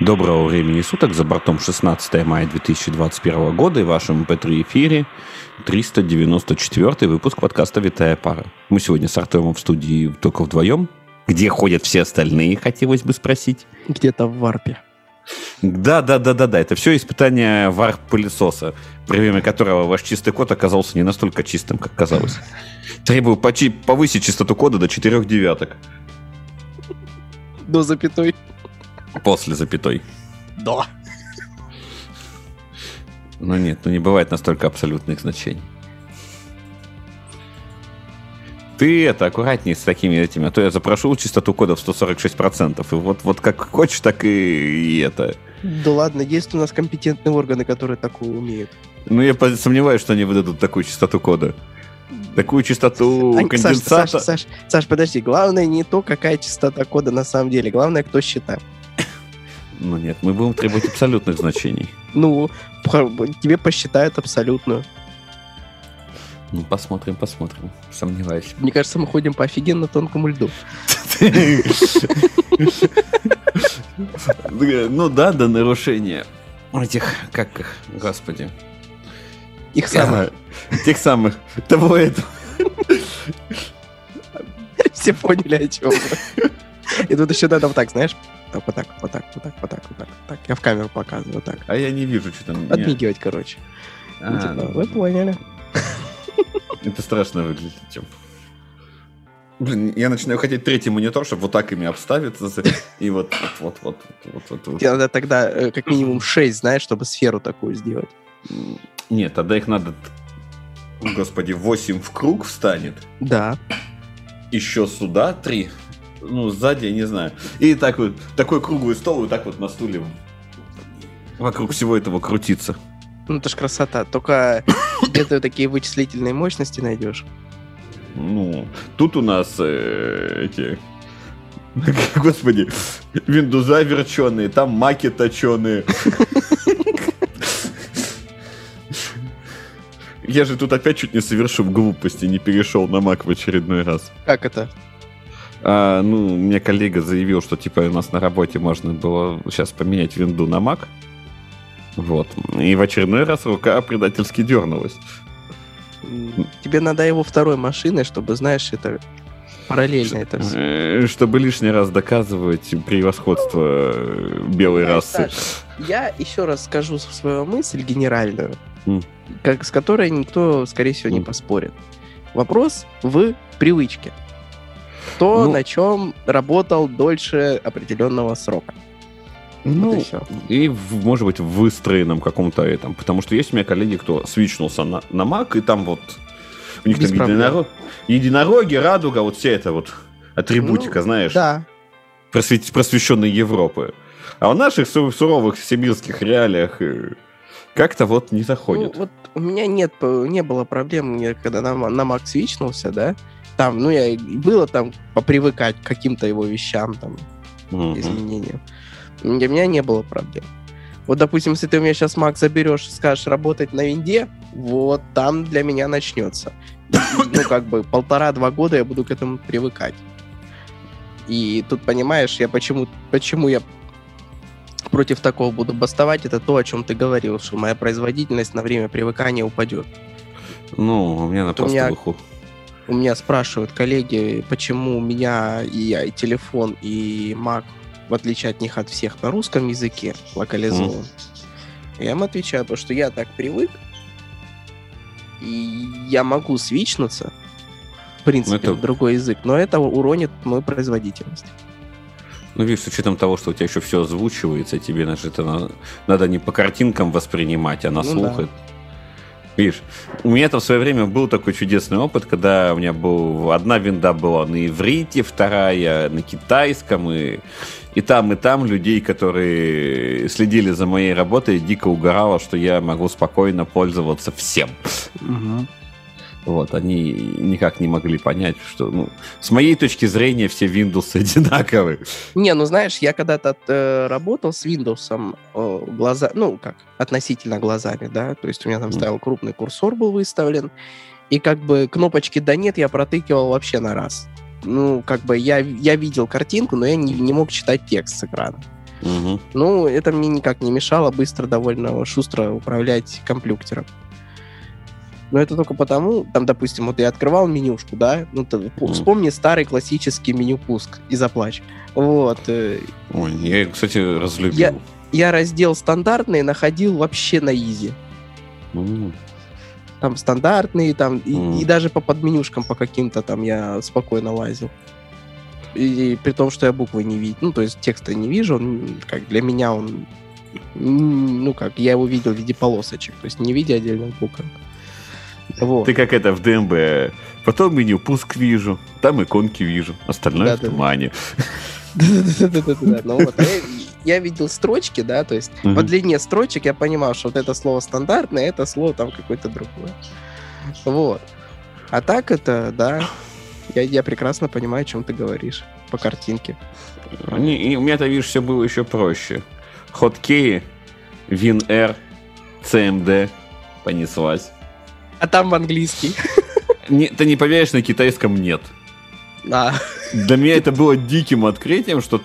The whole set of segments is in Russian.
Доброго времени суток, за бортом 16 мая 2021 года и в вашем MP3 эфире 394 выпуск подкаста «Витая пара». Мы сегодня с Артемом в студии только вдвоем. Где ходят все остальные, хотелось бы спросить. Где-то в варпе. Да, да, да, да, да. Это все испытание варп-пылесоса, при время которого ваш чистый код оказался не настолько чистым, как казалось. Требую почти повысить частоту кода до 4 девяток. До запятой. После запятой. Да. Ну нет, ну не бывает настолько абсолютных значений. Ты это аккуратнее с такими этими, а то я запрошу частоту кода в 146%. И вот, вот как хочешь, так и, и это. Да ладно, есть у нас компетентные органы, которые такое умеют. Ну, я сомневаюсь, что они выдадут такую частоту кода. Такую частоту Ань, конденсата. Саш, Саш, Саш, Саш, подожди, главное не то, какая частота кода на самом деле, главное, кто считает. Ну нет, мы будем требовать абсолютных значений. Ну, тебе посчитают абсолютную. Ну, посмотрим, посмотрим. Сомневаюсь. Мне кажется, мы ходим по офигенно тонкому льду. Ну да, до нарушения этих, как их, господи. Их самых. Тех самых. Того этого. Все поняли, о чем. И тут еще надо вот так, знаешь, так, вот так, вот так, вот так, вот так, вот так, так. Я в камеру показываю, вот так. А я не вижу, что там. Подмигивать, короче. А, Ну, типа, ну, Вы поняли. Это страшно выглядит. Чем. Блин, я начинаю хотеть третий монитор, чтобы вот так ими обставиться. И вот, вот, вот, вот, вот, вот, вот. Тебе надо тогда э, как минимум 6, знаешь, чтобы сферу такую сделать. Нет, тогда их надо, господи, 8 в круг встанет. Да. Еще сюда 3. Ну, сзади, я не знаю. И так вот, такой круглый стол, и так вот на стуле вокруг всего этого крутиться. Ну, это ж красота. Только где ты такие вычислительные мощности найдешь? Ну, тут у нас э, эти... Господи, виндуза верченые, там маки точеные. Я же тут опять чуть не совершил глупости, не перешел на мак в очередной раз. Как это? А, ну, мне коллега заявил, что типа у нас на работе можно было сейчас поменять винду на мак. Вот. И в очередной раз рука предательски дернулась. Тебе надо его второй машиной, чтобы, знаешь, это параллельно это все. Э, Чтобы лишний раз доказывать превосходство э, белой расы. Я еще раз скажу свою мысль генеральную, как, с которой никто, скорее всего, не поспорит. Вопрос в привычке. То, Ну. на чем работал дольше определенного срока. Ну, Вот и и, может быть, в выстроенном каком-то этом. Потому что есть у меня коллеги, кто свичнулся на, на Mac, и там вот у них Без там проблем. единоро- единороги, радуга, вот вся эта вот атрибутика, Ну, знаешь, Да. просвет- просвещенной Европы. А в наших су- суровых сибирских реалиях э, как-то вот не Ну, заходит. вот у меня нет, п- не было проблем, когда на, на Mac свичнулся, да, там, ну, я было там попривыкать к каким-то его вещам, там, Мгм. изменениям. Для меня не было проблем. Вот, допустим, если ты у меня сейчас Mac заберешь и скажешь работать на винде, вот там для меня начнется. Ну, как бы полтора-два года я буду к этому привыкать. И тут, понимаешь, я почему, почему я против такого буду бастовать, это то, о чем ты говорил, что моя производительность на время привыкания упадет. Ну, у меня на Вот меня-. У меня спрашивают коллеги, почему у меня и я, и телефон, и Mac, в отличие от них от всех, на русском языке локализован. Я им отвечаю, потому что я так привык, и я могу свичнуться, в принципе, это- в другой язык, но это уронит мою производительность. Ну, видишь, с учетом того, что у тебя еще все озвучивается, тебе даже это на- надо не по картинкам воспринимать, а на Ну слух. да. Видишь, у меня это в свое время был такой чудесный опыт, когда у меня был одна винда была на иврите, вторая на китайском, и, и там, и там людей, которые следили за моей работой, дико угорало, что я могу спокойно пользоваться всем. Вот, они никак не могли понять, что, ну, с моей точки зрения, все Windows одинаковые. Не, ну знаешь, я когда-то э, работал с Windows, э, глаза, ну как, относительно глазами, да, то есть у меня там стоял крупный курсор был выставлен, и как бы кнопочки «да нет» я протыкивал вообще на раз. Ну, как бы я, я видел картинку, но я не, не мог читать текст с экрана. Мгм. Ну, это мне никак не мешало быстро, довольно шустро управлять компьютером. Но это только потому, там, допустим, вот я открывал менюшку, да, ну, ты вспомни старый классический меню пуск и заплачь. Вот. э, Ой, я, кстати, разлюбил. Я- Я раздел стандартный находил вообще на изи. Там стандартные, там, и, и даже по подменюшкам по каким-то там я спокойно лазил. И, и при том, что я буквы не видел, ну, то есть текста не вижу, он, как для меня он, ну, как, я его видел в виде полосочек, то есть не в виде отдельных букв. Вот. Ты как это в ДМБ. Потом меню пуск вижу, там иконки вижу, остальное в Да-да-да. тумане. Ну вот, а я, видел строчки, да, то есть по длине строчек я понимал, что вот это слово стандартное, это слово там какое-то другое. Вот. А так это, да, я, я прекрасно понимаю, о чем ты говоришь по картинке. Не- и у меня-то, видишь, все было еще проще. Хоткеи, WinR, CMD, понеслась. А там в английский. Не, ты не поверишь, на китайском нет. А, Для меня это было диким открытием, что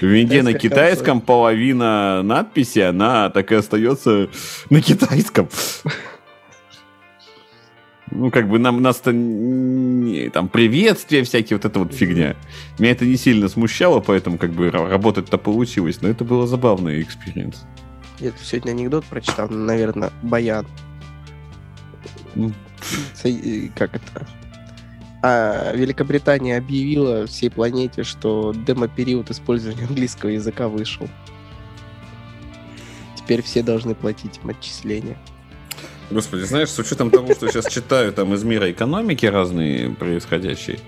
в винде на китайском половина надписи, она так и остается на китайском. Ну, как бы нам нас-то там приветствия всякие, вот эта вот фигня. Меня это не сильно смущало, поэтому как бы ра- работать-то получилось, но это было забавный experience. я тут сегодня анекдот прочитал, наверное, баян. Со- э, Как это? А Великобритания объявила всей планете, что демо-период использования английского языка вышел. Теперь все должны платить им отчисления. Господи, знаешь, с учетом того, что сейчас читаю там из мира экономики разные происходящие,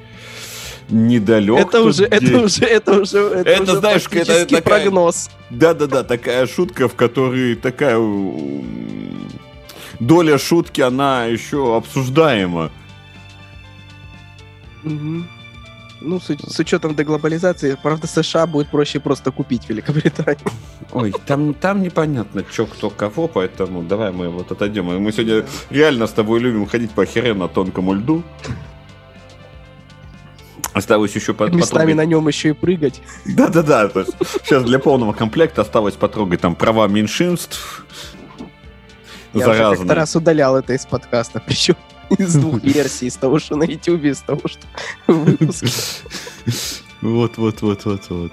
недалек. это уже, это день. уже, это уже, это, Это, уже знаешь, это такая- прогноз. Да-да-да, такая шутка, в которой такая доля шутки, она еще обсуждаема. Мгм. Ну, с, с учетом деглобализации, правда, США будет проще просто купить Великобританию. Ой, там, там непонятно, что кто кого, поэтому давай мы вот отойдем. Мы сегодня реально с тобой любим ходить по охеренно тонкому льду. Осталось еще по- Местами потрогать- на нем еще и прыгать. Да-да-да, сейчас для полного комплекта осталось потрогать там права меньшинств. Я уже как-то Заразно. раз удалял это из подкаста, причем из двух версий, из того, что на YouTube, из того, что в выпуске. Вот, вот, вот, вот, вот.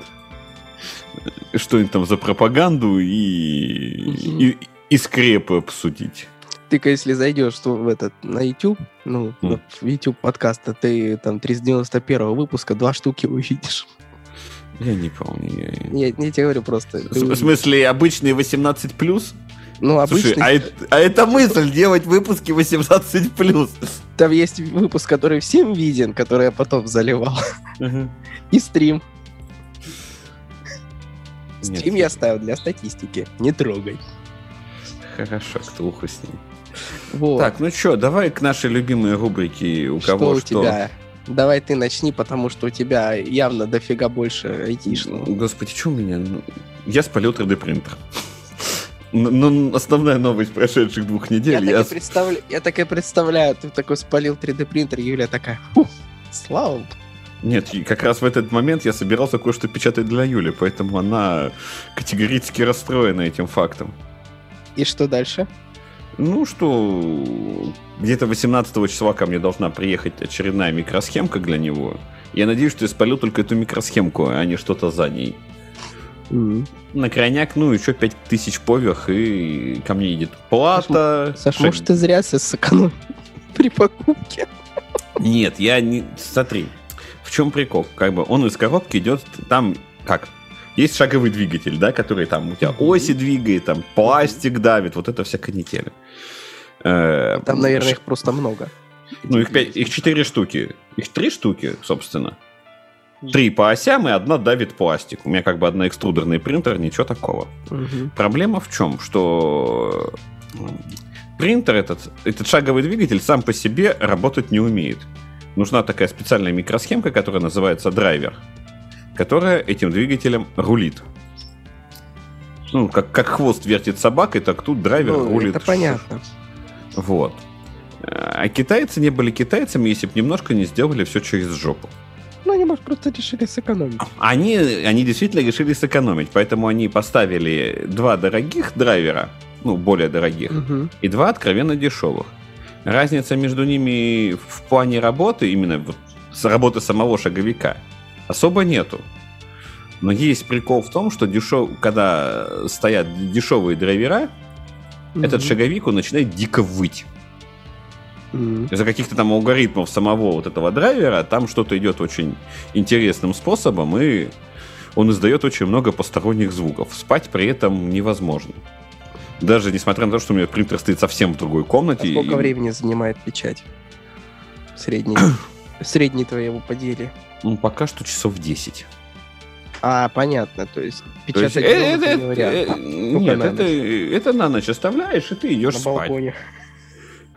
Что-нибудь там за пропаганду и, Мгм. и, и скрепы обсудить. Ты-ка, если зайдешь что в этот, на YouTube, ну, Мгм. в YouTube подкаста, ты там 391 выпуска, два штуки увидишь. Я не помню. я- Я, я тебе говорю просто. ты В, в смысле, обычные 18 плюс? Ну, Слушай, обычно а, это, а это мысль делать выпуски 18 плюс. там есть выпуск, который всем виден, который я потом заливал. И стрим. Стрим я ставил для статистики. Не трогай. Хорошо, к уху с ним. Вот. Так, ну что, давай к нашей любимой рубрике «У кого у что». тебя? Давай ты начни, потому что у тебя явно дофига больше айтишного. Господи, что у меня? Ну, Я спалил 3D Ну, основная новость прошедших двух Я, недель. так Я, и представля- я так и представляю, ты такой спалил 3D принтер, Юля такая, «Фу, слава богу». Нет, и как раз в этот момент я собирался кое-что печатать для Юли, поэтому она категорически расстроена этим фактом. И что дальше? Ну что, где-то 18 числа ко мне должна приехать очередная микросхемка для него. Я надеюсь, что я спалил только эту микросхемку, а не что-то за ней. На крайняк, ну, еще 5000 поверх, и ко мне едет плата. Саш, шаг- может, ты зря сэкономил при покупке? Нет, я не... Смотри, в чем прикол? Как бы он из коробки идет, там как? Есть шаговый двигатель, да, который там у тебя оси двигает, там пластик давит, вот это вся канитель. Э, Там, наверное, их просто много. Ну, их, пять, их четыре штуки. Их три штуки, собственно. Три по осям, и одна давит пластик. У меня как бы одна экструдерный принтер, ничего такого. Мгм. Проблема в чем? Что м, принтер этот, этот шаговый двигатель сам по себе работать не умеет. Нужна такая специальная микросхемка, которая называется драйвер, которая этим двигателем рулит. Ну, как, как хвост вертит собакой, так тут драйвер Ну, рулит. это понятно. Вот. А китайцы не были китайцами, если бы немножко не сделали все через жопу. Ну, они, может, просто решили сэкономить. Они, они действительно решили сэкономить, поэтому они поставили два дорогих драйвера, ну, более дорогих, Мгм. и два откровенно дешевых. Разница между ними в плане работы, именно вот с работы самого шаговика, особо нету. Но есть прикол в том, что дешев... когда стоят дешевые драйвера, этот Мгм. шаговик, он начинает дико выть. Мгм. Из-за каких-то там алгоритмов самого вот этого драйвера там что-то идет очень интересным способом, и он издает очень много посторонних звуков. Спать при этом невозможно. Даже несмотря на то, что у меня принтер стоит совсем в другой А комнате. сколько и- времени занимает печать? Средний. Средний твоего поделия. Ну, пока что часов 10. А, понятно, то есть То есть, печатать э, это- это не вариант. э, нет, на это, это на ночь оставляешь, и ты идешь на спать. балконе.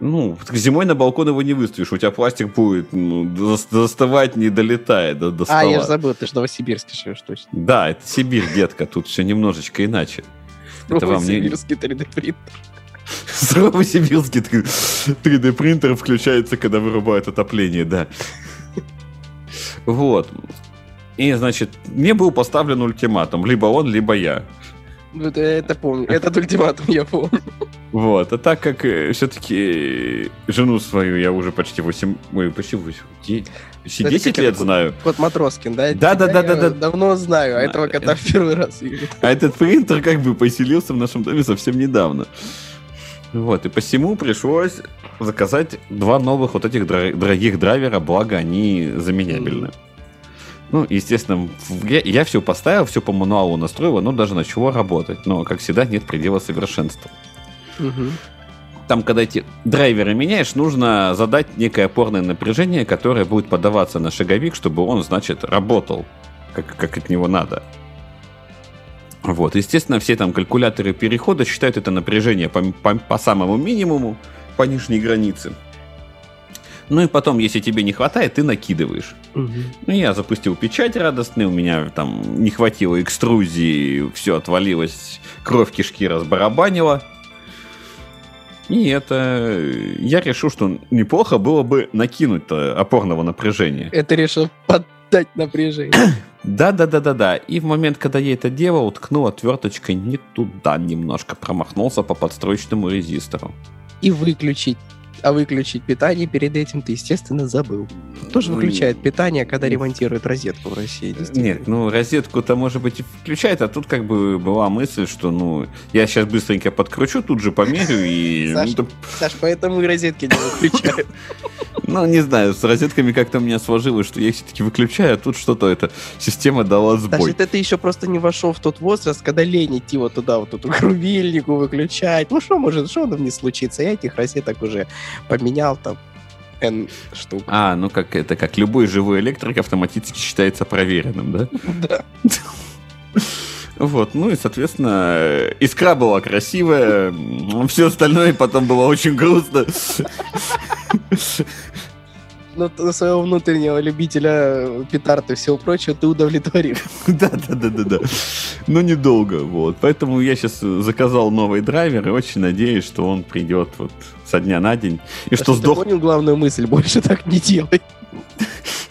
Ну, зимой на балкон его не выставишь, у тебя пластик будет ну, зас- застывать, не долетая до, до А, я стола. же забыл, ты же в Новосибирске живешь точно. Да, это Сибирь, детка, тут все немножечко иначе. Это вам не- Новосибирский 3D принтер. Суровый сибирский 3D принтер включается, когда вырубают отопление, да. Вот. И, значит, мне был поставлен ультиматум. Либо он, либо я. Это, это помню. Этот ультиматум я помню. Вот. А так как все-таки жену свою я уже почти 8... Ой, почти 8... де- Почти Это 10 как лет это- знаю. Кот Матроскин, да? Да, да, да, да, да. Давно знаю, а этого кота в первый раз вижу. А этот принтер как бы поселился в нашем доме совсем недавно. Вот, и посему пришлось заказать два новых вот этих дорогих драйвера, благо они заменябельны. Ну, естественно, я, я все поставил, все по мануалу настроил, оно даже начало работать. Но, как всегда, нет предела совершенства. Мгм. Там, когда эти драйверы меняешь, нужно задать некое опорное напряжение, которое будет подаваться на шаговик, чтобы он, значит, работал, как, как от него надо. Вот, естественно, все там калькуляторы перехода считают это напряжение по, по- по самому минимуму, по нижней границе. Ну и потом, если тебе не хватает, ты накидываешь. Мгм. Ну, я запустил печать радостный, у меня там не хватило экструзии, все отвалилось, кровь кишки разбарабанила. И это... Я решил, что неплохо было бы накинуть опорного напряжения. Это решил поддать напряжение. Да-да-да-да-да. И в момент, когда я это делал, ткнул отверточкой не туда немножко, промахнулся по подстроечному резистору. И выключить. А выключить питание перед этим ты, естественно, забыл. Тоже Ну, выключает питание, когда ремонтируют розетку в России. Нет, ну розетку-то, может быть, и включает, а тут как бы была мысль, что, ну, я сейчас быстренько подкручу, тут же померю и... Саш, ну, да- Саш, поэтому и розетки не выключают. Ну, не знаю, с розетками как-то у меня сложилось, что я их все-таки выключаю, а тут что-то эта система дала Саш, сбой. это ты еще просто не вошел в тот возраст, когда лень идти вот туда, вот эту рубильнику выключать. Ну что может, что там не случится? Я этих розеток уже поменял там N штук. А, ну как это, как любой живой электрик автоматически считается проверенным, да? Да. Вот, ну и, соответственно, э, искра была красивая, все остальное потом было очень грустно. Ну, своего внутреннего любителя петард и всего прочего ты удовлетворил. Да, да, да, да, да. Но недолго, вот. Поэтому я сейчас заказал новый драйвер и очень надеюсь, что он придет вот со дня на день. И что Саша, ты сдох... понял главную мысль? Больше так не делай.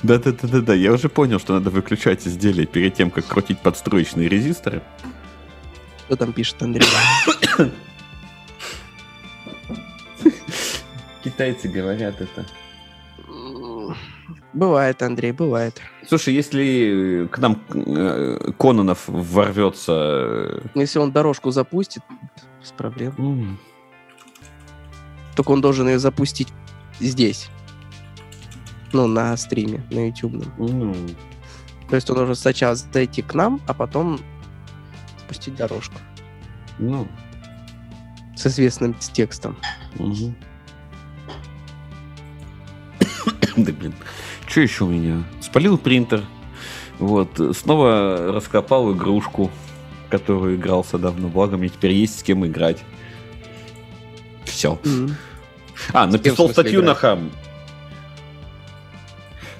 Да, да, да, да, да. Я уже понял, что надо выключать изделие перед тем, как крутить подстроечные резисторы. Что там пишет Андрей? Китайцы говорят это. Бывает, Андрей, бывает. Слушай, если к нам э, Кононов ворвется... э, Если он дорожку запустит, без проблем. м, Только он должен ее запустить здесь. Ну, на стриме, на YouTube. ну, То есть он должен сначала зайти к нам, а потом спустить дорожку ну, с известным текстом. Мгм. Да блин. Что еще у меня? Спалил принтер. Вот. Снова раскопал игрушку, которую игрался давно. Благо, мне теперь есть с кем играть. Все. Мгм. А, написал статью на играть? хам.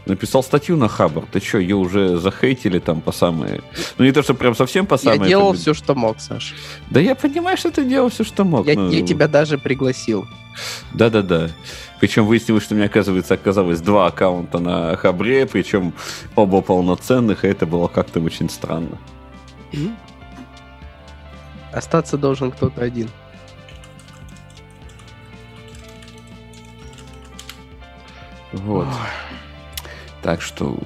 Написал статью на Хабр. Ты что, ее уже захейтили там по самые... Ну, не то, что прям совсем по самые... Я делал все, что мог, Саш. Да я понимаю, что ты делал все, что мог. Я, но... я тебя даже пригласил. Да-да-да. Причем выяснилось, что у меня, оказывается, оказалось два аккаунта на Хабре, причем оба полноценных, и это было как-то очень странно. Остаться должен кто-то один. Вот. Так что,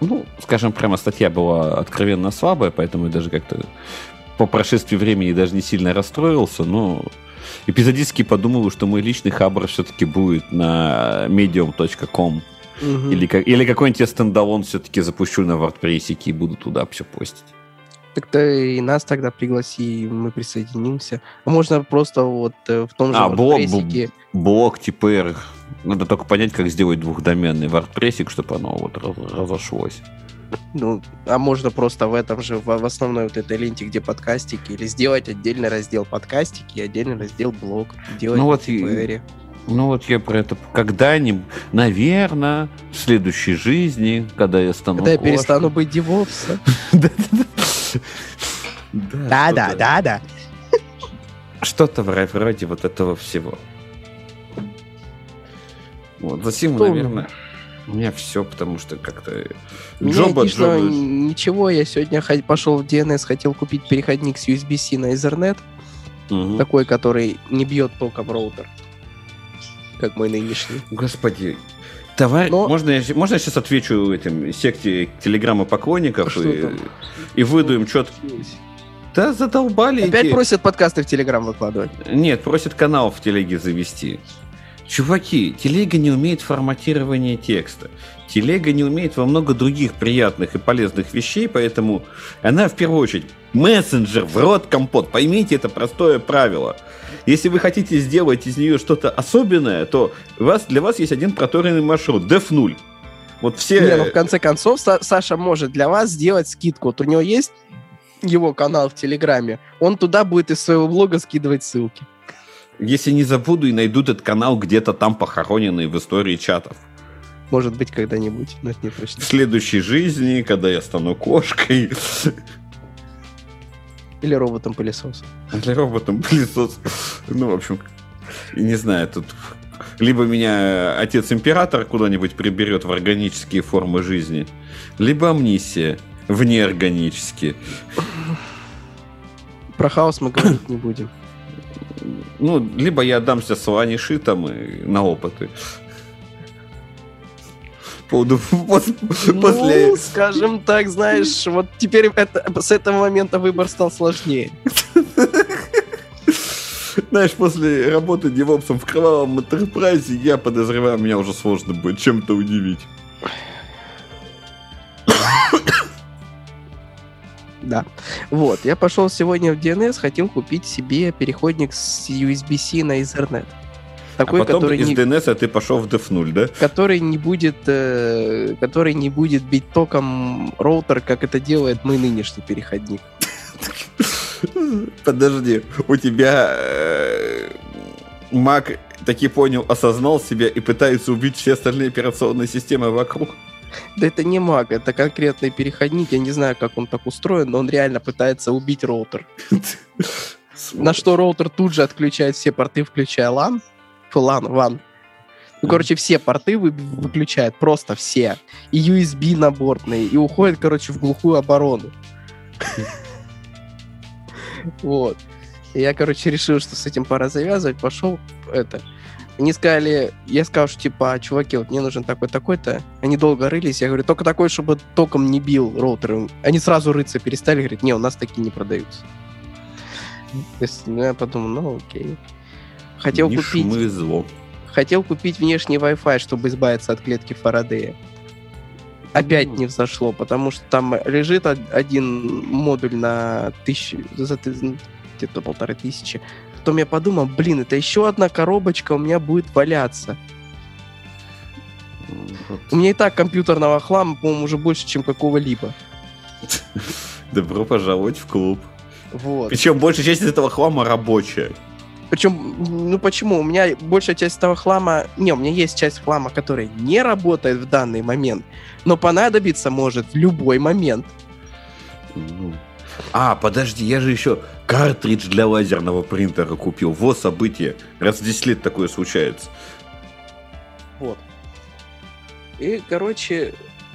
ну, скажем прямо, статья была откровенно слабая, поэтому я даже как-то по прошествии времени даже не сильно расстроился, но эпизодически подумал, что мой личный хабр все-таки будет на medium.com. Угу. Или, или какой-нибудь я стендалон все-таки запущу на WordPress и буду туда все постить. Так ты и нас тогда пригласи, мы присоединимся. А можно просто вот э, в том же а, блок, блок теперь. Надо только понять, как сделать двухдоменный WordPress, чтобы оно вот разошлось. Ну, а можно просто в этом же, в, в основной вот этой ленте, где подкастики, или сделать отдельный раздел подкастики и отдельный раздел блог. Делать ну вот и, ну вот я про это когда-нибудь, наверное, в следующей жизни, когда я стану Когда я перестану быть девопсом. Да, да, да, да. Что-то вроде вот этого всего. Вот, за Симу, наверное, у меня все, потому что как-то... Джоба, джоба... Ничего, я сегодня пошел в DNS, хотел купить переходник с USB-C на Ethernet. Угу. Такой, который не бьет током роутер. Как мой нынешний. Господи, Товар... Но... Можно, я, можно я сейчас отвечу этим секте телеграмма поклонников а и, и выйду им что-то... Да задолбали. Опять эти... просят подкасты в Телеграм выкладывать? Нет, просят канал в Телеге завести. Чуваки, телега не умеет форматирование текста. Телега не умеет во много других приятных и полезных вещей, поэтому она в первую очередь мессенджер в рот компот. Поймите это простое правило. Если вы хотите сделать из нее что-то особенное, то у вас, для вас есть один проторенный маршрут, def 0. Вот все... Не, ну в конце концов, Саша может для вас сделать скидку. Вот у него есть его канал в Телеграме, он туда будет из своего блога скидывать ссылки. Если не забуду и найду этот канал где-то там похороненный в истории чатов. Может быть, когда-нибудь, но это не точно. В следующей жизни, когда я стану кошкой. Или роботом-пылесосом. Или роботом-пылесосом. Ну, в общем, не знаю, тут либо меня отец-император куда-нибудь приберет в органические формы жизни, либо амнисия в неорганические. Про хаос мы говорить не будем ну, либо я отдамся Слане Шитам на опыты. Поводу, ну, после... скажем так, знаешь, вот теперь это, с этого момента выбор стал сложнее. Знаешь, после работы девопсом в кровавом интерпрайзе, я подозреваю, меня уже сложно будет чем-то удивить. Да. Вот, я пошел сегодня в DNS, хотел купить себе переходник с USB-C на Ethernet. Такой, а потом который из не... DNS ты пошел в Def0, да? Который не будет, э, который не будет бить током роутер, как это делает мой нынешний переходник. Подожди, у тебя э, Mac таки понял, осознал себя и пытается убить все остальные операционные системы вокруг. Да это не маг, это конкретный переходник. Я не знаю, как он так устроен, но он реально пытается убить роутер. На что роутер тут же отключает все порты, включая LAN. LAN, WAN. Ну, короче, все порты вы, выключает, просто все. И USB наборные, и уходит, короче, в глухую оборону. Вот. я, короче, решил, что с этим пора завязывать, пошел это они сказали, я сказал, что типа, чуваки, вот мне нужен такой-такой-то. Они долго рылись, я говорю, только такой, чтобы током не бил роутер. Они сразу рыться перестали, говорят, не, у нас такие не продаются. То есть, ну, я подумал, ну окей. Хотел не купить... Шмызло. Хотел купить внешний Wi-Fi, чтобы избавиться от клетки Фарадея. Опять не взошло, потому что там лежит один модуль на тысячу, за где-то полторы тысячи. Потом я подумал, блин, это еще одна коробочка у меня будет валяться. Вот. У меня и так компьютерного хлама, по-моему, уже больше, чем какого-либо. Добро пожаловать в клуб. Вот. Причем большая часть этого хлама рабочая. Причем, ну почему? У меня большая часть этого хлама... Не, у меня есть часть хлама, которая не работает в данный момент, но понадобиться может в любой момент. А, подожди, я же еще картридж для лазерного принтера купил. Вот событие. Раз в 10 лет такое случается. Вот. И, короче,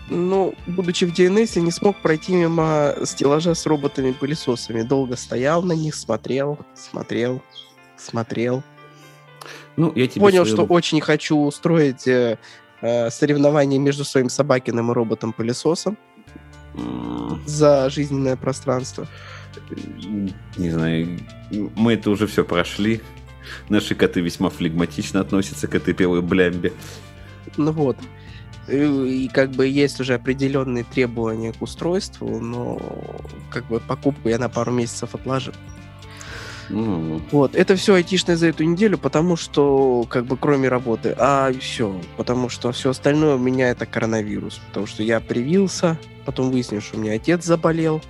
ну, будучи в DNS, я не смог пройти мимо стеллажа с роботами-пылесосами. Долго стоял на них, смотрел, смотрел, смотрел. Ну, я тебе Понял, своего- что очень хочу устроить э, э, соревнование между своим собакиным и роботом-пылесосом М, за жизненное пространство. Не знаю, мы это уже все прошли. Наши коты весьма флегматично относятся к этой белой блямбе. Ну вот. И, и как бы есть уже определенные требования к устройству, но как бы покупку я на пару месяцев отложил. Ну, Вот, это все айтишное за эту неделю, потому что, как бы, кроме работы, а все, потому что все остальное у меня это коронавирус, потому что я привился, потом выяснил, что у меня отец заболел,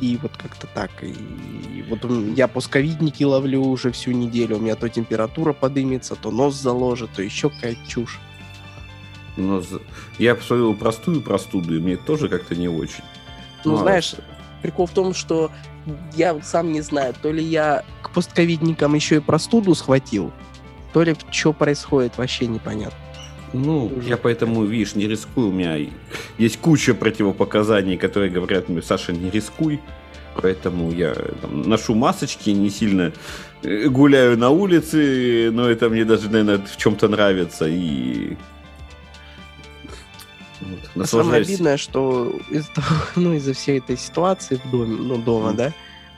и вот как-то так, и, и вот я пусковидники ловлю уже всю неделю, у меня то температура подымется, то нос заложит, то еще какая-то чушь. но за- я посмотрел простую простуду, и мне тоже как-то не очень. Ну, Ну, а знаешь, прикол в том, что я сам не знаю, то ли я к пустковидникам еще и простуду схватил, то ли что происходит, вообще непонятно. Ну, Уже. я поэтому, видишь, не рискую. У меня есть куча противопоказаний, которые говорят мне, Саша, не рискуй. Поэтому я там, ношу масочки, не сильно э, гуляю на улице, но это мне даже, наверное, в чем-то нравится. И вот, А Самое обидное, что из-за того- ну, из-за всей этой ситуации в доме, ну, дома, Мгм. да,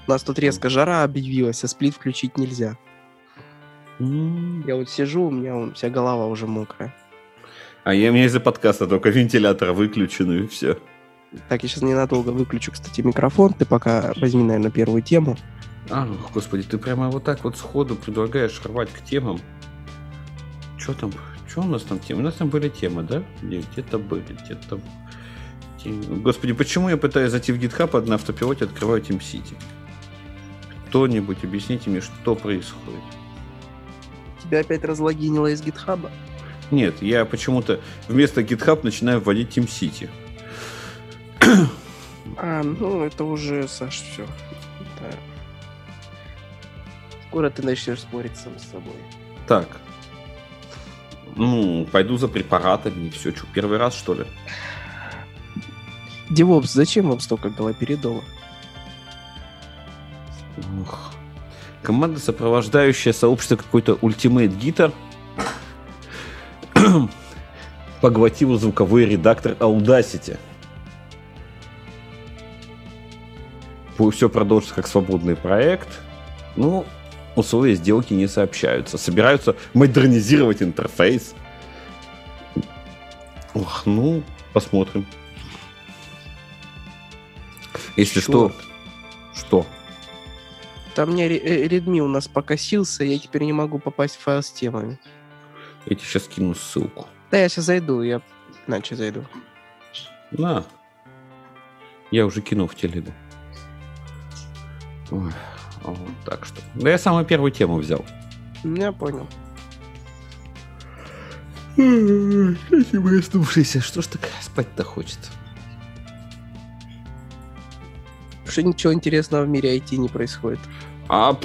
у нас тут резко жара объявилась, а сплит включить нельзя. М. Я вот сижу, у меня вон вся голова уже мокрая. А я, у меня из-за подкаста только вентилятор выключен, и все. Так, я сейчас ненадолго выключу, кстати, микрофон. Ты пока возьми, наверное, первую тему. А, господи, ты прямо вот так вот сходу предлагаешь рвать к темам. Что там? Что у нас там темы? У нас там были темы, да? Где- Где-то были, где-то... Господи, почему я пытаюсь зайти в GitHub, а на автопилоте открываю TeamCity? Кто-нибудь объясните мне, что происходит? Тебя опять разлогинило из гитхаба? Нет, я почему-то вместо GitHub начинаю вводить TeamCity. А, ну, это уже, Саш, все. Скоро ты начнешь спорить сам с собой. Так. Ну, пойду за препаратами и все. Что, первый раз, что ли? Девопс, зачем вам столько галоперидола? Ух. Команда, сопровождающая сообщество какой-то Ultimate Guitar, поглотила звуковой редактор Audacity. Все продолжится как свободный проект. Ну, условия сделки не сообщаются. Собираются модернизировать интерфейс. Ох, ну, посмотрим. Если что... Чёрт. Что? Там мне э, Redmi у нас покосился, я теперь не могу попасть в файл с темами. Я тебе сейчас кину ссылку. Да, я сейчас зайду, я иначе зайду. На. Я уже кинул в телегу. Ой, вот так что. Да я самую первую тему взял. Я понял. Спасибо, раздувшийся. Что ж так спать-то хочется? Что ничего интересного в мире IT не происходит. А,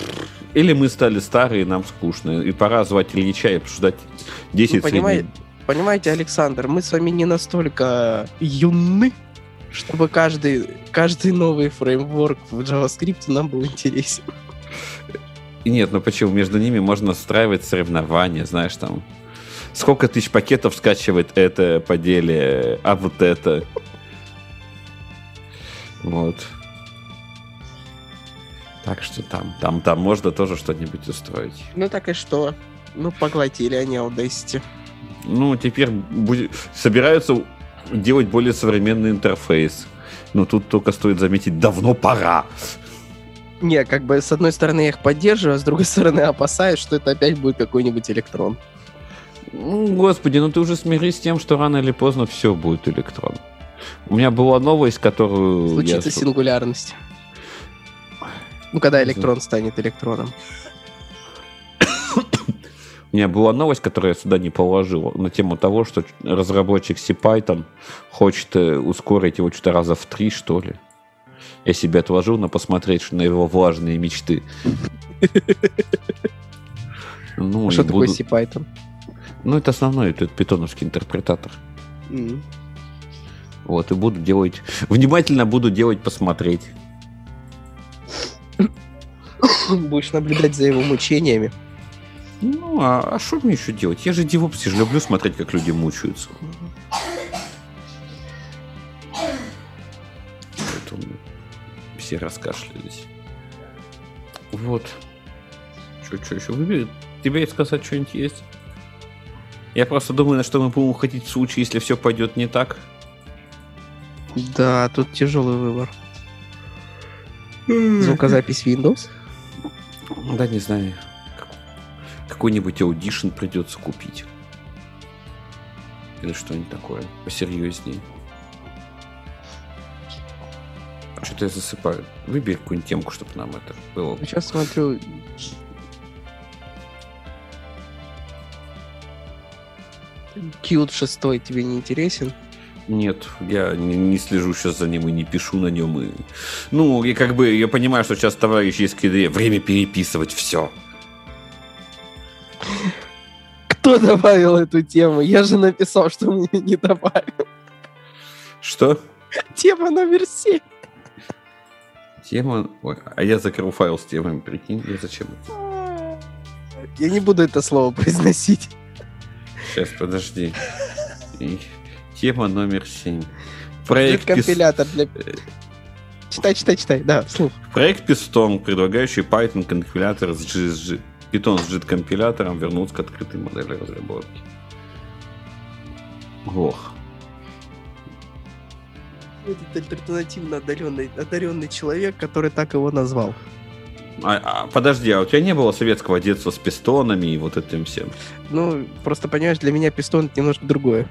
или мы стали старые, нам скучно. И пора звать Ильича и обсуждать 10 Ну, средних. Понимаете, Александр, мы с вами не настолько юны, чтобы каждый, каждый новый фреймворк в JavaScript нам был интересен. Нет, ну почему? Между ними можно устраивать соревнования, знаешь, там... Сколько тысяч пакетов скачивает это по деле, а вот это... Вот. Так что там, там, там можно тоже что-нибудь устроить. Ну так и что? Ну, поглотили они Audacity. Ну, теперь будет... собираются делать более современный интерфейс. Но тут только стоит заметить, давно пора. Не, как бы с одной стороны я их поддерживаю, а с другой стороны опасаюсь, что это опять будет какой-нибудь электрон. Ну, господи, ну ты уже смирись с тем, что рано или поздно все будет электрон. У меня была новость, которую... я Случится слу- сингулярность. Ну, когда электрон станет электроном. У меня была новость, которую я сюда не положил, на тему того, что разработчик CPython хочет э, ускорить его что-то раза в три, что ли. Я себе отложил на посмотреть на его влажные мечты. Ну, что такое CPython? Ну, это основной, это питоновский интерпретатор. Вот, и буду делать... Внимательно буду делать посмотреть. Будешь наблюдать за его мучениями. Ну, а что а мне еще делать? Я же девопс, я же люблю смотреть, как люди мучаются. Поэтому все раскашлялись. Вот. Что, что еще? Выбери. Тебе сказать что-нибудь есть? Я просто думаю, на что мы будем уходить в случае, если все пойдет не так. Да, тут тяжелый выбор. Звукозапись Windows? Да, не знаю какой-нибудь Audition придется купить. Или что-нибудь такое посерьезнее. Что-то я засыпаю. Выбери какую-нибудь темку, чтобы нам это было. Сейчас смотрю. Qt 6 тебе не интересен? Нет, я не, не слежу сейчас за ним и не пишу на нем. И... Ну, и как бы я понимаю, что сейчас товарищ из КД время переписывать все. Кто добавил эту тему? Я же написал, что мне не добавил. Что? Тема номер 7. Тема... Ой, а я закрыл файл с темами, прикинь, я зачем Я не буду это слово произносить. Сейчас, подожди. И... Тема номер 7. Проект компилятор для... Читай, читай, читай. Да, слух. Проект Piston, предлагающий Python компилятор с GSG. Python с JIT-компилятором вернуться к открытой модели разработки. Ох. Этот альтернативно одаренный, одаренный человек, который так его назвал. А, а, подожди, а у тебя не было советского детства с пистонами и вот этим всем? Ну, просто понимаешь, для меня пистон это немножко другое.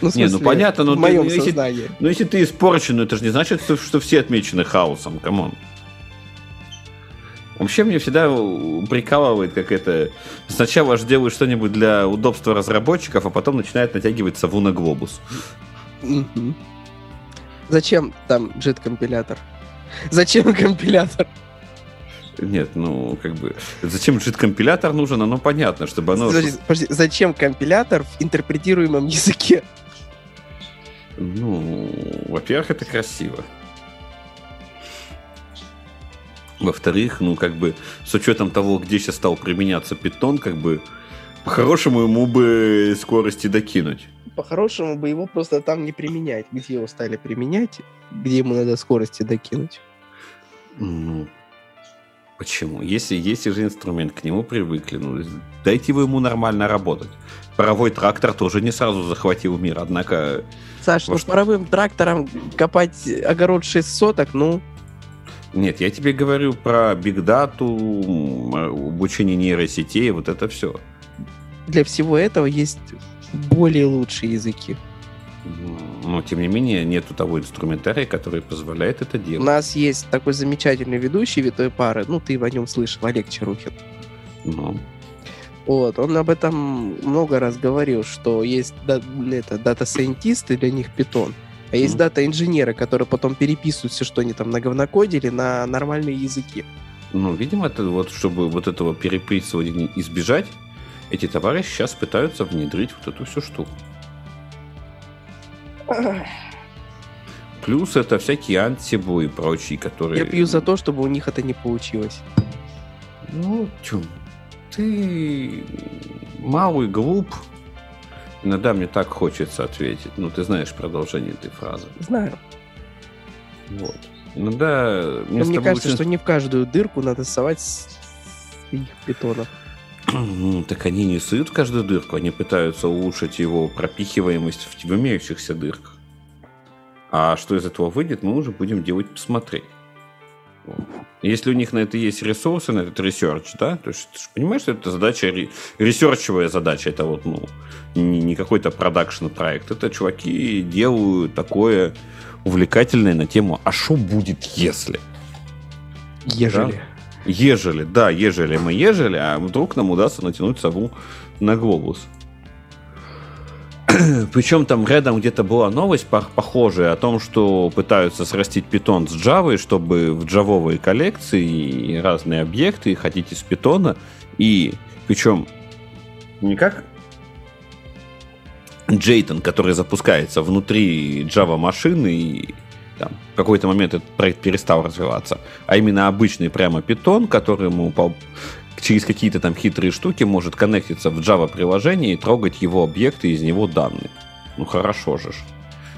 Ну, смысле, не, ну понятно, но в моем ты, сознании. Если, ну если ты испорчен, это же не значит, что, что все отмечены хаосом, come on. Вообще мне всегда прикалывает, как это... Сначала же делают что-нибудь для удобства разработчиков, а потом начинает натягивать сову на глобус. Зачем там JIT-компилятор? Зачем компилятор? Нет, ну, как бы, зачем JIT-компилятор нужен, оно понятно, чтобы оно... Подожди, подожди, зачем компилятор в интерпретируемом языке? Ну, во-первых, это красиво. Во-вторых, ну, как бы, с учетом того, где сейчас стал применяться питон, как бы, по-хорошему ему бы скорости докинуть. По-хорошему бы его просто там не применять. Где его стали применять, где ему надо скорости докинуть. Ну, почему? Если есть же инструмент, к нему привыкли, ну, дайте вы ему нормально работать. Паровой трактор тоже не сразу захватил мир, однако... Саш, ну, паровым трактором копать огород 6 соток, ну, нет, я тебе говорю про бигдату, обучение нейросетей, вот это все. Для всего этого есть более лучшие языки. Но, тем не менее, нету того инструментария, который позволяет это делать. У нас есть такой замечательный ведущий витой пары, ну, ты о нем слышал, Олег Чарухин. Ну. Вот, он об этом много раз говорил, что есть да, это, дата-сайентисты, для них питон. А есть дата-инженеры, которые потом переписывают все, что они там наговнокодили, на нормальные языки. Ну, видимо, это вот, чтобы вот этого переписывания избежать, эти товарищи сейчас пытаются внедрить вот эту всю штуку. Плюс это всякие антибу и прочие, которые... Я пью за то, чтобы у них это не получилось. Ну, чё, ты малый, глуп, Иногда мне так хочется ответить. Ну, ты знаешь продолжение этой фразы. Знаю. Вот. Иногда... Мне, мне кажется, очень... что не в каждую дырку надо совать своих бетонов. Ну, так они не суют в каждую дырку, они пытаются улучшить его пропихиваемость в имеющихся дырках. А что из этого выйдет, мы уже будем делать посмотреть. Если у них на это есть ресурсы, на этот research, да, то есть ты же понимаешь, что это задача, research евая задача, это вот, ну, не, не какой-то production проект, это чуваки делают такое увлекательное на тему «А что будет, если?». Ежели. Да? Ежели, да, ежели мы ежели, а вдруг нам удастся натянуть сову на глобус. Причем там рядом где-то была новость похожая о том, что пытаются срастить питон с Java, чтобы в джавовые коллекции разные объекты ходить из питона. И причем не как Джейтон, который запускается внутри Java машины и там, в какой-то момент этот проект перестал развиваться, а именно обычный прямо питон, который ему через какие-то там хитрые штуки может коннектиться в Java приложение и трогать его объекты из него данные. Ну хорошо же.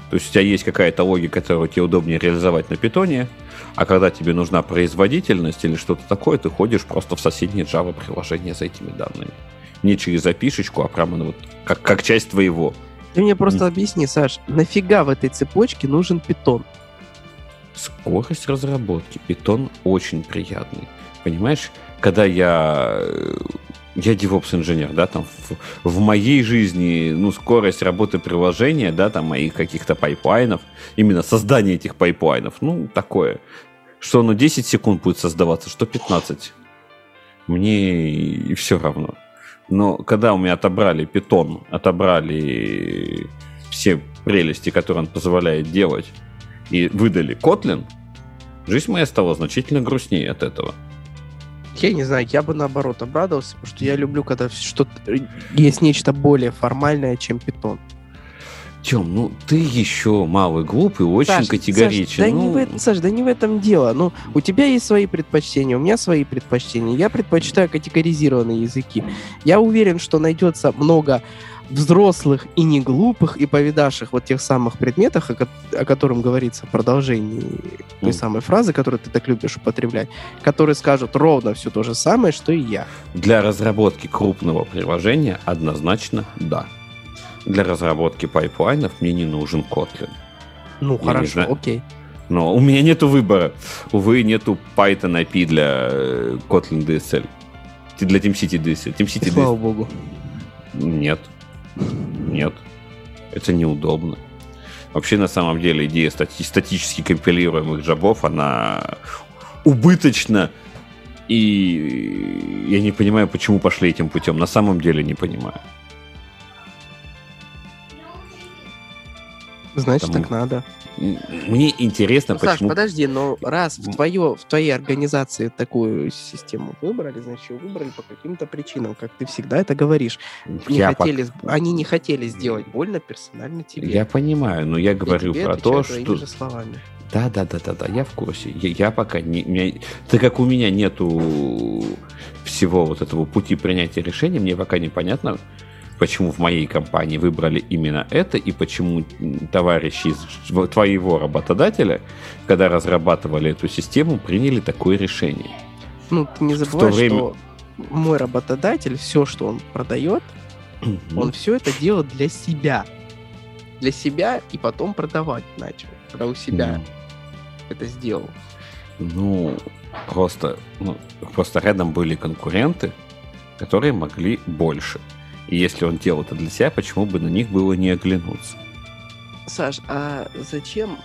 То есть у тебя есть какая-то логика, которую тебе удобнее реализовать на питоне, а когда тебе нужна производительность или что-то такое, ты ходишь просто в соседнее Java приложение за этими данными. Не через запишечку, а прямо ну, вот как, как часть твоего. Ты мне просто Не... объясни, Саш, нафига в этой цепочке нужен питон? Скорость разработки. Питон очень приятный. Понимаешь, когда я я DevOps инженер, да, там в, в моей жизни, ну, скорость работы приложения, да, там моих каких-то пайплайнов, именно создание этих пайплайнов, ну, такое, что оно 10 секунд будет создаваться, что 15. Мне и все равно. Но когда у меня отобрали питон, отобрали все прелести, которые он позволяет делать, и выдали Kotlin, жизнь моя стала значительно грустнее от этого. Я не знаю, я бы наоборот обрадовался, потому что я люблю, когда что есть нечто более формальное, чем питон. Тем, ну ты еще малый глупый, очень Саш, категоричен. Саш, да, ну... не в этом, Саш, да не в этом дело. Ну, у тебя есть свои предпочтения, у меня свои предпочтения. Я предпочитаю категоризированные языки. Я уверен, что найдется много взрослых и не глупых, и повидавших вот тех самых предметах, о, о котором говорится в продолжении mm. той самой фразы, которую ты так любишь употреблять, которые скажут ровно все то же самое, что и я. Для разработки крупного приложения однозначно да. Для разработки пайплайнов мне не нужен Kotlin. Ну, я хорошо, окей. Но у меня нету выбора. Увы, нету Python API для э, Kotlin DSL. Для TeamCity DSL. TeamCity DSL. Слава богу. Нет. Нет. Это неудобно. Вообще, на самом деле, идея стати- статически компилируемых job ов, она убыточна. И я не понимаю, почему пошли этим путем. На самом деле не понимаю. Значит, Потому... так надо. Мне интересно, ну, почему... Саш, подожди, но раз в, твое, в твоей организации такую систему выбрали, значит, ее выбрали по каким-то причинам, как ты всегда это говоришь. Не я хотели, по... Они не хотели сделать больно персонально тебе. Я понимаю, но я говорю про то, что... Словами. Да, да, да, да, да, я в курсе. Я, я пока не, меня, так как у меня нету всего вот этого пути принятия решения, мне пока непонятно, почему в моей компании выбрали именно это и почему товарищи из твоего работодателя, когда разрабатывали эту систему, приняли такое решение. Ну, ты не забывай, время... что мой работодатель, все, что он продает, mm-hmm. он все это делает для себя. Для себя и потом продавать начал, когда у себя mm. это сделал. Ну, просто, ну, просто рядом были конкуренты, которые могли больше. И если он делал это для себя, почему бы на них было не оглянуться? Саш, а зачем...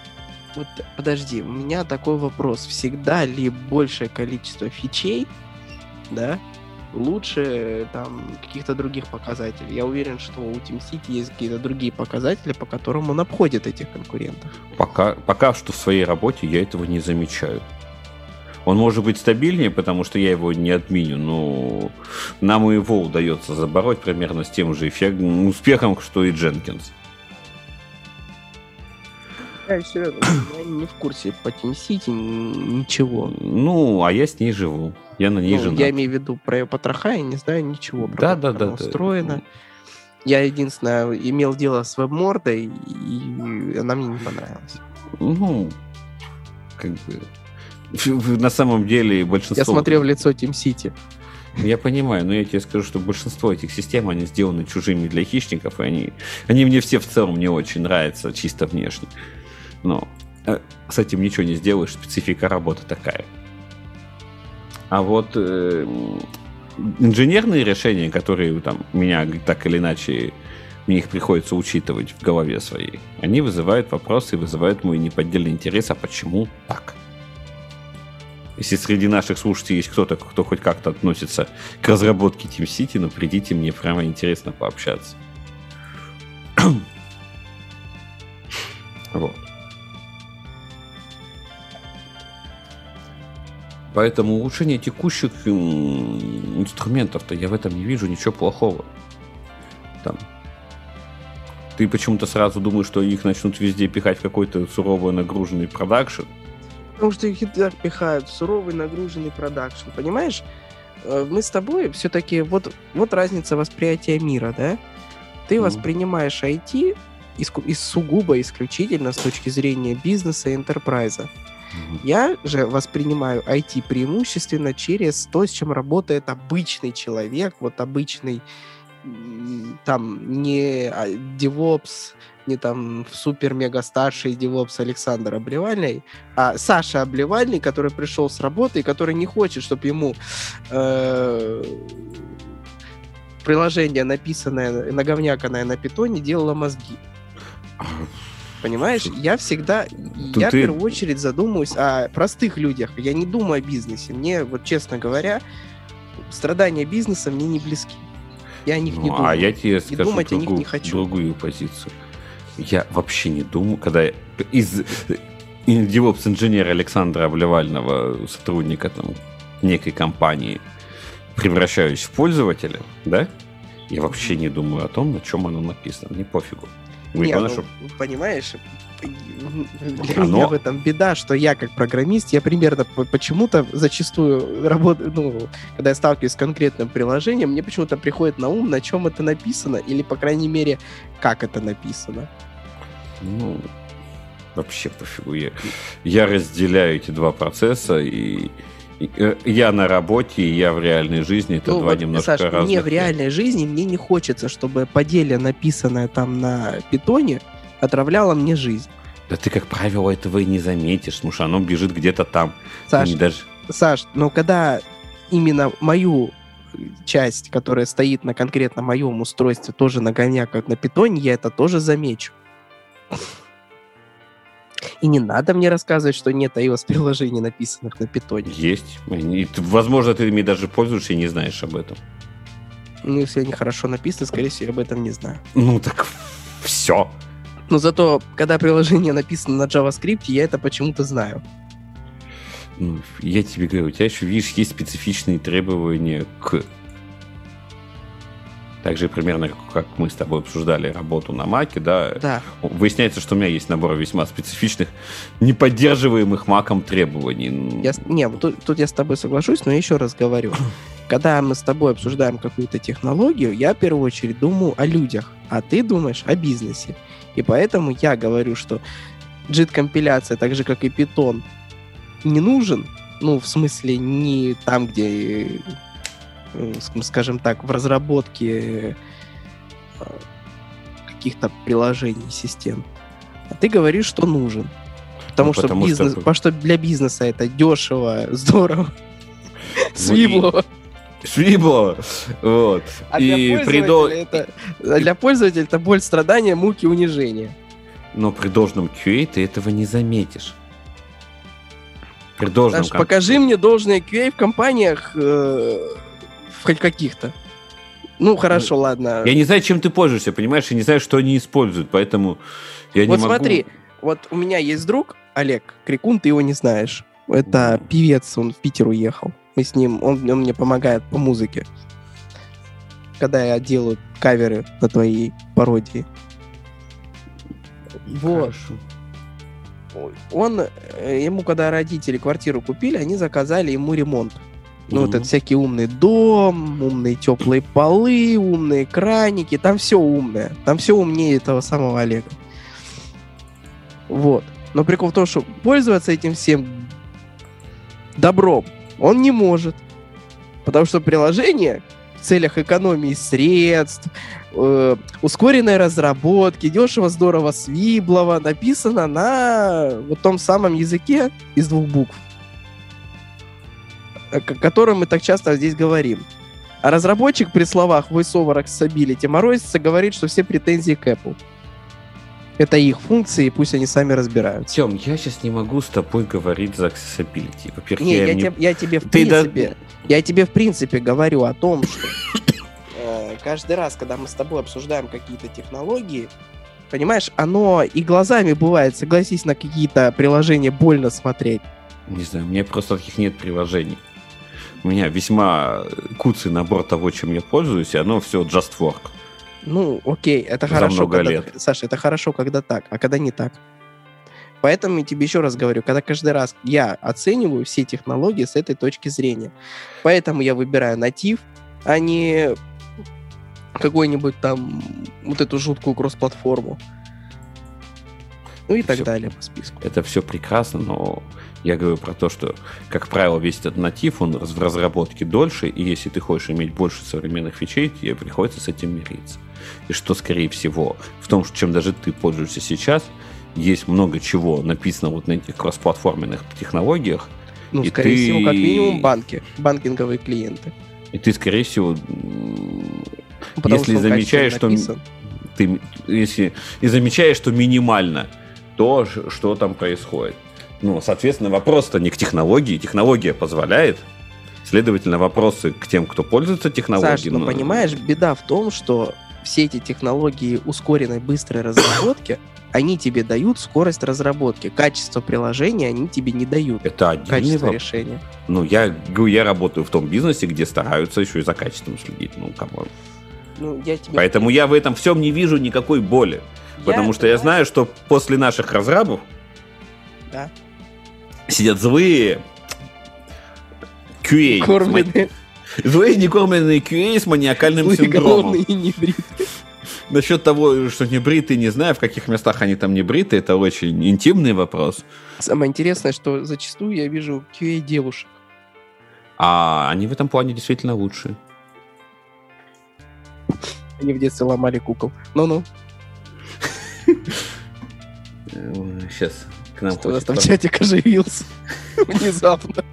Вот, подожди, у меня такой вопрос. Всегда ли большее количество фичей, да, лучше там каких-то других показателей. Я уверен, что у TeamCity есть какие-то другие показатели, по которым он обходит этих конкурентов. Пока, пока что в своей работе я этого не замечаю. Он может быть стабильнее, потому что я его не отменю, но нам его удается забороть примерно с тем же эффектом, успехом, что и Дженкинс. Я серьезно, я не в курсе по TeamCity ничего. Ну, а я с ней живу. Я на ней ну, женат. Я имею в виду про ее потроха, я не знаю ничего про да, да, да, устроено. Да. Я единственное имел дело с веб-мордой, и она мне не понравилась. Ну, как бы на самом деле большинство... Я смотрел в лицо Team City. Я понимаю, но я тебе скажу, что большинство этих систем, они сделаны чужими для хищников, и они, они мне все в целом не очень нравятся, чисто внешне. Но э, с этим ничего не сделаешь, специфика работы такая. А вот э, инженерные решения, которые там меня так или иначе мне их приходится учитывать в голове своей, они вызывают вопросы и вызывают мой неподдельный интерес, а почему так? Если среди наших слушателей есть кто-то, кто хоть как-то относится к разработке Team City, ну, придите, мне прямо интересно пообщаться. вот. Поэтому улучшение текущих инструментов-то я в этом не вижу ничего плохого. Там. Ты почему-то сразу думаешь, что их начнут везде пихать в какой-то суровый нагруженный продакшн. Потому что так пихают в суровый нагруженный продакшн. Понимаешь? Э, мы с тобой все-таки... Вот, вот разница восприятия мира, да? Ты mm. воспринимаешь IT из, из сугубо исключительно с точки зрения бизнеса и энтерпрайза. Я же воспринимаю IT преимущественно через то, с чем работает обычный человек, вот обычный там не а, DevOps, не там супер-мега старший DevOps Александр Обливальный, а Саша Обливальный, который пришел с работы и который не хочет, чтобы ему э, приложение, написанное, наговняканное на питоне, делало мозги. Понимаешь, я всегда, Тут я ты... в первую очередь задумываюсь о простых людях. Я не думаю о бизнесе. Мне, вот честно говоря, страдания бизнеса мне не близки. Я о них ну, не думаю. А я тебе и скажу думать другую, о них не хочу. другую позицию. Я вообще не думаю, когда я из DevOps инженера Александра Обливального, сотрудника там некой компании, превращаюсь в пользователя, да, я вообще не думаю о том, на чем оно написано. Мне пофигу. Вы Не, ну, что... понимаешь, для Оно... меня в этом беда, что я как программист, я примерно почему-то зачастую работаю, ну, когда я сталкиваюсь с конкретным приложением, мне почему-то приходит на ум, на чем это написано, или, по крайней мере, как это написано. Ну, вообще пофигу. Я, я разделяю эти два процесса, и Э, я на работе, и я в реальной жизни. Это ну, два вот, немножко Саш, разных. Мне в реальной жизни мне не хочется, чтобы поделие, написанное там на питоне, отравляло мне жизнь. Да ты, как правило, этого и не заметишь, потому что оно бежит где-то там. Саш, даже... Саш, но когда именно мою часть, которая стоит на конкретно моем устройстве, тоже на как на питоне, я это тоже замечу. И не надо мне рассказывать, что нет iOS-приложений, написанных на питоне. Есть. И, возможно, ты ими даже пользуешься и не знаешь об этом. Ну, если они хорошо написаны, скорее всего, я об этом не знаю. Ну, так все. Но зато, когда приложение написано на JavaScript, я это почему-то знаю. Ну, я тебе говорю, у тебя еще, видишь, есть специфичные требования к также примерно как мы с тобой обсуждали работу на Маке, да, да. выясняется, что у меня есть набор весьма специфичных, неподдерживаемых Маком требований. Я, не, тут, тут я с тобой соглашусь, но я еще раз говорю. Когда мы с тобой обсуждаем какую-то технологию, я в первую очередь думаю о людях, а ты думаешь о бизнесе. И поэтому я говорю, что JIT-компиляция, так же как и Python, не нужен, ну, в смысле, не там, где Э, скажем так, в разработке э, каких-то приложений, систем. А ты говоришь, что нужен. Потому, ну, что, потому, бизнес, что... потому что для бизнеса это дешево, здорово, свибло. Свибло. Вот. А и для, придо... это, для пользователя это боль, страдания, муки, унижения. Но при должном QA ты этого не заметишь. При должном... Саш, покажи мне должное QA в компаниях, э, хоть каких-то. Ну, хорошо, ну, ладно. Я не знаю, чем ты пользуешься, понимаешь? Я не знаю, что они используют, поэтому я вот не могу... смотри, вот у меня есть друг, Олег Крикун, ты его не знаешь. Это певец, он в Питер уехал. Мы с ним, он, он мне помогает по музыке. Когда я делаю каверы на твои пародии. Вот. Хорошо. Он, э, ему когда родители квартиру купили, они заказали ему ремонт. Ну, mm-hmm. вот это всякий умный дом, умные теплые полы, умные краники, там все умное. Там все умнее этого самого Олега. Вот. Но прикол в том, что пользоваться этим всем добром он не может. Потому что приложение в целях экономии средств, э, ускоренной разработки, дешево, здорово, свиблово, написано на вот том самом языке из двух букв о котором мы так часто здесь говорим. А разработчик при словах VoiceOver Accessibility морозится, говорит, что все претензии к Apple. Это их функции, пусть они сами разбираются. Тем, я сейчас не могу с тобой говорить за accessibility. Во-первых, Не, я, я, не- тебе, я тебе в Ты да- принципе, я тебе в принципе говорю о том, что э, каждый раз, когда мы с тобой обсуждаем какие-то технологии, понимаешь, оно и глазами бывает, согласись, на какие-то приложения больно смотреть. Не знаю, у меня просто таких нет приложений. У меня весьма куцый набор того, чем я пользуюсь, и оно все just work. Ну, окей, это За хорошо, много когда- лет. Саша, это хорошо, когда так, а когда не так. Поэтому я тебе еще раз говорю, когда каждый раз я оцениваю все технологии с этой точки зрения. Поэтому я выбираю натив, а не какой-нибудь там вот эту жуткую кросс-платформу. Ну и так Всё. далее по списку. Это все прекрасно, но я говорю про то, что, как правило, весь этот натив, он в разработке дольше, и если ты хочешь иметь больше современных фичей, тебе приходится с этим мириться. И что, скорее всего, в том, что чем даже ты пользуешься сейчас, есть много чего написано вот на этих кроссплатформенных технологиях, Ну, И скорее ты- всего, как минимум банки, банкинговые клиенты. и ты, скорее всего, потому Если он замечаешь, что- написан. ты, если и замечаешь, что минимально то, что там происходит. Ну, соответственно, вопрос-то не к технологии. Технология позволяет. Следовательно, вопросы к тем, кто пользуется технологией. Саш, ну, понимаешь, беда в том, что все эти технологии ускоренной быстрой разработки, они тебе дают скорость разработки. Качество приложения они тебе не дают. Это Качество вопрос. решения. Ну, я, говорю, я работаю в том бизнесе, где стараются еще и за качеством следить. Ну, come on. Ну, я тебе... Поэтому я в этом всем не вижу никакой боли. Потому что я знаю, что после наших разрабов Да. сидят злые QA. Кормленные, Злые некормленные QA с маниакальным злые, синдромом. голодные и небритые. Насчет того, что не бритые, не знаю, в каких местах они там не бритые, это очень интимный вопрос. Самое интересное, что зачастую я вижу QA девушек. А они в этом плане действительно лучше. Они в детстве ломали кукол. Ну-ну, Сейчас к нам что у нас хочет там пом- чатик оживился. Внезапно.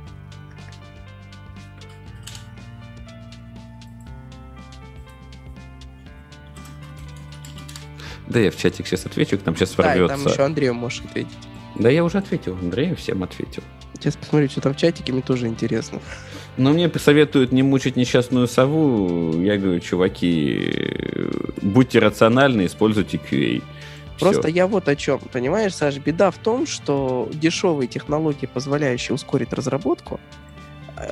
Да, я в чатик сейчас отвечу, к нам сейчас Да, и там ворвется. еще Андрею можешь ответить. Да, я уже ответил, Андрею всем ответил. Сейчас посмотрю, что там в чатике, мне тоже интересно. Но мне посоветуют не мучить несчастную сову. Я говорю, чуваки, будьте рациональны, используйте QA. Просто я вот о чем. Понимаешь, Саш, беда в том, что дешевые технологии, позволяющие ускорить разработку, э,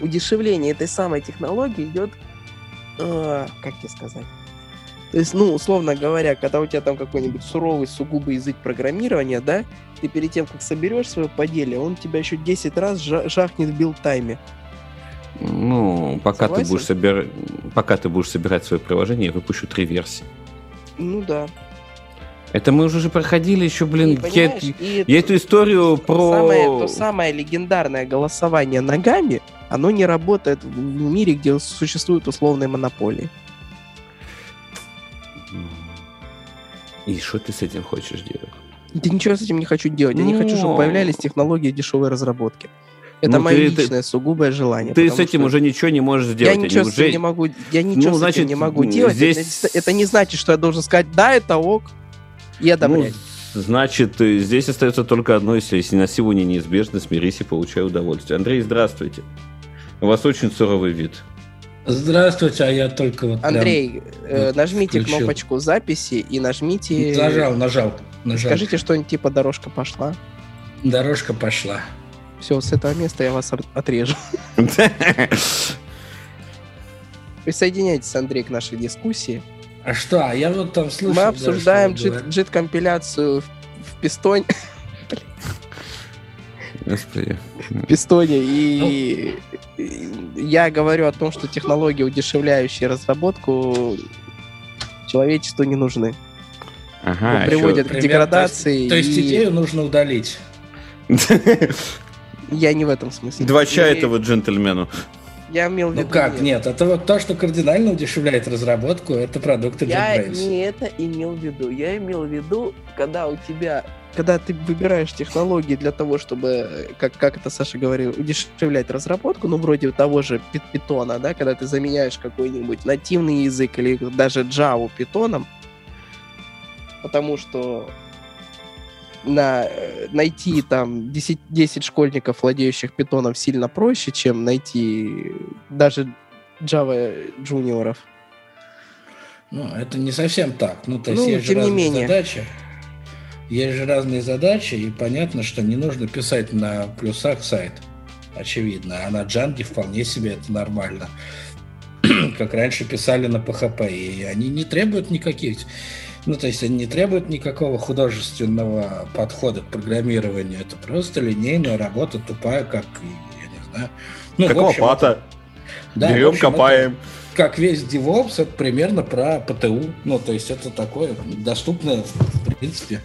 удешевление этой самой технологии идет, э, как тебе сказать? То есть, ну, условно говоря, когда у тебя там какой-нибудь суровый, сугубый язык программирования, да, ты перед тем, как соберешь свое поделие, он тебя еще 10 раз жа- жахнет в build time е. Ну, пока ты, Согласен? будешь собир... пока ты будешь собирать свое приложение, я выпущу три версии. Ну да. Это мы уже же проходили еще, блин, И, я, и я эту историю про... Самое, то самое легендарное голосование ногами, оно не работает в мире, где существуют условные монополии. И что ты с этим хочешь делать? Да ничего с этим не хочу делать. Я не хочу, чтобы Ну. появлялись технологии дешевой разработки. Это Ну, мое ты- ты- личное сугубое желание. Ты с этим что уже ничего не можешь я сделать. ничего Они с этим уже- не могу, я ничего Ну, с значит, этим не могу делать. здесь- Это, это не значит, что я должен сказать, да, это ок, и Ну, одобрять. значит, э, здесь остается только одно, если, если насилие неизбежно, смирись и получай удовольствие. Андрей, здравствуйте. У вас очень суровый вид. Здравствуйте, а я только вот прям Андрей, э, вот нажмите включил. кнопочку записи и нажмите... Нажал, нажал, нажал. Скажите что-нибудь типа «дорожка пошла». Дорожка пошла. Все, с этого места я вас от- отрежу. Присоединяйтесь, Андрей, к нашей дискуссии. А что, а я вот там слышал... Мы да, обсуждаем джит-компиляцию в, пистоне, Господи. в пистоне, и, и я говорю о том, что технологии, удешевляющие разработку, человечеству не нужны. Ага, Ну, приводят к Пример, деградации. То есть, то есть и идею нужно удалить. еще- Я не в этом смысле. Два чая этого джентльмену. Я имел в Ну виду... как, нет, это вот то, что кардинально удешевляет разработку, это продукты Я не это имел в виду. Я имел в виду, когда у тебя... Когда ты выбираешь технологии для того, чтобы, как, как это Саша говорил, удешевлять разработку, ну, вроде того же пи- питона, да, когда ты заменяешь какой-нибудь нативный язык или даже Java питоном, потому что на, э, найти там 10, 10 школьников, владеющих питоном, сильно проще, чем найти даже Java джуниоров. Ну, это не совсем так. Ну, то есть Ну, есть тем же не менее. задачи. Есть же разные задачи, и понятно, что не нужно писать на плюсах сайт. Очевидно. А на Django вполне себе это нормально. Как раньше писали на PHP. И они не требуют никаких... Ну, то есть они не требуют никакого художественного подхода к программированию. Это просто линейная работа, тупая, как, я не знаю... Ну, как общем, лопата. да, Берем, общем, это- копаем. как весь DevOps, это примерно про ПТУ. Ну, то есть это такое доступное, в принципе,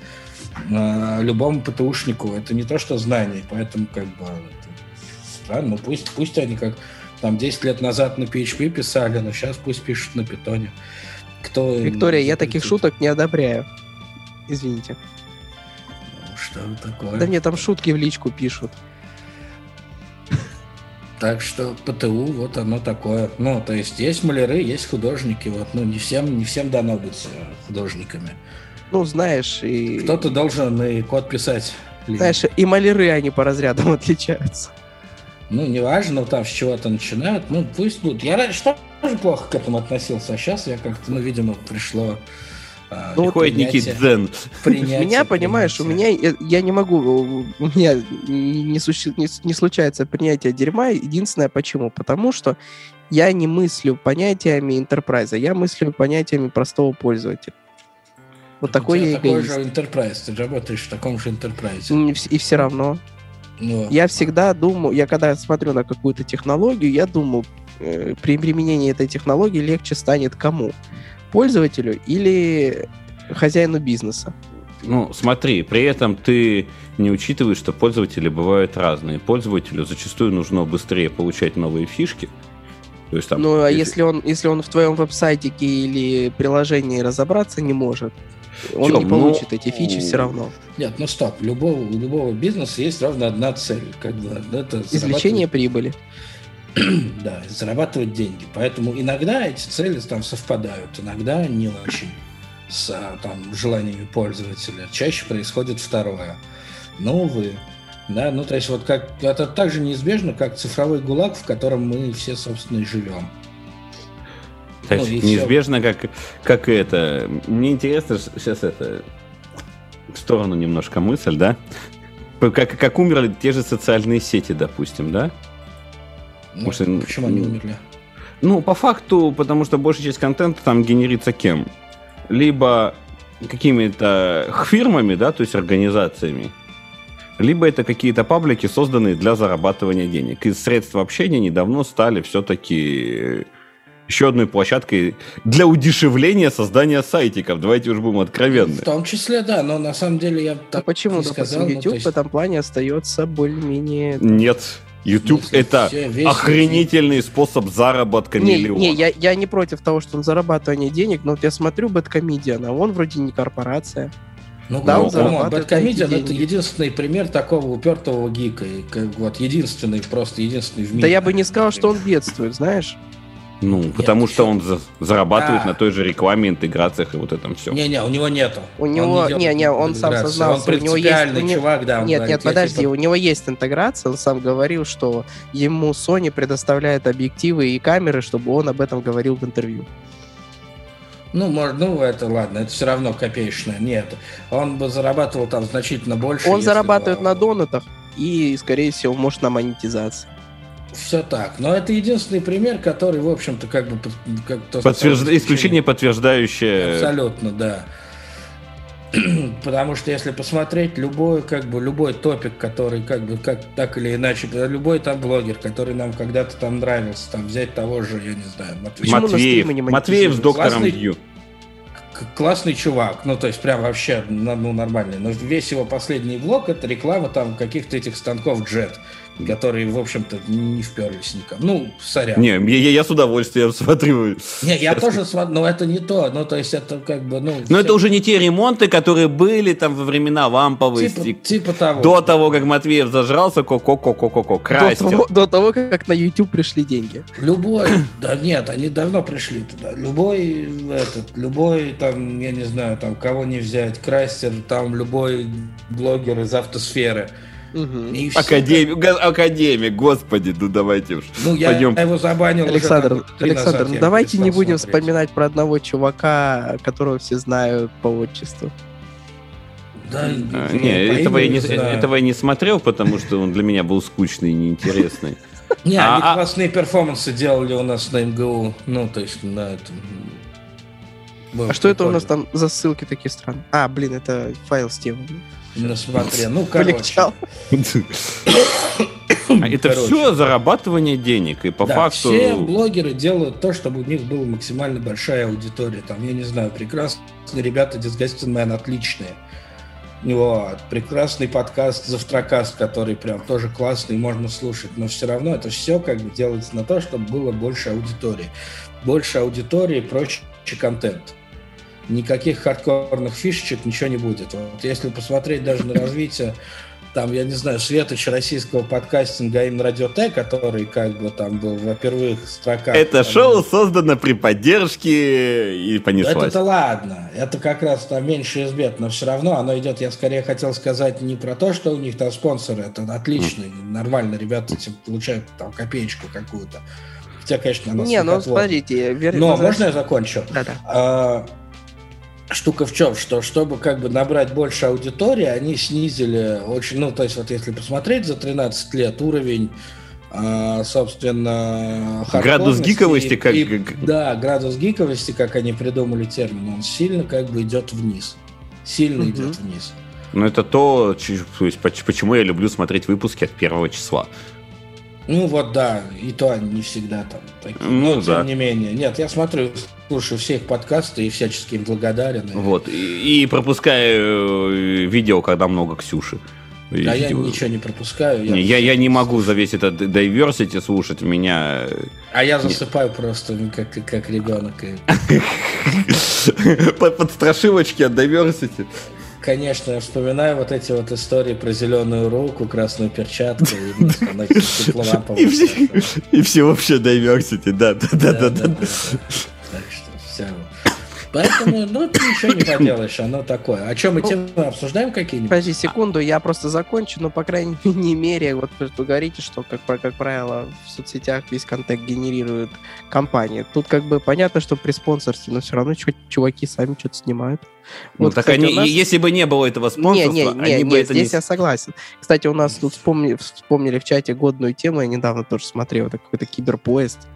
любому ПТУшнику. Это не то, что знание, поэтому как бы странно. Ну, пусть, пусть они как там 10 лет назад на PHP писали, но сейчас пусть пишут на питоне. Кто Виктория, я таких шуток не одобряю. Извините. Ну, Что такое? Да мне там шутки в личку пишут. Так что ПТУ, вот оно такое. Ну, то есть есть маляры, есть художники. Вот, ну, не всем, не всем дано быть э, художниками. Ну, знаешь, и... Кто-то должен и код писать. Знаешь, и маляры, они по разрядам отличаются. Ну, неважно, там с чего-то начинают. Ну, пусть будут. Я раньше тоже плохо к этому относился, а сейчас я как-то, ну, видимо, пришло... а, Ну, вот Приходит принятие- Никит Дзен. принятие, меня, понимаешь, у меня... принятие. Я, я не могу... У меня не, не суще- не не случается принятие дерьма. Единственное, почему? Потому что я не мыслю понятиями enterprise, я мыслю понятиями простого пользователя. Вот такой я такой эгоист. же enterprise, ты работаешь в таком же enterprise. И вс- И все равно. Ну, Я всегда думаю, я когда смотрю на какую-то технологию, я думаю, э, при применении этой технологии легче станет кому? Пользователю или хозяину бизнеса? Ну, смотри, при этом ты не учитываешь, что пользователи бывают разные. Пользователю зачастую нужно быстрее получать новые фишки. То есть там... ну, а если он, если он в твоем веб-сайтике или приложении разобраться не может, он Тём, не ну, получит эти фичи все равно. Нет, ну стоп, у любого, у любого бизнеса есть ровно одна цель, как бы, это Извлечение прибыли. да, зарабатывать деньги. Поэтому иногда эти цели там совпадают, иногда не очень с а, там, желаниями пользователя. Чаще происходит второе. Но, увы. Да, ну, то есть вот как, это так же неизбежно, как цифровой гулаг, в котором мы все, собственно, и живем. То ну, неизбежно, как, как и это. Мне интересно сейчас это в сторону немножко мысль, да? Как, как умерли те же социальные сети, допустим, да? Ну, что, почему они умерли? Ну, по факту, потому что большая часть контента там генерится кем? Либо какими-то фирмами, да, то есть организациями, либо это какие-то паблики, созданные для зарабатывания денег. И средства общения недавно стали все-таки еще одной площадкой для удешевления создания сайтиков. Давайте уж будем откровенны. В том числе, да, но на самом деле я А так почему, не допустим, сказал. ну, YouTube есть- в этом плане остается более-менее... Нет, YouTube смысле, это все- весь- охренительный способ заработка Не, миллиона. не я, я не против того, что он зарабатывание денег, но вот я смотрю Бэткомедиан, а он вроде не корпорация. Ну, Да, да, он зарабатывает Бэткомедиан это единственный пример такого упертого гика. И как, вот единственный, просто единственный в мире. Да я бы не сказал, что он бедствует, знаешь? Ну, потому что он за- зарабатывает Да. на той же рекламе, интеграциях и вот этом все. Не-не, у него нету. У него- делает не, не, он сам сознался, Он у него есть- принципиальный у него- чувак, да. он нет, говорит, нет, подожди, типа- у него есть интеграция, он сам говорил, что ему Sony предоставляет объективы и камеры, чтобы он об этом говорил в интервью. Ну, может, ну, это ладно, это все равно копеечное. Нет, он бы зарабатывал там значительно больше. Он зарабатывает бы- на донатах и, скорее всего, может на монетизации. Все так. Но это единственный пример, который, в общем-то, как бы... Как самое Исключение, подтверждающее... Абсолютно, да. Потому что если посмотреть любой, как бы, любой топик, который, как бы, как так или иначе, любой там блогер, который нам когда-то там нравился, там взять того же, я не знаю, Матвеев, не Матвеев с доктором Классный- Ю. Классный чувак, ну, то есть прям вообще, ну, нормальный. Но весь его последний блог — это реклама там каких-то этих станков Jet. Которые, в общем-то, не вперлись никому. Ну, сорян. Не, я, я с удовольствием смотрю. Не, я тоже смотрю, но это не то. Ну, то есть это как бы, ну... Но это уже не те ремонты, которые были там во времена ламповые. Типа, типа того. До того, как Матвеев зажрался, ко-ко-ко-ко-ко, До того, до того, как на YouTube пришли деньги. Любой, да нет, они давно пришли туда. Любой, этот, любой, там, я не знаю, там, кого не взять, Крастер, там, любой блогер из автосферы – Угу. Академик, как... академик, господи, ну давайте уж. Ну, я пойдем. его забанил Александр, уже, Александр, ну давайте не будем смотреть. вспоминать про одного чувака, которого все знают по отчеству. Да, а, не, этого я, не, этого я не смотрел, потому что он для меня был скучный и неинтересный. Не, а, они а... классные перформансы делали у нас на МГУ, ну, то есть на этом... А что это у нас там за ссылки такие странные? А, блин, это файл с темой. Ну, смотри, ну, короче. А это все зарабатывание денег, и по да, факту... все блогеры делают то, чтобы у них была максимально большая аудитория. Там, я не знаю, прекрасные ребята, Disgusting отличные. Вот, прекрасный подкаст Завтракаст, который прям тоже классный, можно слушать. Но все равно это все как бы делается на то, чтобы было больше аудитории. Больше аудитории, проще контент никаких хардкорных фишечек, ничего не будет. Вот если посмотреть даже на развитие там, я не знаю, светоч российского подкастинга именно Радио Т, который как бы там был во первых строках. Это там, шоу создано при поддержке и понеслось. Это-то ладно, это как раз там меньше из бед, но все равно оно идет, я скорее хотел сказать не про то, что у них там спонсоры, это отлично, mm. нормально, ребята эти получают там копеечку какую-то. Хотя, конечно, она Не, ну смотрите, вер... Но можно я закончу? Да-да. Штука в чем, что чтобы как бы набрать больше аудитории, они снизили очень, ну, то есть вот если посмотреть за 13 лет уровень а, собственно, градус гиковости, как и, да, градус гиковости, как они придумали термин, он сильно как бы идет вниз, сильно угу. идет вниз. Ну это то, то есть, почему я люблю смотреть выпуски от первого числа. Ну вот да, и то они не всегда там такие. Ну, Но, да. тем не менее. Нет, я смотрю, слушаю все их подкасты и всячески им благодарен. Вот, и, и пропускаю э, видео, когда много Ксюши. Да, я ничего не пропускаю. Я, не, я, я не могу за весь этот diversity слушать, меня... Э, а я засыпаю просто, как, как ребенок. Под, под страшилочки от diversity. Конечно, я вспоминаю вот эти вот истории про зеленую руку, красную перчатку и тепло И все вообще diversity, да, да, да, да. Так что все. Поэтому, ну, ты ничего не поделаешь, оно такое. О чем мы ну, темы обсуждаем какие-нибудь? Подожди секунду, я просто закончу, но, по крайней мере, вот вы говорите, что, как, как правило, в соцсетях весь контент генерирует компания. Тут как бы понятно, что при спонсорстве, но все равно чуваки сами что-то снимают. Ну, вот, так кстати, они, нас... если бы не было этого спонсорства, не, не, не, они не, бы это здесь не... я согласен. Кстати, у нас тут вспомнили, вспомнили в чате годную тему, я недавно тоже смотрел, это какой-то киберпоезд.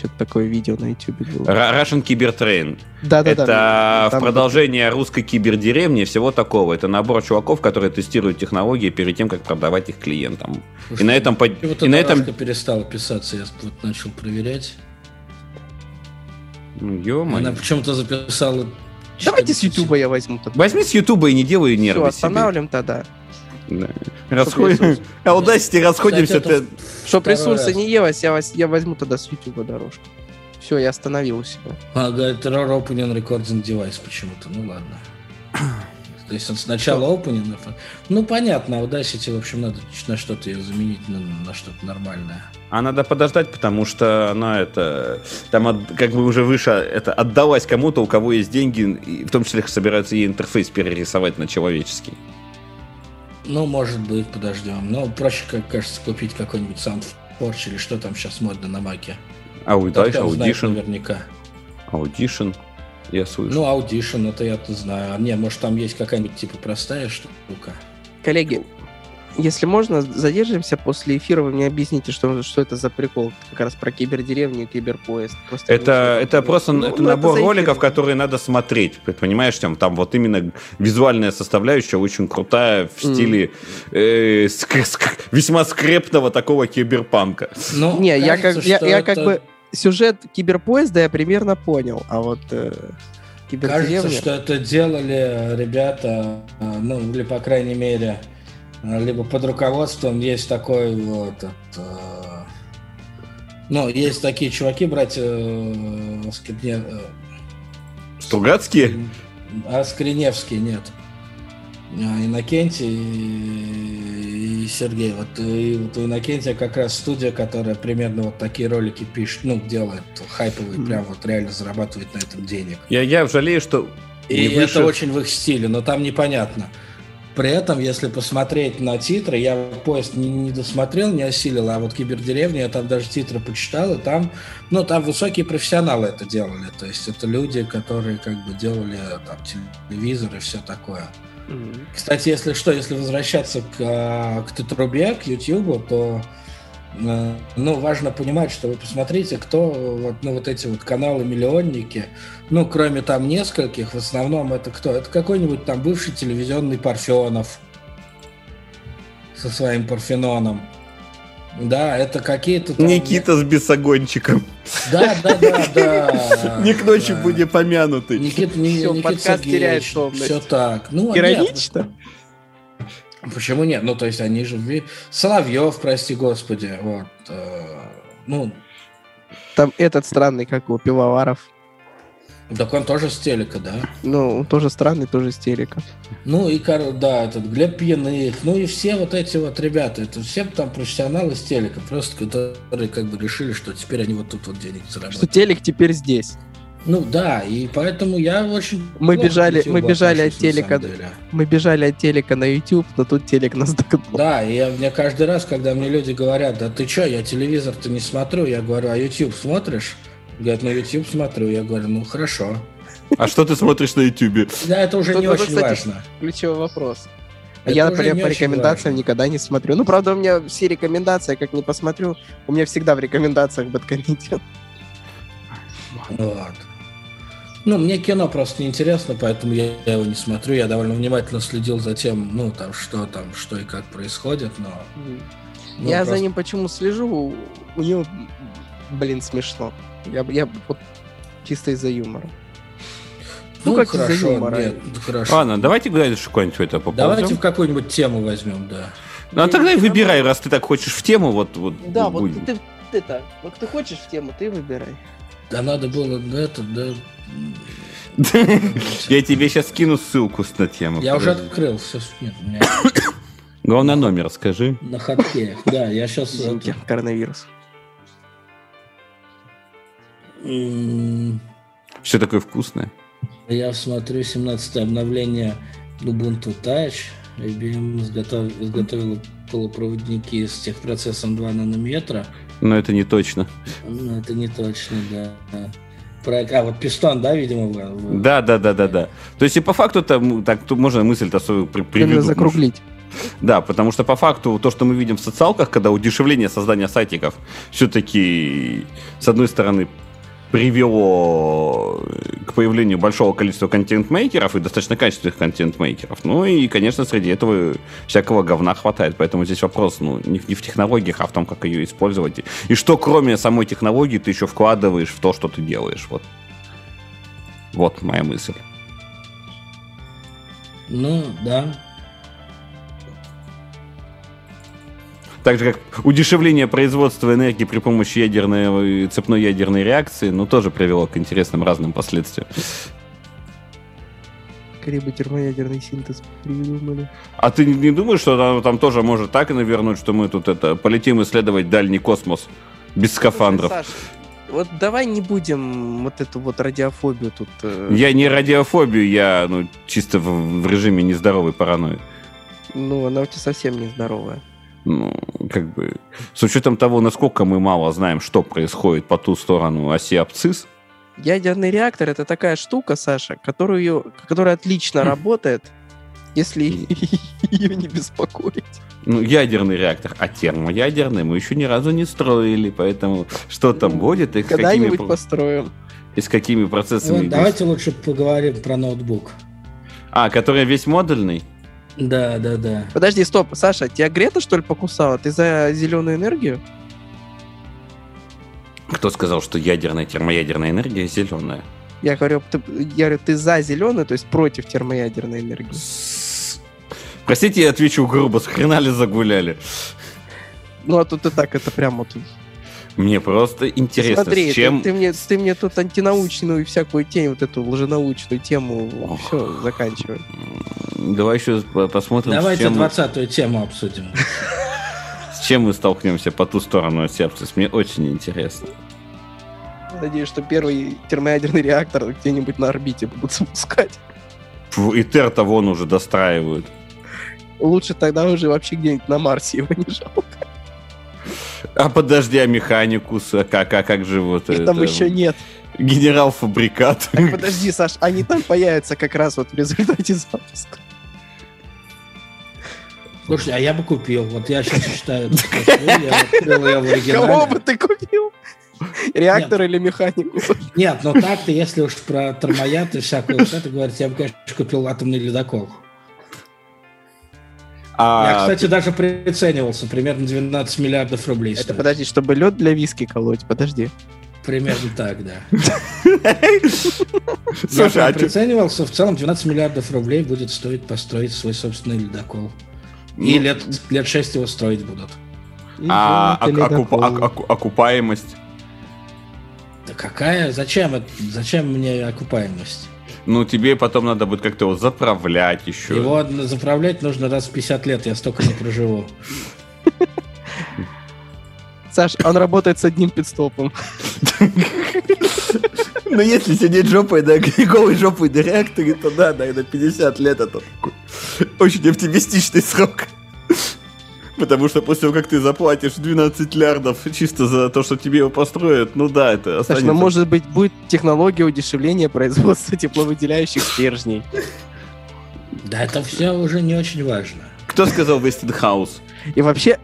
Что-то такое видео на YouTube было. Russian Cybertrain. Да, да, это да. Это в продолжение русской кибердеревни всего такого. Это набор чуваков, которые тестируют технологии перед тем, как продавать их клиентам. Слушай, и на этом... И вот и на этом... перестала писаться, я вот начал проверять. Ну, ё-моё. Она почему-то записала... Давайте с Ютуба я возьму. Тогда. Возьми с Ютуба и не делай нервы Все, останавливаем себе. тогда. Да. Расходим. Audacity расходимся. Кстати, Чтоб ресурсы не елось, я, я возьму тогда с YouTube дорожку. Все, я остановил у себя. А, говорит, Error Opening Recording Device почему-то. Ну ладно. То есть он сначала opening, ну понятно, а Audacity, в общем, надо на что-то ее заменить, на, на что-то нормальное. А надо подождать, потому что она это там от, как бы уже выше это отдалась кому-то, у кого есть деньги, и в том числе собираются ей интерфейс перерисовать на человеческий. Ну, может быть, подождем. Но проще, как кажется, купить какой-нибудь SoundForge или что там сейчас модно на Маке. Audition. Audition. Наверняка. Audition. Я слышу. Ну, Audition, это я-то знаю. А не, может, там есть какая-нибудь типа простая штука. Коллеги, если можно, задержимся после эфира, вы мне объясните, что, что это за прикол, как раз про кибердеревню и киберпоезд. Просто это это просто ну, это ну, набор это роликов, которые надо смотреть, понимаешь, там, там вот именно визуальная составляющая очень крутая в mm. стиле э, ск- ск- весьма скрепного такого киберпанка. Ну, Не, кажется, я как, я, я как бы сюжет киберпоезда я примерно понял, а вот... Э... Кажется, что это делали ребята, э, ну, или, по крайней мере, Либо под руководством есть такой вот... Это, ну, есть такие чуваки, братья э, Скрине... э, Стругацкие? А Скриневский нет. А Иннокентий и, и Сергей. Вот, и, вот у Иннокентия как раз студия, которая примерно вот такие ролики пишет, ну, делает хайповые, Мгм. прям вот реально зарабатывает на этом денег. Я, я жалею, что И выше- это очень в их стиле, но там непонятно. При этом, если посмотреть на титры, я поезд не, не досмотрел, не осилил, а вот кибердеревня, я там даже титры почитал, и там, ну, там высокие профессионалы это делали. То есть это люди, которые как бы делали там телевизор и все такое. Мгм. Кстати, если что, если возвращаться к, а, к трубе, к YouTube, то ну, важно понимать, что вы посмотрите, кто вот, ну, вот эти вот каналы-миллионники, ну, кроме там нескольких, в основном это кто? Это какой-нибудь там бывший телевизионный Парфенов со своим Парфеноном. Да, это какие-то там... Никита с бесогончиком. Да, да, да, да. Не к ночи Да. будем помянутый. Никит, не, Всё, Никита подкаст Сергеевич, теряет. Все так. Ну, нет, Иронично? Почему нет? Ну, то есть они же... Соловьев, прости господи, вот. э, ну, Там этот странный, как его, Пивоваров. так он тоже с телека, да? Ну, он тоже странный, тоже с телека. Ну, и, да, этот Глеб Пьяных, ну и все вот эти вот ребята, это все там профессионалы с телека, просто которые как бы решили, что теперь они вот тут вот денег Что заработают. телек теперь здесь. Ну, да, и поэтому я очень... Мы бежали- YouTube мы бежали от отношусь, на телека. Мы бежали от телека на YouTube, но тут телек нас догнал. Да, и я, мне каждый раз, когда мне люди говорят, да ты чё, я телевизор-то не смотрю, я говорю, а YouTube смотришь? Говорят, ну YouTube смотрю. Я говорю, ну хорошо. А что ты смотришь на Ютубе? Да, это уже не очень важно. Ключевой вопрос. А Это я, например, по рекомендациям важно. никогда не смотрю. Ну, правда, у меня все рекомендации, как не посмотрю, у меня всегда в рекомендациях бэткомедиан. Вот. Ну, мне кино просто неинтересно, поэтому я, его не смотрю. Я довольно внимательно следил за тем, ну, там, что там, что и как происходит, но... ну, я за просто- ним почему слежу, у, него, блин, смешно. Я, я вот чисто из-за юмора. Ну, ну, как из-за хорошо, юмора. нет, хорошо. Ладно, давайте дальше какое-нибудь это Давайте поползем. в какую-нибудь тему возьмем, да. Ну, а тогда и выбирай, раз ты так хочешь в тему, вот, вот Да, вот будем. ты, ты это, вот ты хочешь в тему, ты выбирай. Да надо было да, это, да. Я тебе сейчас скину ссылку с- на тему. Я уже открыл, все, нет, Главное номер скажи. на ходке. Да, я сейчас... Коронавирус. Все такое вкусное. Я смотрю 17 обновление Ubuntu Touch. IBM изготов- изготовила полупроводники с техпроцессом 2 нанометра. Но это не точно. Ну, это не точно, да. Проект- А, вот пистон, да, видимо? Да, да, да, да, да. То есть и по факту там так тут можно мысль-то свою при- приведу. закруглить. Да, потому что по факту то, что мы видим в социалках, когда удешевление создания сайтиков все-таки, с одной стороны, привело к появлению большого количества контент-мейкеров и достаточно качественных контент-мейкеров. Ну и, конечно, среди этого всякого говна хватает. Поэтому здесь вопрос ну, не, не в технологиях, а в том, как ее использовать. И что, кроме самой технологии, ты еще вкладываешь в то, что ты делаешь. Вот, вот моя мысль. Ну, да. Так же, как удешевление производства энергии при помощи ядерной, цепной ядерной реакции, ну, тоже привело к интересным разным последствиям. Скорее бы термоядерный синтез придумали. А ты не думаешь, что там, там тоже может так и навернуть, что мы тут это полетим исследовать дальний космос без скафандров? Слушай, Саш, вот давай не будем вот эту вот радиофобию тут... э, Я не радиофобию, я ну, чисто в, в режиме нездоровой паранойи. Ну, она у тебя совсем нездоровая. Ну, как бы, с учетом того, насколько мы мало знаем, что происходит по ту сторону оси абцисс, Ядерный реактор это такая штука, Саша, которую, которая отлично работает, если ее не беспокоить. Ну, ядерный реактор, а термоядерный мы еще ни разу не строили, поэтому что там Ну, будет и с какими, построим. и с какими процессами... Давайте лучше поговорим про ноутбук. А, который весь модульный? Да, да, да. Подожди, стоп, Саша, тебя Грета, что ли, покусала? Ты за зеленую энергию? Кто сказал, что ядерная термоядерная энергия зеленая? Я говорю, ты, я говорю, ты за зеленую, то есть против термоядерной энергии. Простите, я отвечу грубо, с хрена ли загуляли? Ну, а тут и так, это прям вот... Мне просто интересно, Смотри, с чем... ты, ты, мне, ты мне тут антинаучную всякую тень, вот эту лженаучную тему, Ох. все, заканчивай. Давай еще по- посмотрим, Давайте чем, мы- двадцатую тему обсудим. с чем мы столкнемся по ту сторону Сепсис. Мне очень интересно. Надеюсь, что первый термоядерный реактор где-нибудь на орбите будут запускать. И Тер-то вон уже достраивают. Лучше тогда уже вообще где-нибудь на Марсе его не жалко. А подожди, а механикус, а как, а как же вот Их там это, еще нет. генерал-фабрикат? Так подожди, Саш, они там появятся как раз вот в результате запуска. Слушай, а я бы купил. Вот я сейчас читаю. эту статью, Я вот купил ее в Кого бы ты купил? Реактор или механику? Нет, но так-то, если уж про термояд и всякую вот это говорить, я бы, конечно, купил атомный ледокол. А, Я, кстати, даже приценивался. Примерно 12 миллиардов рублей Это стоит. подожди, чтобы лед для виски колоть, подожди. Примерно так, да. Слушай, я а приценивался, в целом 12 миллиардов рублей будет стоить построить свой собственный ледокол. И Ну, лет, лет 6 его строить будут. а окупаемость? Да какая? Зачем? Зачем мне окупаемость? Ну, тебе потом надо будет как-то его заправлять еще. Его заправлять нужно раз в 50 лет, я столько не проживу. Саш, он работает с одним пидстопом. Ну, если сидеть жопой на голой жопой на реакторе, то да, наверное, 50 лет это очень оптимистичный срок. Потому что после того, как ты заплатишь 12 лярдов чисто за то, что тебе его построят, ну да, это останется. ну может быть будет технология удешевления производства тепловыделяющих стержней. Да, это все уже не очень важно. Кто сказал Westinghouse? И вообще...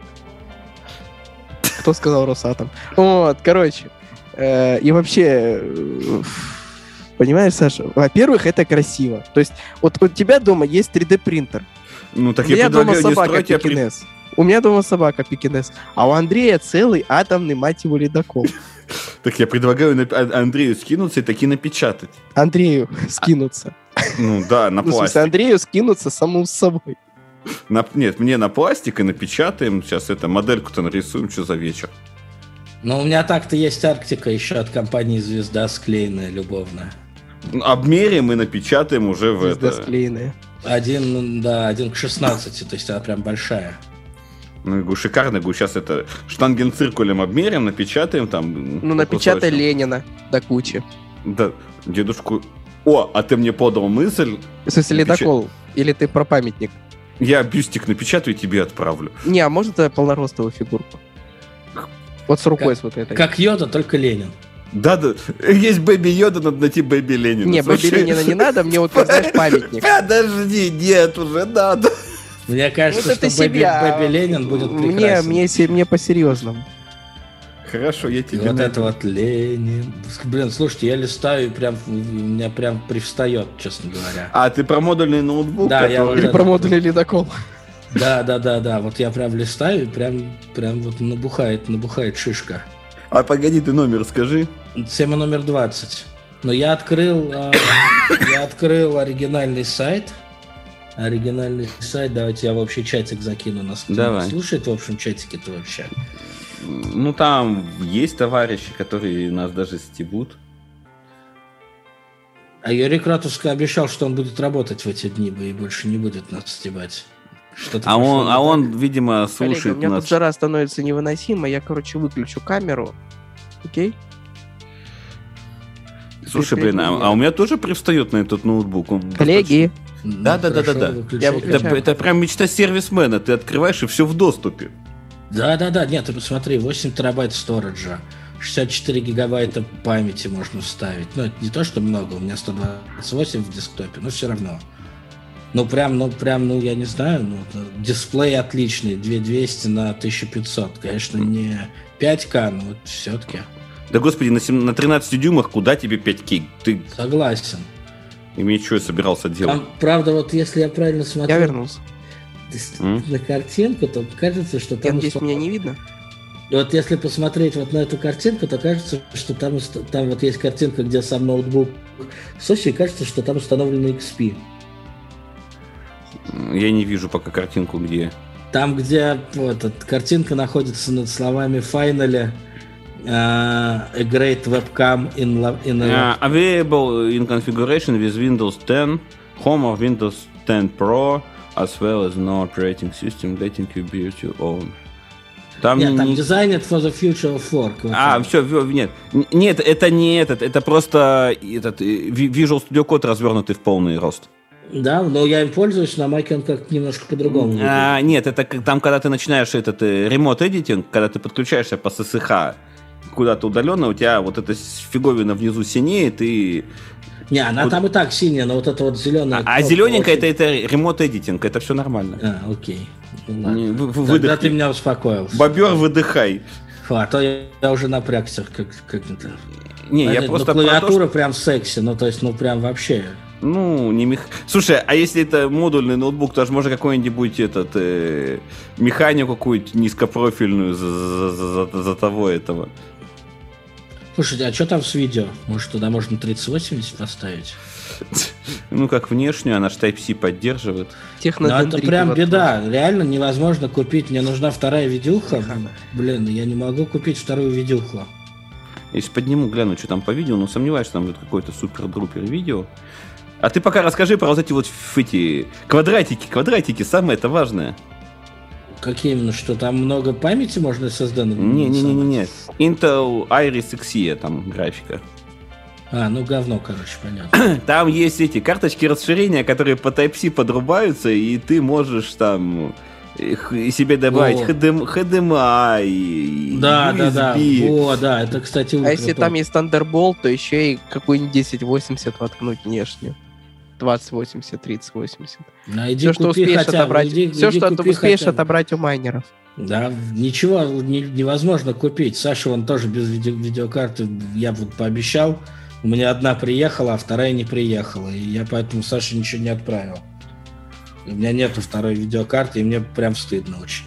Кто сказал Росатом? Вот, короче. э, И вообще... Понимаешь, Саша, во-первых, это красиво. То есть, вот у тебя дома есть 3D принтер. Ну, так у я предлагаю не собака строить, а при-. У меня дома собака пекинес. А у Андрея целый атомный, мать его, ледокол. Так я предлагаю А- Андрею скинуться и таки напечатать. Андрею скинуться. Ну да, на Ну, пластик. Андрею скинуться самому с собой. На- Нет, мне на пластик и напечатаем. Сейчас это модельку-то нарисуем, что за вечер. Но у меня так-то есть Арктика еще от компании «Звезда» склеенная любовно. Ну, Обмеряем и напечатаем уже в Звезда это. склеенная. Один, да, один к 16, то есть она прям большая. Ну, я говорю, шикарно, говорю, сейчас это штангенциркулем обмерим, напечатаем там. Ну, напечатай. Ленина до кучи. Да, дедушку... О, а ты мне подал мысль, В смысле, Напеча- ледокол? Или ты про памятник? я бюстик напечатаю и тебе отправлю. Не, а может это полноростовую фигурку? Вот с рукой Как- с вот этой. Как Йода, только Ленин. Да, да, есть Baby Yoda, надо найти Baby Ленина. Не, Baby Ленина не надо, мне вот, знаешь, памятник. Подожди, нет, уже надо. Мне кажется, Вот это что Бэби, себя. Бэби Ленин будет Мне, прекрасен. мне, мне по-серьезному. Хорошо, я И тебе... вот найду. это вот Ленин. Блин, слушайте, я листаю, и прям у меня прям привстает, честно говоря. А, ты про модульный ноутбук, Да, я Или про модульный ледокол. Да, да, да, да. Вот я прям листаю, и прям, прям вот набухает, набухает шишка. А погоди, ты номер скажи. Тема номер 20. Но я открыл, а, я открыл оригинальный сайт. Оригинальный сайт. Давайте я в общий чатик закину нас. Давай. Слушает в общем чатике-то вообще. Ну, там есть товарищи, которые нас даже стебут. А Юрий Кратовский обещал, что он будет работать в эти дни и больше не будет нас стебать. Что-то А он, а он, видимо, Коллега, у слушает меня нас. тут жара становится невыносимо, я, короче, выключу камеру. Окей? Слушай, блин, а, а у меня тоже привстает на этот ноутбук. Он Коллеги, Ну, Да, да, да, да, да. Я Это, это прям мечта сервисмена. Ты открываешь и все в доступе. Да, да, да. Нет, ты посмотри, 8 терабайт сториджа, 64 гигабайта памяти можно вставить. Ну, это не то, что много, у меня 128 в десктопе, но все равно. Ну, прям, ну, прям, ну, я не знаю, ну, дисплей отличный, 2200 на 1500. Конечно, не 5К, но вот все-таки. Да господи, на, сем- на 13 дюймах куда тебе 5 кей? Ты Согласен. имеешь что собирался делать? Там, правда, вот если я правильно смотрю я вернулся. М? на картинку, то кажется, что Я там... надеюсь, условно- меня не видно. Вот если посмотреть вот на эту картинку, то кажется, что там, там вот есть картинка, где сам ноутбук в Сочи, и кажется, что там установлено XP. Я не вижу пока картинку, где. Там, где вот, эта картинка находится над словами «Finally», э, a great webcam in, in a... Uh, available in configuration with Windows 10, Home of Windows 10 Pro, as well as no operating system letting you be your own. Там Нет, не- там designed for the future of work. Вот А, там. все, нет. Нет, это не этот, это просто этот э, Visual Studio Code развернутый в полный рост. Да, но я им пользуюсь, на Маке он как немножко по-другому. А, нет, это там, когда ты начинаешь этот э, ремонт эдитинг, когда ты подключаешься по SSH куда-то удаленно, у тебя вот эта фиговина внизу синеет, и... Не, она Куда- там и так синяя, но вот это вот зеленая... А, зелененькая это, это ремонт эдитинг, это все нормально. А, окей. Ну, ладно. Не, вы- вы- Тогда ты меня успокоил. Бобер, выдыхай. Фу, а то я, я уже напрягся, как, как это. Не, я Понятно, просто ну, то, клавиатура что- прям секси, ну то есть, ну прям вообще. Ну, не мех... Слушай, а если это модульный ноутбук, то же можно какой-нибудь этот э, механику какую-нибудь низкопрофильную за, за- за- за- за того этого. Слушайте, а что там с видео? Может, туда можно 3080 поставить? Ну, как внешнюю, она же Type-C поддерживает. Ну, Технодендрит это прям беда. Реально невозможно купить. Мне нужна вторая видюха. Блин, я не могу купить вторую видюху. Если подниму, гляну, что там по видео, но сомневаюсь, что там будет какой-то супер-друпер видео. А ты пока расскажи про вот эти вот эти квадратики, квадратики, самое это важное. Какие именно, что там много памяти можно на- Не-не-не-не. Intel Iris Xe, там графика. А, ну говно, короче, понятно. Там есть эти карточки расширения, которые по Type-C подрубаются, и ты можешь там их- и себе добавить HDMI, и Да, да, да. USB. О, да, это, кстати, А если там есть Thunderbolt, то еще и какой-нибудь 1080 воткнуть внешнюю. 2080, 3080. Найди, Все, что успеешь хотя отобрать. иди- Все, иди что купи успеешь хотя бы. отобрать у майнеров. Да, ничего не- невозможно купить. Саша вон тоже без видео- видеокарты, я вот пообещал. У меня одна приехала, а вторая не приехала. И я поэтому Саше ничего не отправил. У меня нету второй видеокарты, и мне прям стыдно очень.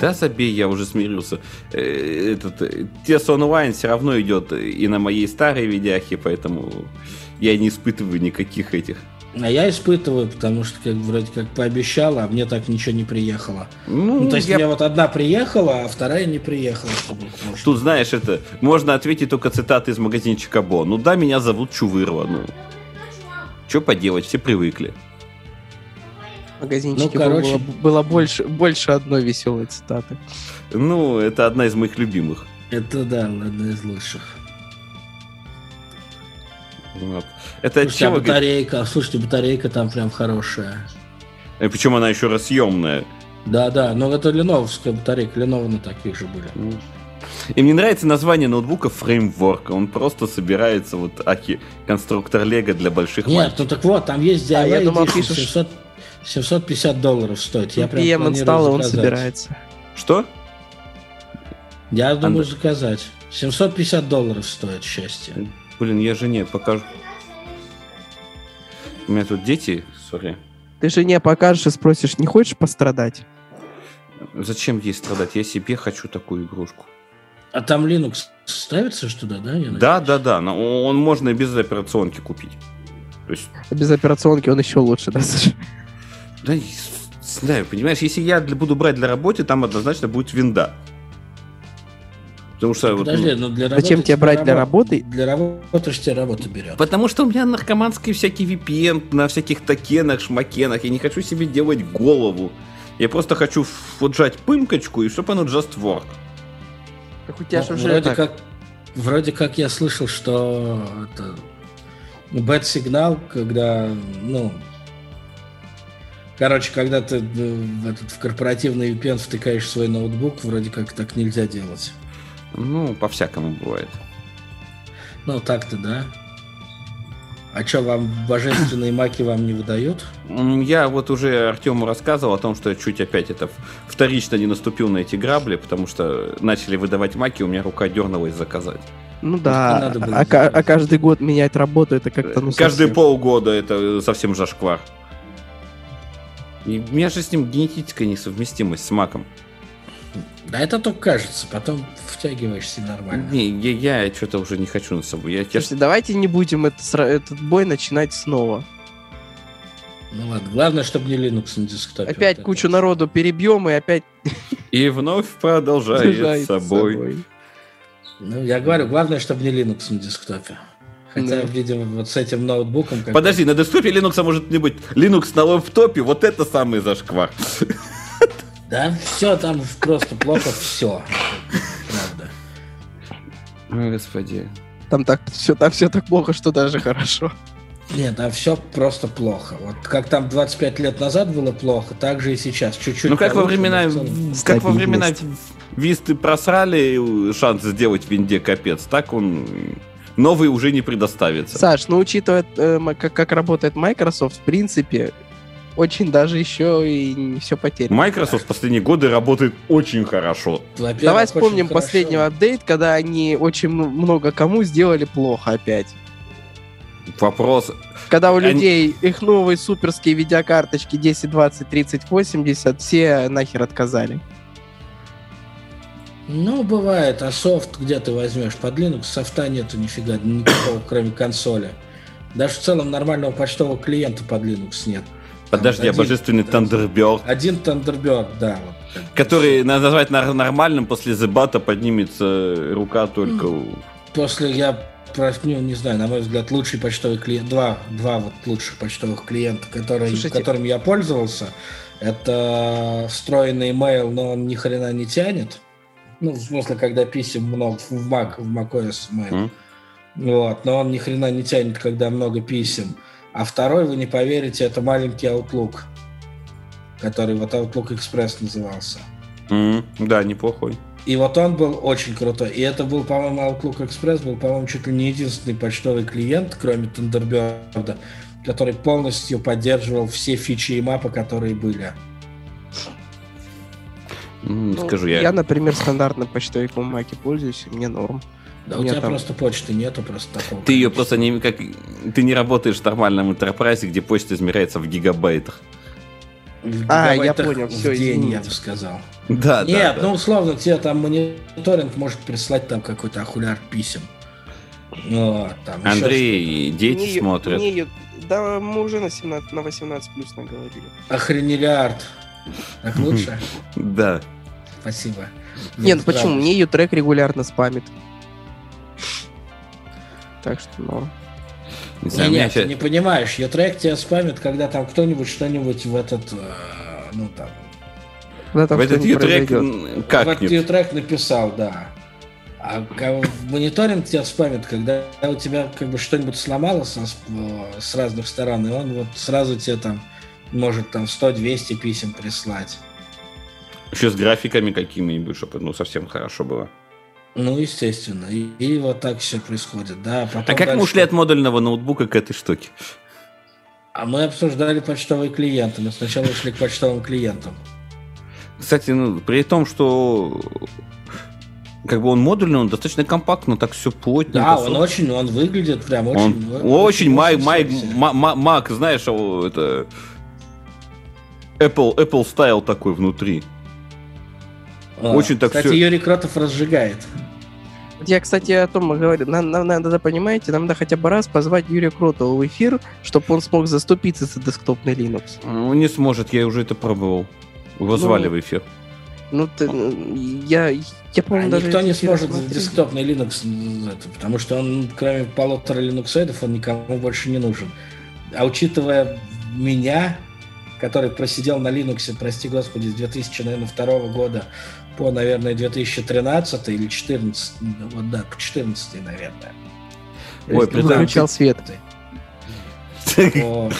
Да забей, я уже смирился. Э, Этот, TES Online все равно идет и на моей старой видяхе, поэтому я не испытываю никаких этих. А я испытываю, потому что как вроде как пообещал, а мне так ничего не приехало. Ну, Ну, то есть я- мне вот одна приехала, а вторая не приехала. Чтобы, может, Тут, знаешь, это можно ответить только цитаты из магазинчика Бо. Ну да, меня зовут Чувырва. Ну, что поделать, все привыкли. В магазинчике Ну, короче. было, было больше, больше одной веселой цитаты. Ну, это одна из моих любимых. Это да, одна из лучших. Вот. Это Слушайте, а чего? батарейка, слушайте, батарейка там прям хорошая. Причем она еще разъемная. Да, да, но это леновская батарейка, Lenovo на таких же были. И мне нравится название ноутбука Framework. Он просто собирается вот аки конструктор Лего для больших Нет, мальчиков. ну так вот, там есть DIY А, я думал, Edition, пишешь- 700 750 долларов стоит. Я прям PM планирую инсталл, и он собирается. Что? Я думаю Анд- заказать. 750 долларов стоит счастье. Блин, я жене покажу. У меня тут дети, сори. Ты жене покажешь и спросишь, не хочешь пострадать? Зачем ей страдать? Я себе хочу такую игрушку. А там Linux ставится что туда, да? я Да, да, да. но Он можно и без операционки купить. То есть, Без операционки он еще лучше, да, Саша? да, знаю, понимаешь, если я буду брать для работы, там однозначно будет винда. Потому что... вот, Подожди, ну, ну для Зачем работы тебе брать для рабо- работы? Для работы ж тебе работа берет. Потому что у меня наркоманский всякий VPN на всяких токенах, шмакенах. Я не хочу себе делать голову. Я просто хочу вот жать пымкочку, и чтобы оно just work. Так у тебя Ну, же уже вроде так. как, вроде как я слышал, что это bad сигнал, когда, ну, короче, когда ты э, в, этот, в корпоративный VPN втыкаешь свой ноутбук, вроде как так нельзя делать. Ну, по-всякому бывает. Ну, так-то, да. А что, вам божественные маки вам не выдают? Я вот уже Артему рассказывал о том, что я чуть опять это вторично не наступил на эти грабли, потому что начали выдавать маки, у меня рука дернулась заказать. Ну не да, а, делать. а каждый год менять работу, это как-то ну Каждые совсем. полгода это совсем зашквар. И у меня же с ним генетическая несовместимость с маком. Да это только кажется, потом втягиваешься нормально. Не, я, я что-то уже не хочу на собой. Я, я Слушайте, давайте не будем это сра- этот бой начинать снова. Ну ладно, главное, чтобы не Linux на десктопе. Опять Вот кучу это. народу перебьем и опять И вновь продолжает заряжает собой. Ну, я говорю, главное, чтобы не Linux на десктопе. Хотя, Да. видимо, вот с этим ноутбуком... Подожди, на десктопе Linux может не быть. Linux на лэптопе, вот это самый зашквар. Да, все там просто плохо, все. Правда. Ой, господи. Там так все, там все так плохо, что даже хорошо. Нет, там все просто плохо. Вот как там 25 лет назад было плохо, так же и сейчас. Чуть-чуть Ну как во времена, как во времена. Висты просрали шанс сделать винде капец, так он новый уже не предоставится. Саш, ну учитывая, э, как, как работает Microsoft, в принципе, очень даже еще и не все потеряно. Microsoft в последние годы работает очень хорошо. Во-первых, Давай вспомним хорошо. последний апдейт, когда они очень много кому сделали плохо опять. Вопрос. Когда у Они- людей их новые суперские видеокарточки 10, 20, 30, 80, все нахер отказали. Ну, бывает, а софт где ты возьмешь? Под Linux софта нету нифига, никакого, кроме консоли. Даже в целом нормального почтового клиента под Linux нет. Подожди, а один- божественный Thunderbird, Один Thunderbird, да. вот. который надо назвать нормальным, после зебата поднимется рука только у... После я ну, не знаю, на мой взгляд, лучший почтовый клиент, два, два вот лучших почтовых клиента, которые, Слушайте. которым я пользовался, это встроенный email, но он ни хрена не тянет. Ну, в смысле, когда писем много в Mac, в macOS mail. М? Вот, но он ни хрена не тянет, когда много писем. А второй, вы не поверите, это маленький Outlook, который вот Outlook Express назывался. М, Да, неплохой. И вот он был очень крутой. И это был, по-моему, Outlook Express был, по-моему, чуть ли не единственный почтовый клиент, кроме Thunderbird, который полностью поддерживал все фичи и мапы, которые были. М, Ну, Скажу я. например, стандартным почтовиком в Маке пользуюсь, и мне норм. Да У тебя там- просто почты нету, просто такого. Ты ее просто не как ты не работаешь в нормальном интерпрайзе, где почта измеряется в гигабайтах. В А, я понял, в день, извините. я бы сказал. Да, Нет, да, ну условно, тебе там мониторинг может прислать там какой-то ахуляр писем. Вот, там да. еще Андрей, дети Мне- смотрят. ее- да, мы уже на 17, на 18 плюс наговорили. Охренелиард. Так лучше? Да. Спасибо. Не, ну почему? Мне ее трек регулярно спамит. Так что, ну... Не Не, знаю, меня нет, не понимаешь, трек тебя спамит, когда там кто-нибудь что-нибудь в этот, э, ну там, Когда там в этот что-нибудь трек произойдет. в как этот трек написал, да. А мониторинг тебя спамит, когда у тебя как бы что-нибудь сломалось с, э, с разных сторон, и он вот сразу тебе там может там 100-200 писем прислать. Еще с графиками какими-нибудь, чтобы ну совсем хорошо было. Ну, естественно. И, и вот так все происходит, да. Потом А как мы дальше- ушли от модульного ноутбука к этой штуке? А мы обсуждали почтовые клиенты. Мы сначала ушли к почтовым клиентам. Кстати, ну, при том, что как бы он модульный, он достаточно компактно, так все плотненько. Да, он очень, он выглядит прям Он очень... очень, май, май, секси. ма- ма- Mac, знаешь, о, это Apple, Apple стайл такой внутри. А, очень так Кстати, всё- Юрий Кротов разжигает. Вот Я, кстати, о том и говорю. Нам, нам надо, понимаете, нам надо хотя бы раз позвать Юрия Кротова в эфир, чтобы он смог заступиться за десктопный Linux. Он не сможет, я уже это пробовал. Его звали в эфир. Ну, ты, я, я А по-моему, даже... никто не сможет за смотрел. десктопный Linux, это, потому что он, кроме полутора линуксоидов, он никому больше не нужен. А учитывая меня, который просидел на Linux, прости господи, с 2002 года по, наверное, 2013 или 2014, вот да, по 2014, наверное. Ой, ты представь, выключал свет.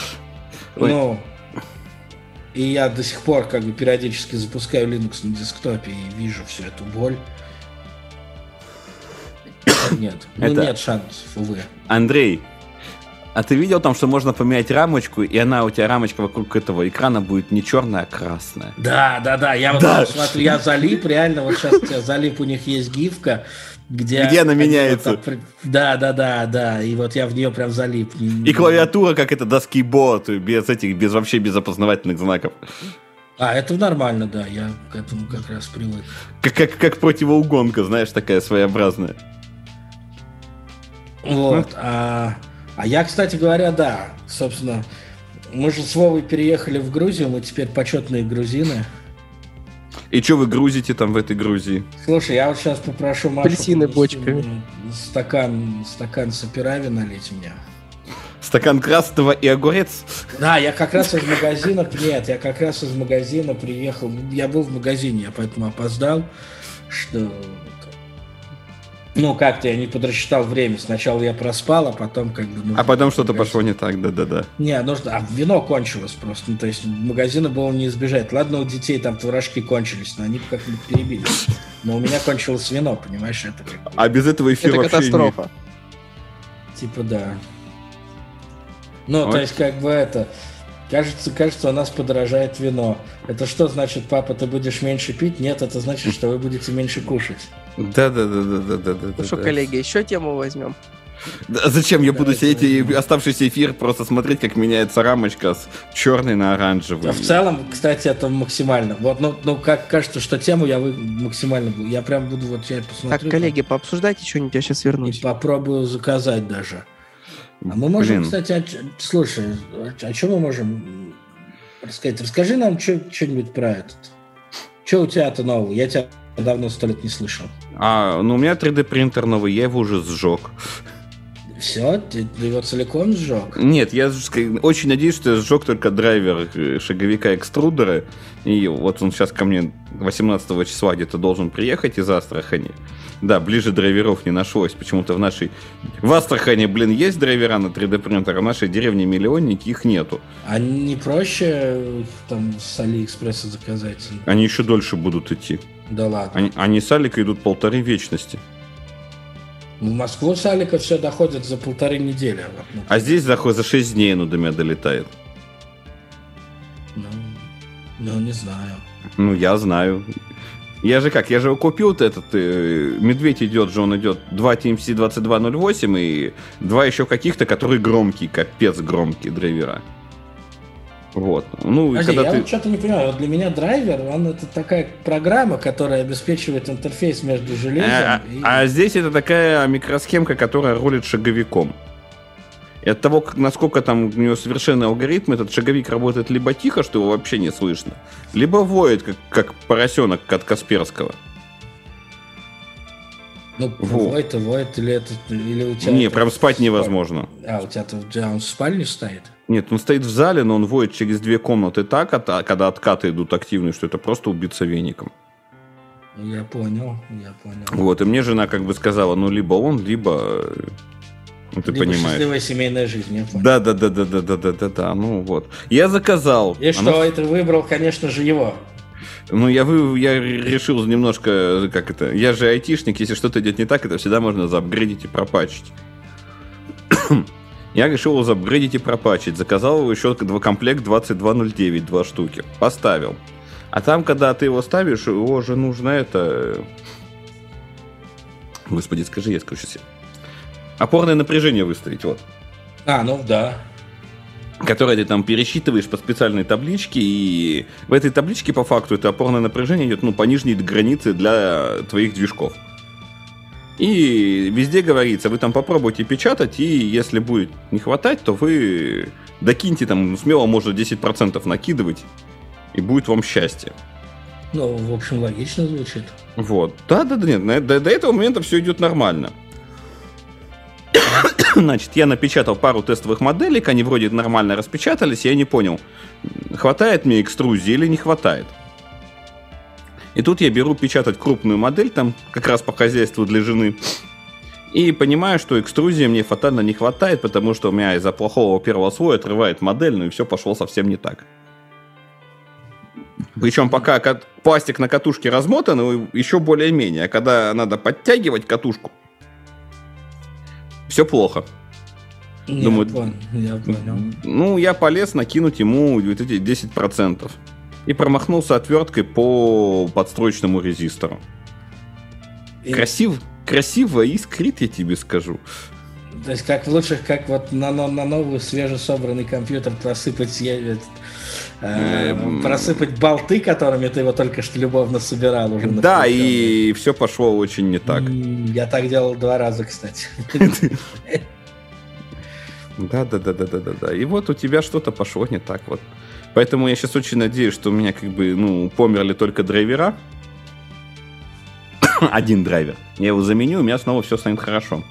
Ну, и я до сих пор как бы периодически запускаю Linux на десктопе и вижу всю эту боль. Нет, ну Это- нет шансов, увы. Андрей, а ты видел там, что можно поменять рамочку, и она у тебя рамочка вокруг этого экрана будет не черная, а красная? Да, да, да, я вот Да. там смотрю, я залип, реально, вот сейчас у тебя залип, у них есть гифка, где... Где она меняется. вот Да, да, да, да, и вот я в нее прям залип. И клавиатура, как это, доски бот, без этих, без вообще без опознавательных знаков. А, это нормально, да, я к этому как раз привык. Как, как, как противоугонка, знаешь, такая своеобразная. Вот. А, а я, кстати говоря, да, собственно, Мы же с Вовой переехали в Грузию, мы теперь почетные грузины. И что вы грузите там в этой Грузии? Слушай, я вот сейчас попрошу Машу... Апельсины бочками. Стакан, стакан сапирави налить мне. Стакан красного и огурец? Да, я как раз из магазина... Нет, я как раз из магазина приехал. Я был в магазине, я поэтому опоздал. Что... Ну, как-то я не подрасчитал время. Сначала я проспал, а потом как бы... нужно А потом что-то пошло не так, да-да-да. Не, нужно... А вино кончилось просто. Ну, то есть магазина было не избежать. Ладно, у детей там творожки кончились, но они как-нибудь перебили. Но у меня кончилось вино, понимаешь? Это как. А без этого эфир Это вообще не- катастрофа. Типа да. Ну, Ой. то есть, как бы это. Кажется, кажется, у нас подорожает вино. Это что значит, папа, ты будешь меньше пить? Нет, это значит, что вы будете меньше кушать. Да-да-да-да-да-да. Ну что, коллеги, еще тему возьмем? Да, зачем я буду Да, сидеть и да. оставшийся эфир просто смотреть, как меняется рамочка с черной на оранжевый? А в целом, кстати, это максимально. Вот, ну, ну, как кажется, что тему я вы максимально буду. Я прям буду вот я посмотрю. Так, коллеги, пообсуждайте что-нибудь, я сейчас И вернусь. попробую заказать даже. А мы можем, Блин. кстати, о слушай, о, о чем мы можем рассказать? Расскажи нам что-нибудь про этот. Что у тебя-то нового? Я тебя давно сто лет не слышал. А, ну у меня 3D принтер новый, я его уже сжег. Все, ты, его целиком сжег? Нет, я очень надеюсь, что я сжег только драйвер э, шаговика экструдера. И вот он сейчас ко мне 18 числа где-то должен приехать из Астрахани. Да, ближе драйверов не нашлось. Почему-то в нашей... В Астрахани, блин, есть драйвера на 3D принтер, а в нашей деревне миллионники их нету. А не проще э, там с Алиэкспресса заказать? Они еще дольше будут идти. Да ладно. Они, они с Алика идут полторы вечности. В Москву с Алика все доходит за полторы недели. Ну, А здесь за, за 6 дней оно до меня долетает. ну, ну, не знаю. Ну, я знаю. Я же как, я же его купил этот, э, медведь идет же, он идет 2 TMC 2208 и два еще каких-то, которые громкие, капец громкие драйвера. Вот. Ну, и Подожди, когда я ты... вот что-то не понимаю. Вот для меня драйвер, он это такая программа, которая обеспечивает интерфейс между железом А, и... а здесь это такая микросхемка, которая рулит шаговиком. И от того, как, насколько там у него совершенный алгоритм, этот шаговик работает либо тихо, что его вообще не слышно, либо воет, как, как поросенок от Касперского. Ну, Во. воет, воет, или это... Или у тебя Не, прям спать невозможно. А, у тебя-то он в спальне стоит? Нет, он стоит в зале, но он воет через две комнаты так, а когда откаты идут активные, что это просто убиться веником. Я понял, я понял. Вот, и мне жена как бы сказала, ну, либо он, либо... Ну, ты Либо понимаешь. счастливая семейная жизнь, я понял. Да, да, да, да, да, да, да, да, да, ну вот. Я заказал. И Оно- что, это выбрал, конечно же, его. Ну, я, вы, я решил немножко, как это, я же айтишник, если что-то идет не так, это всегда можно заапгрейдить и пропачить. Я решил его заапгрейдить и пропачить. Заказал его еще два комплект 2209, два штуки. Поставил. А там, когда ты его ставишь, его же нужно это... э, Господи, скажи, я скажу себе. Опорное напряжение выставить, вот. А, ну да. которое ты там пересчитываешь по специальной табличке, и в этой табличке по факту это опорное напряжение идет ну, по нижней границе для твоих движков. И везде говорится, вы там попробуйте печатать, и если будет не хватать, то вы докиньте там, ну, смело можно 10% накидывать, и будет вам счастье. Ну, в общем, логично звучит. Вот. Да, да, да, нет, до, до этого момента все идет нормально. Значит, я напечатал пару тестовых моделек, они вроде нормально распечатались, я не понял, хватает мне экструзии или не хватает. И тут я беру печатать крупную модель, там как раз по хозяйству для жены, и понимаю, что экструзии мне фатально не хватает, потому что у меня из-за плохого первого слоя отрывает модель, ну и все пошло совсем не так. Причем пока кат- пластик на катушке размотан, еще более-менее. А когда надо подтягивать катушку, все плохо. Я Думаю, понял, я понял. Ну, я полез накинуть ему вот эти 10%. И промахнулся отверткой по подстроечному резистору. И- Красив, красиво искрит, я тебе скажу. То есть как в лучших, как вот на, на, на новый свежесобранный компьютер просыпать, я- этот, э, Эм. просыпать болты, которыми ты его только что любовно собирал уже. Да, и все пошло очень не так. Я так делал два раза, кстати. Да, да, да, да, да, да, да. И вот у тебя что-то пошло не так вот. Поэтому я сейчас очень надеюсь, что у меня как бы, ну, померли только драйвера. Один драйвер. Я его заменю, у меня снова все станет хорошо.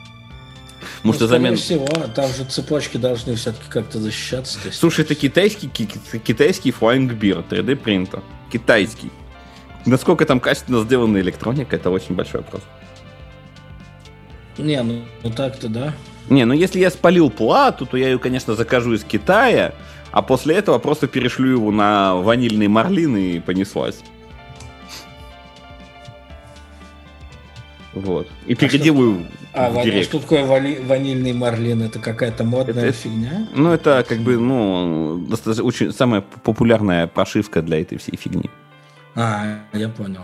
Может, ну, замен... всего, там же цепочки должны все-таки как-то защищаться. Есть... Слушай, это китайский, китайский Flying Beer 3D принтер. Китайский. Насколько там качественно сделана электроника, это очень большой вопрос. Не, ну, ну так-то да. Не, ну если я спалил плату, то я ее, конечно, закажу из Китая, а после этого просто перешлю его на ванильные марлины и понеслась. Вот. И а переделаю а, в директ. что такое вали, ванильный марлин? Это какая-то модная это, фигня? Ну, это как бы, ну, очень самая популярная прошивка для этой всей фигни. А, я понял.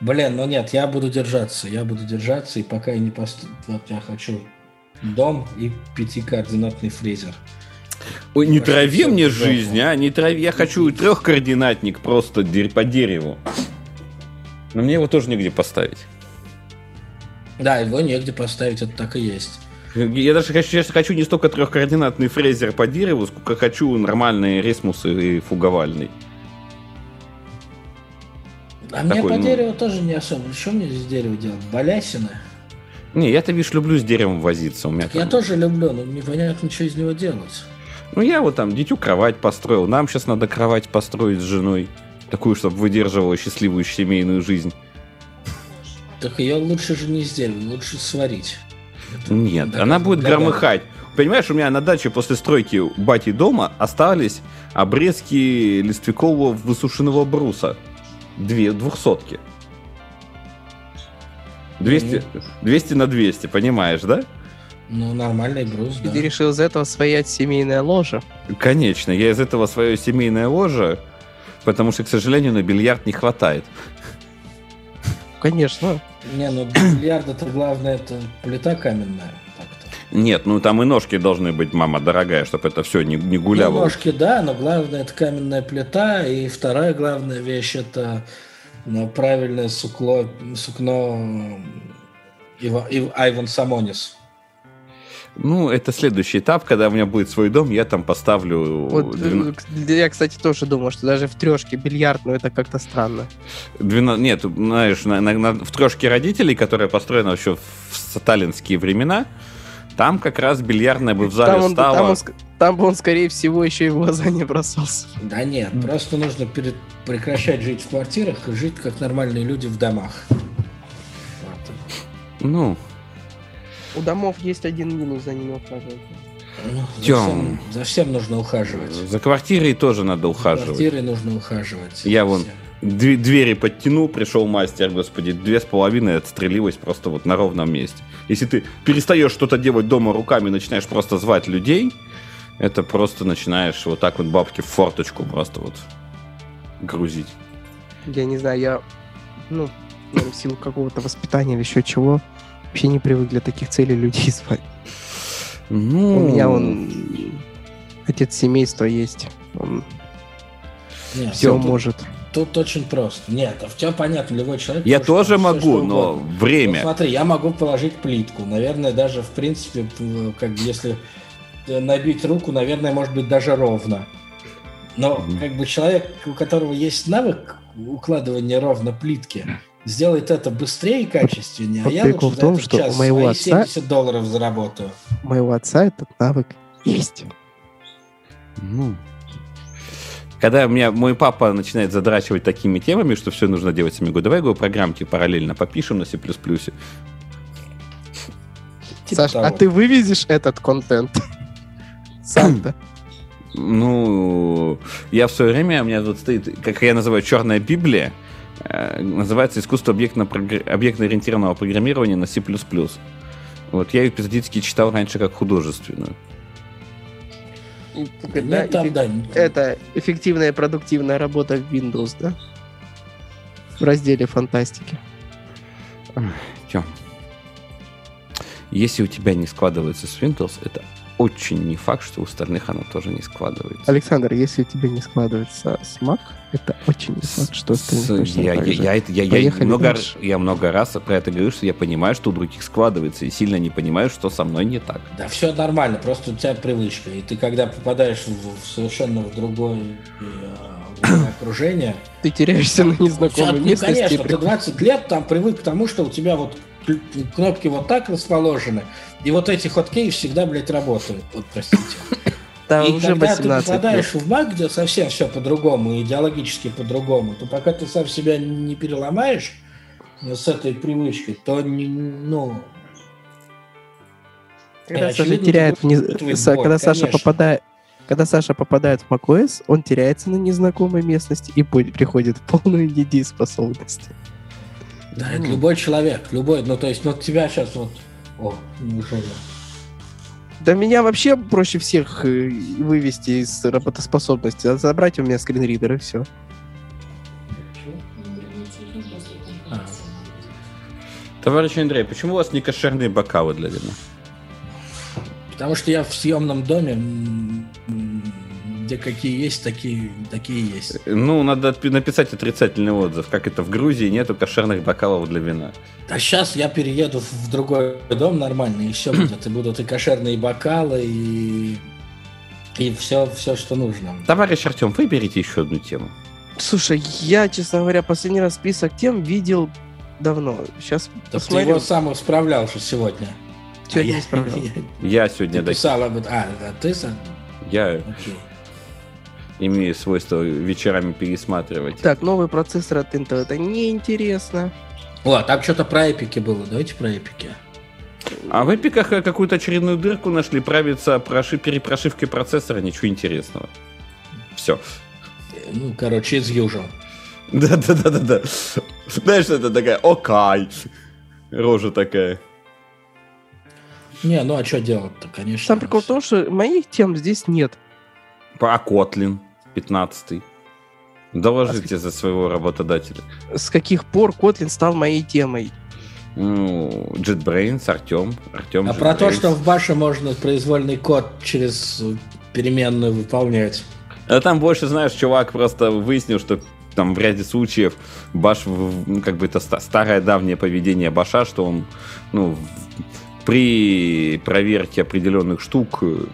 Блин, ну нет, я буду держаться, я буду держаться, и пока я не пост... Вот я хочу дом и пятикоординатный фрезер. Ой, не трави мне жизнь, а, не трави. Я хочу трехкоординатник просто по дереву. Но мне его тоже негде поставить. Да, его негде поставить, это так и есть. Я даже хочу, я хочу не столько трехкоординатный фрезер по дереву, сколько хочу нормальные ресмусы и фуговальный. А Такой, мне по ну... дереву тоже не особо. Что мне здесь дерево делать? Балясины? Не, я-то, видишь, люблю с деревом возиться. У меня там... Я тоже люблю, но непонятно, что из него делать. Ну, я вот там дитю кровать построил. Нам сейчас надо кровать построить с женой. Такую, чтобы выдерживала счастливую семейную жизнь. Так ее лучше же не сделать, лучше сварить. Это Нет, она будет громыхать. Понимаешь, у меня на даче после стройки бати дома остались обрезки листвякового высушенного бруса. Две двухсотки. 200, 200 на 200, понимаешь, да? Ну, нормальный брус, да. Ты решил из этого своять семейное ложе? Конечно, я из этого свое семейное ложе, потому что, к сожалению, на бильярд не хватает. Конечно. Не, ну бильярд это главное, это плита каменная. Нет, ну там и ножки должны быть, мама дорогая, чтобы это все не, не гуляло. Ну, ножки, да, но главное это каменная плита. И вторая главная вещь это ну, правильное сукло, сукно Ива, Ив, Айван Самонис. Ну, это следующий этап, когда у меня будет свой дом, я там поставлю... Вот, 12... Э, я, кстати, тоже думал, что даже в трешке бильярд, ну, это как-то странно. 12... Нет, знаешь, на, на, на, в трешке родителей, которая построена еще в сталинские времена, там как раз бильярдная бы в зале там он, стала... Там, он, там бы он, скорее всего, еще и в глаза не бросался. Да нет, просто нужно перед... прекращать жить в квартирах и жить как нормальные люди в домах. Ну, у домов есть один минус, за ними ухаживать. Ну, за, всем, за всем нужно ухаживать. За квартирой тоже надо ухаживать. За квартирой нужно ухаживать. Я вон двери подтянул, пришел мастер, господи, две с половиной отстрелилась просто вот на ровном месте. Если ты перестаешь что-то делать дома руками, начинаешь просто звать людей, это просто начинаешь вот так вот бабки в форточку просто вот грузить. Я не знаю, я, ну, в силу какого-то воспитания или еще чего, вообще не привык для таких целей людей звать. Ну... У меня он отец семейства есть. Он Нет, все тут, может. Тут очень просто. Нет, в тебя понятно, любой человек. Я тоже могу, все, но угодно. время. Ну, смотри, я могу положить плитку. Наверное, даже в принципе, как если набить руку, наверное, может быть даже ровно. Но mm-hmm. как бы человек, у которого есть навык укладывания ровно плитки, сделает это быстрее и качественнее, а я лучше в том, что у моего отца 70 долларов заработаю. У моего отца этот навык есть. Ну, когда у меня мой папа начинает задрачивать такими темами, что все нужно делать сами, говорю, давай его программки параллельно попишем на C++. Типа Саш, а ты вывезешь этот контент? Сам-то? Ну, я в свое время, у меня тут стоит, как я называю, черная Библия, называется «Искусство объектно-ориентированного программирования на C++». Вот я ее эпизодически читал раньше как художественную. Да, там, эффек... да. Это эффективная продуктивная работа в Windows, да? В разделе фантастики. Тем. Если у тебя не складывается с Windows, это очень не факт, что у остальных оно тоже не складывается. Александр, если у тебя не складывается с Mac, это очень не факт, что остальных С- точно я, так я, же. я, я, я Поехали много, я много раз про это говорю, что я понимаю, что у других складывается, и сильно не понимаю, что со мной не так. Да, все нормально, просто у тебя привычка. И ты когда попадаешь в, в совершенно в другое э, окружение, Ты теряешься на незнакомой ну, местности. и конечно, ты приход- 20 лет там привык к тому, что у тебя вот кнопки вот так расположены, и вот эти хоткеи всегда, блядь, работают. Вот, простите. Там и уже когда ты 18 попадаешь лет. в Mac, где совсем все по-другому, идеологически по-другому, то пока ты сам себя не переломаешь э, с этой привычкой, то, не- ну, Когда очевидно, Саша теряет ты будешь вниз- Са- боль, когда Саша попадает когда Саша попадает в macOS, он теряется на незнакомой местности и приходит в полную недееспособность. Да, это любой человек, любой, ну то есть, ну тебя сейчас вот, о, неужели? Да меня вообще проще всех э, вывести из работоспособности. а Забрать у меня скринридер и все. А, Товарищ Андрей, почему у вас не кошерные бокалы для вина? Потому что я в съемном доме, где какие есть, такие, такие есть. Ну, надо написать отрицательный отзыв, как это в Грузии нету кошерных бокалов для вина. А сейчас я перееду в другой дом нормальный, и все будет. И будут и кошерные бокалы, и, и все, все, что нужно. Товарищ Артем, выберите еще одну тему. Слушай, я, честно говоря, последний раз список тем видел давно. Сейчас ты посмотрю. его сам исправлял же сегодня. Сегодня А я- исправлял. Я сегодня Ты писал об этом. А, да, ты сам? я Окей. Имею свойство вечерами пересматривать. Так, новый процессор от Intel. Это неинтересно. О, там что-то про эпики было. Давайте про эпики. А в эпиках э, какую-то очередную дырку нашли, правится проши- перепрошивкой процессора, ничего интересного. Все. Э, Ну, короче, из usual. Да-да-да-да-да. Знаешь, это такая, окай. Рожа такая. Не, ну а что делать-то, конечно. Сам прикол в том, что моих тем здесь нет. А Котлин, 15 Доложите за своего работодателя. С каких пор Kotlin стал моей темой? Ну, JetBrains, Артем. Артем А про то, JetBrains. что в баше можно произвольный код через переменную выполнять. А там больше, знаешь, чувак просто выяснил, что там в ряде случаев Баш, как бы это ста- старое давнее поведение Баша, что он, ну, при проверке определенных штук, э,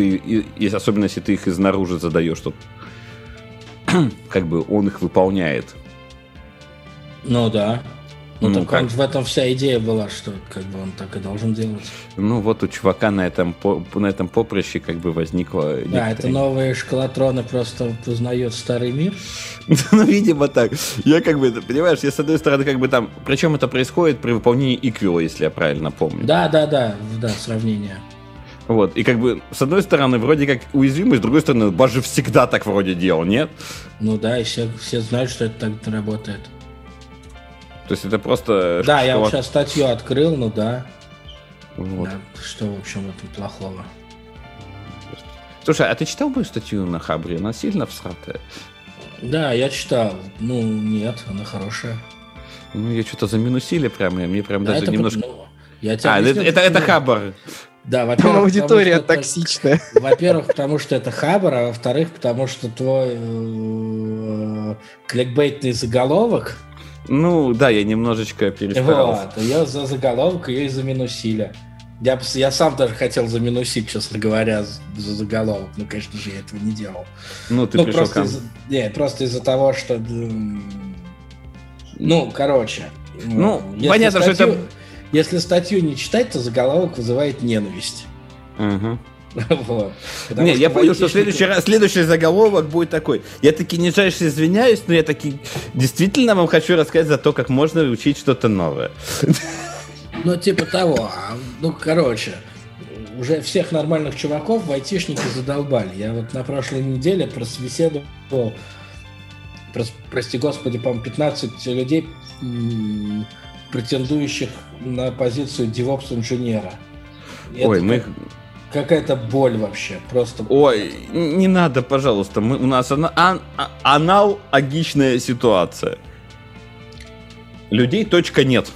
ты, и- и особенно если ты их изнаружи задаешь, то как бы он их выполняет. Ну да. Ну, Ну, так как? он- в этом вся идея была, что как бы он так и должен делать. Ну вот у чувака на этом, на этом поприще как бы возникло... Да, это некоторые- новые шкалатроны просто познают старый мир. Ну, видимо, так. Я как бы, понимаешь, я с одной стороны как бы там... Причем это происходит при выполнении иквила, если я правильно помню. Да, да, да, да, сравнение. Вот. И как бы, с одной стороны, вроде как уязвимый, с другой стороны, Баш же всегда так вроде делал, нет? Ну да, и все, все знают, что это так работает. То есть это просто... Да, я что- вот сейчас статью открыл, ну да. Вот. Да, Что, в общем, в этом плохого? Слушай, а ты читал мою статью на Хабре? Она сильно всратая? Да, я читал. Ну, нет, она хорошая. Ну, ее что-то заминусили прямо, мне прям Да, даже это немножко... ну, я тебе А, это, объясню, это, это почему. Хабр. Да, Там во-первых, аудитория потому что это- токсичная. Во-первых, потому что это хабар, а во-вторых, потому что твой э, кликбейтный заголовок, Ну, да, я немножечко перестарался. вот, ее за заголовок ее и заминусили. Я, я сам даже хотел заминусить, честно говоря, за, за заголовок. Ну, конечно же, я этого не делал. Ну, ты ну, пришел просто из-за, не, просто из-за того, что... Ну, короче. Ну, если понятно, что статью- это- Если статью не читать, то заголовок вызывает ненависть. Мгм. Вот. Потому Не, я понял, что следующий, раз, следующий заголовок будет такой. Я таки нижайше извиняюсь, но я таки действительно вам хочу рассказать за то, как можно учить что-то новое. Ну, типа того. А, Ну, короче, уже всех нормальных чуваков в айтишники задолбали. Я вот на прошлой неделе просбеседовал, прос- прости господи, по-моему, 15 людей, претендующих на позицию DevOps-инженера. Ой, это мы... как- Какая-то боль вообще, просто... Ой, не надо, пожалуйста. Мы, у нас ана- ан- а- аналогичная ситуация. Людей точка нет.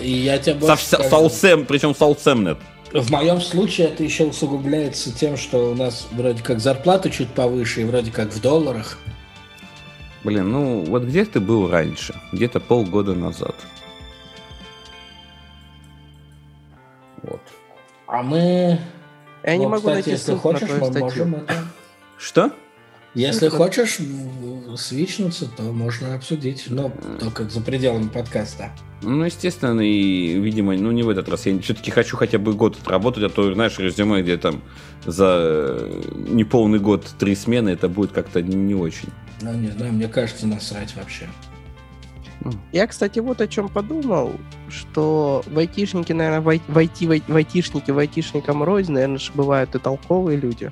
Я тебе Со, больше вся- скажу. Саусем, причем Саусем нет. В моем случае это еще усугубляется тем, что у нас вроде как зарплата чуть повыше и вроде как в долларах. Блин, ну вот где ты был раньше? Где-то полгода назад. Вот. А мы... Я не Ну, могу кстати, найти если ссылку на хочешь, твою мы статью. можем это... Что? Если Ну, хочешь свичнуться, то можно обсудить, но только за пределами подкаста. Ну, естественно, и, видимо, ну, не в этот раз. Я все-таки хочу хотя бы год отработать, а то, знаешь, резюме, где там за э, неполный год три смены, это будет как-то не очень. Ну, не знаю, мне кажется, насрать вообще. Я, кстати, вот о чем подумал, что в айтишники, наверное, в, ай- в, IT, в, в айтишники, в айтишникам рознь, наверное, же бывают и толковые люди.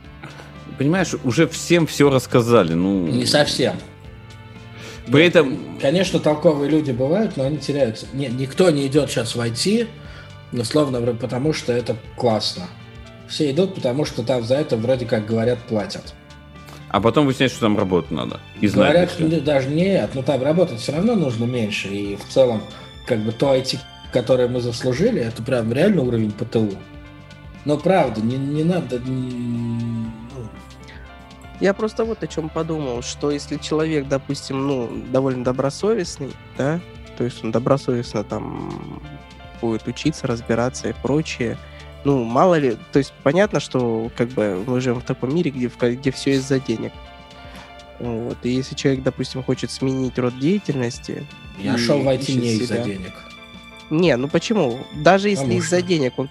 Понимаешь, уже всем все рассказали. Ну, Не совсем. При этом, Конечно, толковые люди бывают, но они теряются. Не, никто не идет сейчас в IT, условно, потому что это классно. Все идут, потому что там за это вроде как говорят платят. А потом выясняется, что там работать надо. И знать Говорят, ну, даже нет, но там работать все равно нужно меньше. И в целом, как бы то IT, которое мы заслужили, это прям реально уровень ПТУ. Но правда, не, не надо... ну, Я просто вот о чем подумал, что если человек, допустим, ну, довольно добросовестный, да, то есть он добросовестно там будет учиться, разбираться и прочее, ну, мало ли, то есть понятно, что как бы мы живем в таком мире, где, где все из-за денег. Вот. И если человек, допустим, хочет сменить род деятельности... Я шел в IT не из-за денег. Не, ну почему? Даже если Потому из-за что. денег он...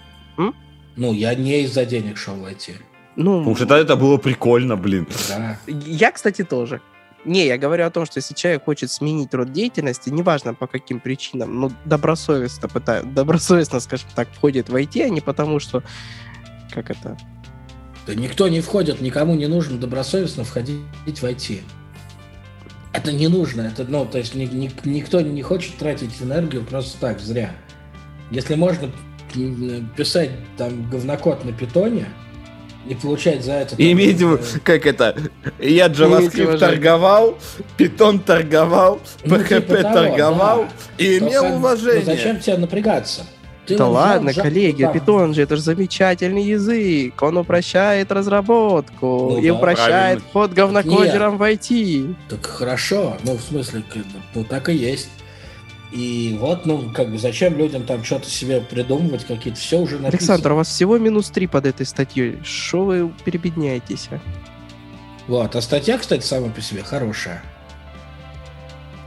Ну, я не из-за денег шел в IT. Ну, Потому что тогда это было прикольно, блин. Да. Я, кстати, тоже. Не, я говорю о том, что если человек хочет сменить род деятельности, неважно по каким причинам, но добросовестно пытает, добросовестно, скажем так, входит в IT, а не потому, что как это? Да никто не входит, никому не нужно добросовестно входить в IT. Это не нужно. Это, ну, то есть ни- ни- никто не хочет тратить энергию просто так, зря. Если можно писать там говнокод на питоне и получать за это... И в- э, как это, я JavaScript торговал, Python торговал, Ну, PHP типа того, торговал да. и имел как бы, уважение. ну, зачем тебе напрягаться? Ты да ладно, взял, коллеги, взял, Python же это же замечательный язык, он упрощает разработку Ну и да, упрощает правильно. ход говнокодерам в IT. Так хорошо, ну, в смысле, ну, так и есть. И вот, ну, как бы, зачем людям там что-то себе придумывать, какие-то, все уже написано. Александр, у вас всего минус три под этой статьей. Что вы перебедняетесь? а? Вот, а статья, кстати, сама по себе хорошая.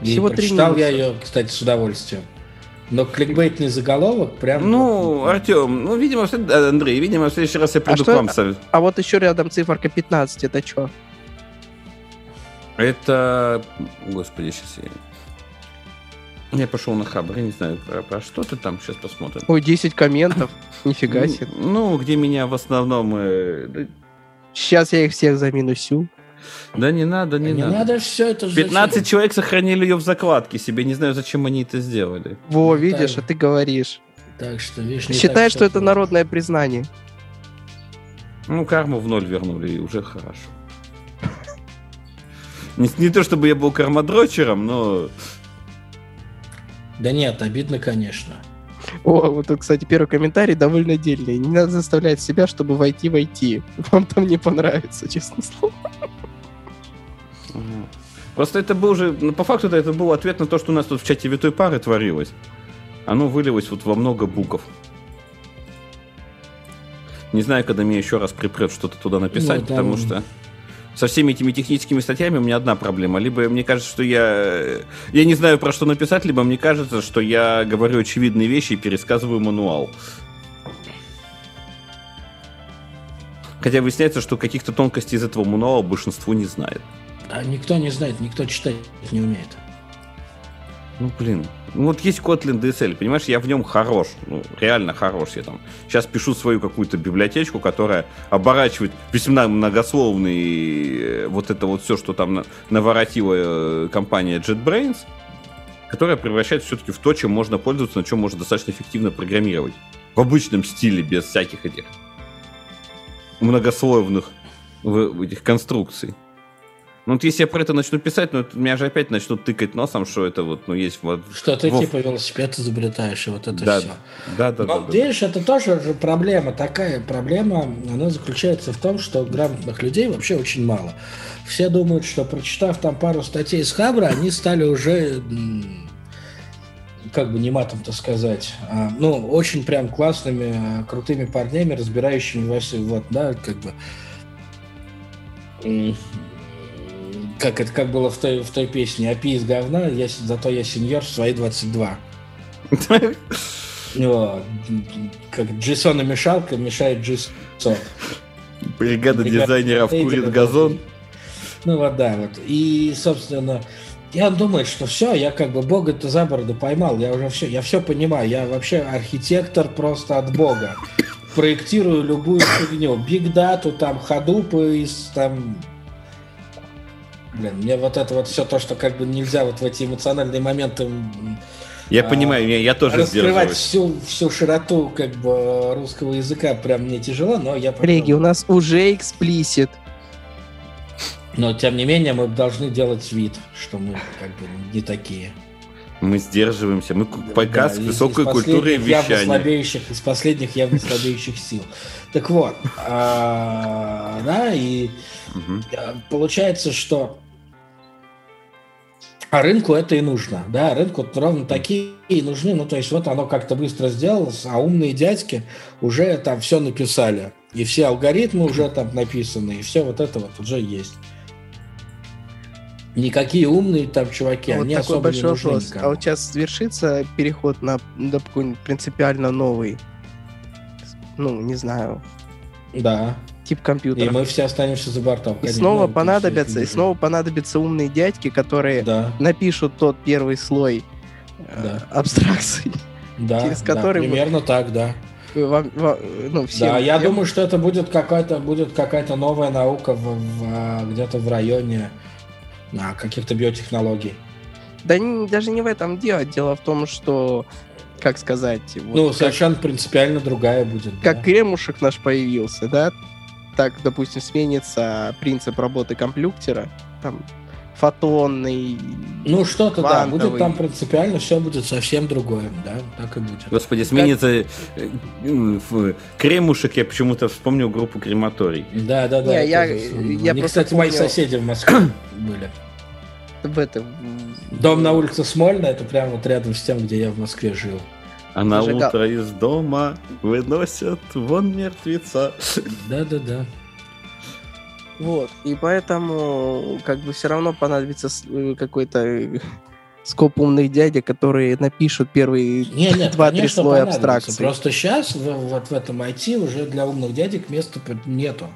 И Всего три прочитал я ее, кстати, с удовольствием. Но кликбейтный заголовок прям... Ну, вот, Артем, ну, видимо, э, Андрей, видимо, в следующий раз я приду что- к вам. со- А вот еще рядом циферка 15, это что? Это, господи, сейчас я... Я пошел на хабр, я не знаю, про, про что ты там, сейчас посмотрим. Ой, 10 комментов. Нифига Ну, себе. Ну, где меня в основном... э, Сейчас я их всех заминусю. Да не надо, не, Не надо. надо все это... же 15 зачем? человек сохранили ее в закладке себе. Не знаю, зачем они это сделали. Во, Ну, видишь, так. а ты говоришь. Так что, видишь, Считай, так что всё это народное признание. Ну, карму в ноль вернули, и уже хорошо. Не, не то чтобы я был кармадрочером, но... Да нет, обидно, конечно. О, вот тут, кстати, первый комментарий довольно дельный. Не надо заставлять себя, чтобы войти войти. Вам там не понравится, честно слово. Просто это был же... ну, По факту это был ответ на то, что у нас тут в чате витой пары творилось. Оно вылилось вот во много букв. Не знаю, когда мне еще раз припрет что-то туда написать, Ну, там- потому что со всеми этими техническими статьями у меня одна проблема. Либо мне кажется, что я... Я не знаю, про что написать, либо мне кажется, что я говорю очевидные вещи и пересказываю мануал. Хотя выясняется, что каких-то тонкостей из этого мануала большинство не знает. А никто не знает, никто читать не умеет. Ну, блин. Вот есть Kotlin DSL, понимаешь, я в нем хорош. Ну, реально хорош. Я там сейчас пишу свою какую-то библиотечку, которая оборачивает весьма многословный э, вот это вот все, что там на- наворотила э, компания JetBrains, которая превращает все-таки в то, чем можно пользоваться, на чем можно достаточно эффективно программировать. В обычном стиле, без всяких этих многословных этих конструкций. Ну, вот если я про это начну писать, ну, меня же опять начнут тыкать носом, что это вот, ну, есть вот... Что ты Вов. типа велосипед изобретаешь, и вот это Да, все. да, да, Но да, да. видишь, это тоже же проблема. Такая проблема, она заключается в том, что грамотных людей вообще очень мало. Все думают, что прочитав там пару статей с Хабра, они стали уже, как бы не матом-то сказать, а, ну, очень прям классными, а, крутыми парнями, разбирающими во всем, вот, да, как бы... Как это как было в той, в той песне «Опи из говна, я, зато я сеньор в свои 22». Вот. Как Джейсон и мешалка мешает Джейсон. Бригада Бригада дизайнеров курит газон. Ну вот, да, вот. И, собственно, я думаю, что все, я как бы бога-то за бороду поймал, я уже все, я все понимаю, я вообще архитектор просто от бога. Проектирую любую фигню, бигдату, там, ходупы из там... Блин, мне вот это вот все то, что как бы нельзя вот в эти эмоциональные моменты Я А, понимаю, я, я тоже раскрывать всю, всю широту как бы русского языка прям мне тяжело, но я Коллеги, у нас уже эксплисит. Но тем не менее мы должны делать вид, что мы как бы не такие. Мы сдерживаемся. Мы подкаст Да, высокой из культуры и вещания. слабеющих, из последних явно слабеющих сил. Так вот, а, да, и а, получается, что а рынку это и нужно, да, рынку ровно такие и нужны, ну, то есть вот оно как-то быстро сделалось, а умные дядьки уже там все написали, и все алгоритмы уже там написаны, и все вот это вот уже есть. Никакие умные там чуваки, Вот они такой особо большой не нужны вопрос. никому. А вот сейчас свершится переход на, на какой-нибудь принципиально новый, ну, не знаю, Да, тип и компьютера. мы все останемся за бортом. И конечно. снова понадобятся, и снова понадобятся умные дядьки, которые Да, напишут тот первый слой э, Да. абстракций. да, через да, который мы- примерно так, да. Вам- вам- ну, всем, да, я всем. думаю, что это будет какая-то будет какая-то новая наука в, в, а, где-то в районе каких-то биотехнологий. Да не- даже не в этом дело. Дело в том, что, как сказать, вот ну, как, совершенно принципиально другая будет. как да. кремушек наш появился, да, так, допустим, сменится принцип работы компьютера, там, фотонный, Ну, что-то, да, будет там принципиально, все будет совсем другое, да, так и будет. Господи, сменится э, э, кремушек, я почему-то вспомнил группу крематорий. Да, да, да. Не, я- тоже я Они, просто кстати, мои помню- соседи в Москве были. в этом... Дом на улице Смольна, это прямо вот рядом с тем, где я в Москве жил. А на утро из дома выносят вон мертвеца. Да, да, да. Вот, и поэтому как бы все равно понадобится э, какой-то э, скоп умных дядя, которые напишут первые Не, нет, два-три слоя абстракции. Просто сейчас вот в этом IT уже для умных дядек места нету.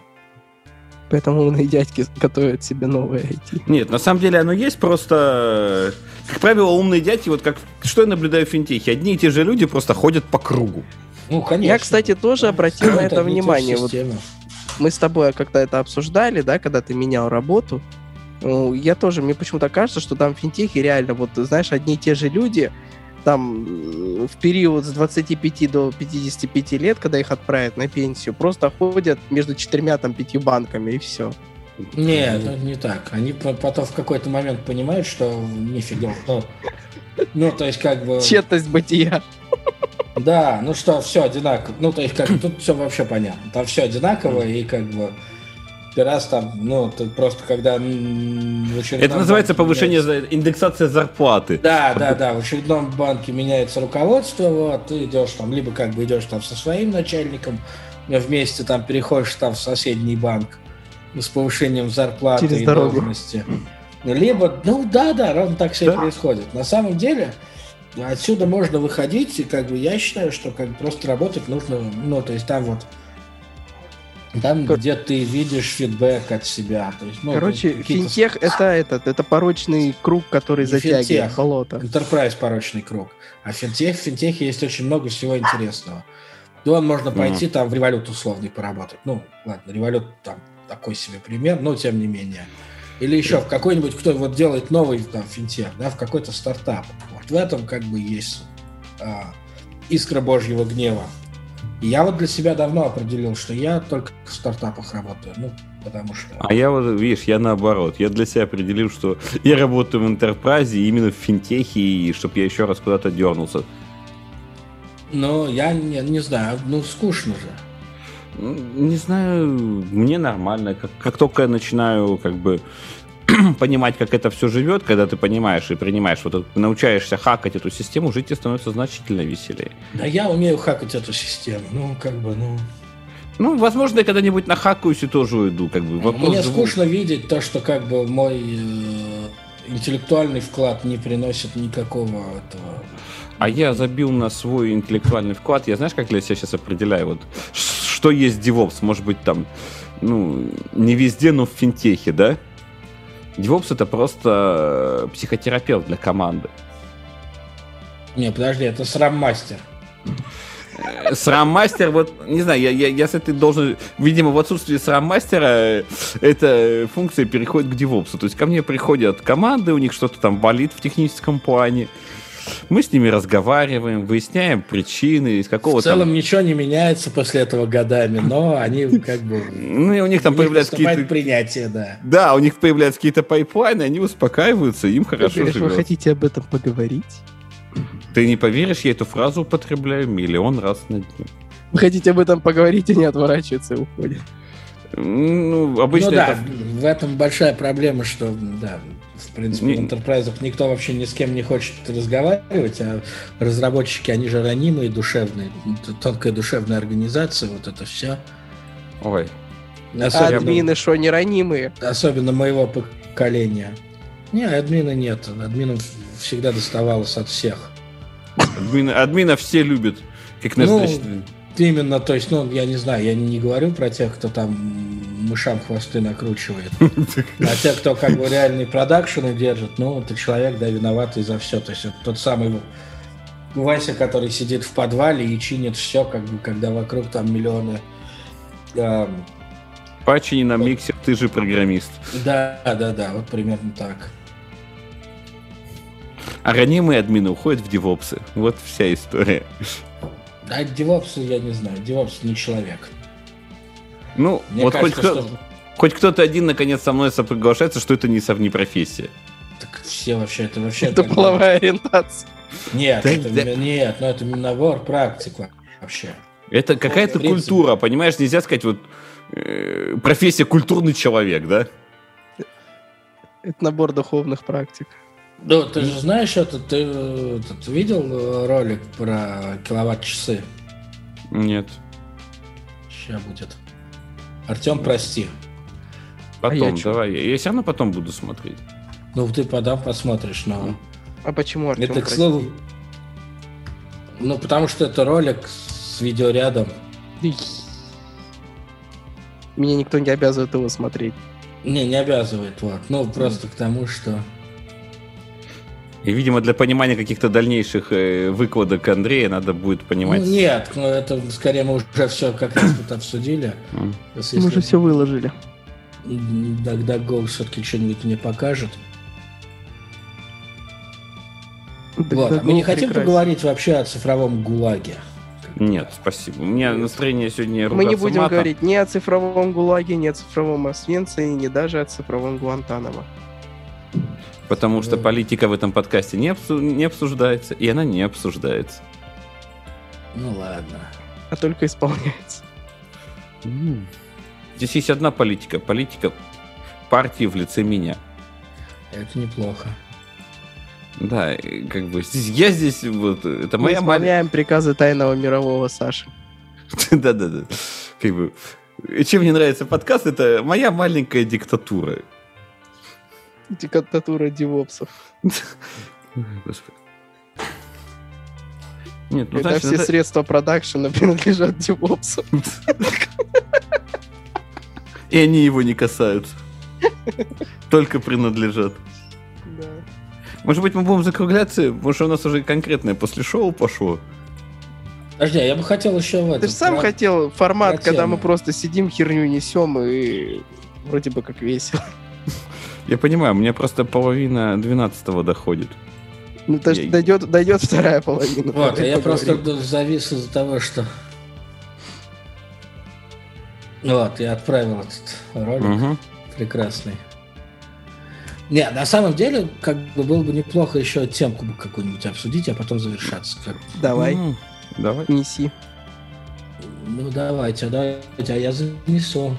Поэтому умные дядьки готовят себе новое IT. Нет, на самом деле оно есть, просто, э, как правило, умные дядьки, вот как, что я наблюдаю в финтехе, одни и те же люди просто ходят по кругу. Ну, конечно. Я, кстати, тоже обратил на это внимание. Вот. Мы с тобой как-то это обсуждали, да, когда ты менял работу. Ну, Я тоже, мне почему-то кажется, что там в финтехе реально, вот, знаешь, одни и те же люди, там в период с 25 до 55 лет, когда их отправят на пенсию, просто ходят между четырьмя, там, пятью банками, и все. Нет, это не так. Они по- потом в какой-то момент понимают, что нифига. Ну, ну, то есть, как бы... Тщетность бытия. Да, ну что, все одинаково. Ну, то есть, как бы, тут все вообще понятно. Там все одинаково, и как бы ты раз там, ну, ты просто когда в очередном Это называется повышение, меняется- индексация зарплаты. Да, да, да. В очередном банке меняется руководство, вот, ты идешь там, либо как бы идешь там со своим начальником, вместе там переходишь там в соседний банк с повышением зарплаты Через и дорогу. должности. Либо, ну да, да, ровно так все и Да. происходит. На самом деле, отсюда можно выходить, и как бы я считаю, что как бы просто работать нужно, ну, то есть там вот там, Кор- где ты видишь фидбэк от себя. То есть, ну, Короче, финтех это этот, это порочный круг, который Не затягивает финтех. болото. Enterprise порочный круг. А в финтех, в финтехе есть очень много всего интересного. Он можно пойти там в револют условный поработать. Ну, ладно, револют там такой себе пример, но тем не менее. Или еще в какой-нибудь, кто вот делает новый там финтех, да, в какой-то стартап. Вот в этом как бы есть а, искра божьего гнева. И я вот для себя давно определил, что я только в стартапах работаю. Ну, Потому что... А я вот, видишь, я наоборот. Я для себя определил, что я работаю в интерпрайзе именно в финтехе, и чтобы я еще раз куда-то дернулся. Ну, я не, не знаю, ну скучно же. Ну, Не знаю, мне нормально. Как, как только я начинаю как бы понимать, как это все живет, когда ты понимаешь и принимаешь, вот это, научаешься хакать эту систему, жить тебе становится значительно веселее. Да я умею хакать эту систему. Ну, как бы, ну... Ну, возможно, я когда-нибудь нахакаюсь и тоже уйду. Как бы. Вопрос Мне живу. скучно видеть то, что как бы мой э, интеллектуальный вклад не приносит никакого этого. А я забил на свой интеллектуальный вклад. Я знаешь, как для себя сейчас определяю? Вот, что есть DevOps? Может быть, там, ну, не везде, но в финтехе, да? DevOps это просто э, психотерапевт для команды. Не, подожди, это срам-мастер. Срам-мастер, вот, не знаю, я, я, я с этой должен... Видимо, в отсутствии срам-мастера э, эта функция переходит к DevOps. То есть ко мне приходят команды, у них что-то там болит в техническом плане. Мы с ними разговариваем, выясняем причины, из какого В целом там... ничего не меняется после этого годами, но они как бы... Ну, и у них там у появляются какие-то... принятие, да. Да, у них появляются какие-то пайплайны, они успокаиваются, им хорошо говоришь, вы живет. хотите об этом поговорить? Ты не поверишь, я эту фразу употребляю миллион раз на дню. Вы хотите об этом поговорить и не отворачиваются и уходят. Ну, обычно ну да, это... в этом большая проблема, что, да, в принципе, Не- в интерпрайзах никто вообще ни с кем не хочет разговаривать, а разработчики, они же ранимые, душевные, тонкая душевная организация, вот это все. Ой, А Особенно, админы что, не ранимые? особенно моего поколения. Не, админа нет, админам всегда доставалось от всех. админа, админа все любят. Как наш Ну, Именно, то есть, ну, я не знаю, я не говорю про тех, кто там мышам хвосты накручивает. А те, кто как бы реальные продакшены держит, ну, это человек, да, виноватый за все. То есть это тот самый Вася, который сидит в подвале и чинит все, как бы, когда вокруг там миллионы... эм, Пачини на миксер, ты же программист. да, да, да, вот примерно так. А ранимые админы уходят в девопсы. Вот вся история. А DevOps, я не знаю, DevOps не человек. Ну, Мне вот хоть, кажется, кто- что хоть кто-то один наконец со мной соглашается, что это не, сов- не профессия. так все вообще, это вообще... Это бы- половая ориентация. Нет, Да, это, да. нет, ну это набор практик вообще. Это какая-то культура, понимаешь? Нельзя сказать, вот э, профессия культурный человек, да? Это набор духовных практик. Ну, ты же знаешь, это ты, этот, видел э, ролик про киловатт-часы? Нет. Сейчас будет. Артем, прости. Потом, я чё? давай. Я все равно потом буду смотреть. Ну, ты подам посмотришь, но... А почему, Артем? это, к слову... Ну, потому что это ролик с видеорядом. Меня никто не обязывает его смотреть. Не, не обязывает, вот. Ну, просто к тому, что... И, видимо, для понимания каких-то дальнейших э, выкладок Андрея надо будет понимать. Ну, нет, ну, это скорее мы уже все как раз тут обсудили. Если Мы же все выложили. DuckDuckGo все-таки что-нибудь мне покажет. Вот. а мы не хотим поговорить вообще о цифровом ГУЛАГе. Нет, спасибо. У меня настроение сегодня Мы не будем матом. говорить ни о цифровом ГУЛАГе, ни о цифровом Освенце, и ни даже о цифровом Гуантанамо. Потому что политика в этом подкасте не, обсу- не обсуждается, и она не обсуждается. Ну ладно. А только исполняется. Здесь есть одна политика. Политика партии в лице меня. Это неплохо. Да, как бы здесь- я здесь вот это Мы моя исполняем приказы тайного мирового Саши. Да-да-да. Как бы. Чем мне нравится подкаст, это моя маленькая диктатура. Диктатура девопсов. Господи. Нет, ну Когда значит, все это- средства продакшена принадлежат девопсу. и они его не касаются. Только принадлежат. Да. Может быть, мы будем закругляться, потому что у нас уже конкретное после шоу пошло. Подожди, а я бы хотел еще в этом... Ты же сам про- хотел формат, про когда мы просто сидим, херню несем и вроде бы как весело. Я понимаю, мне просто половина 12 доходит. Ну, то Я- дойдет, дойдет вторая половина. Вот, а я просто завис из-за того, что... Вот, я отправил этот ролик угу. прекрасный. Не, на самом деле, как бы было бы неплохо еще темку бы какую-нибудь обсудить, а потом завершаться. Как... Давай. Mm, давай. Неси. Ну давайте, давайте, а я занесу.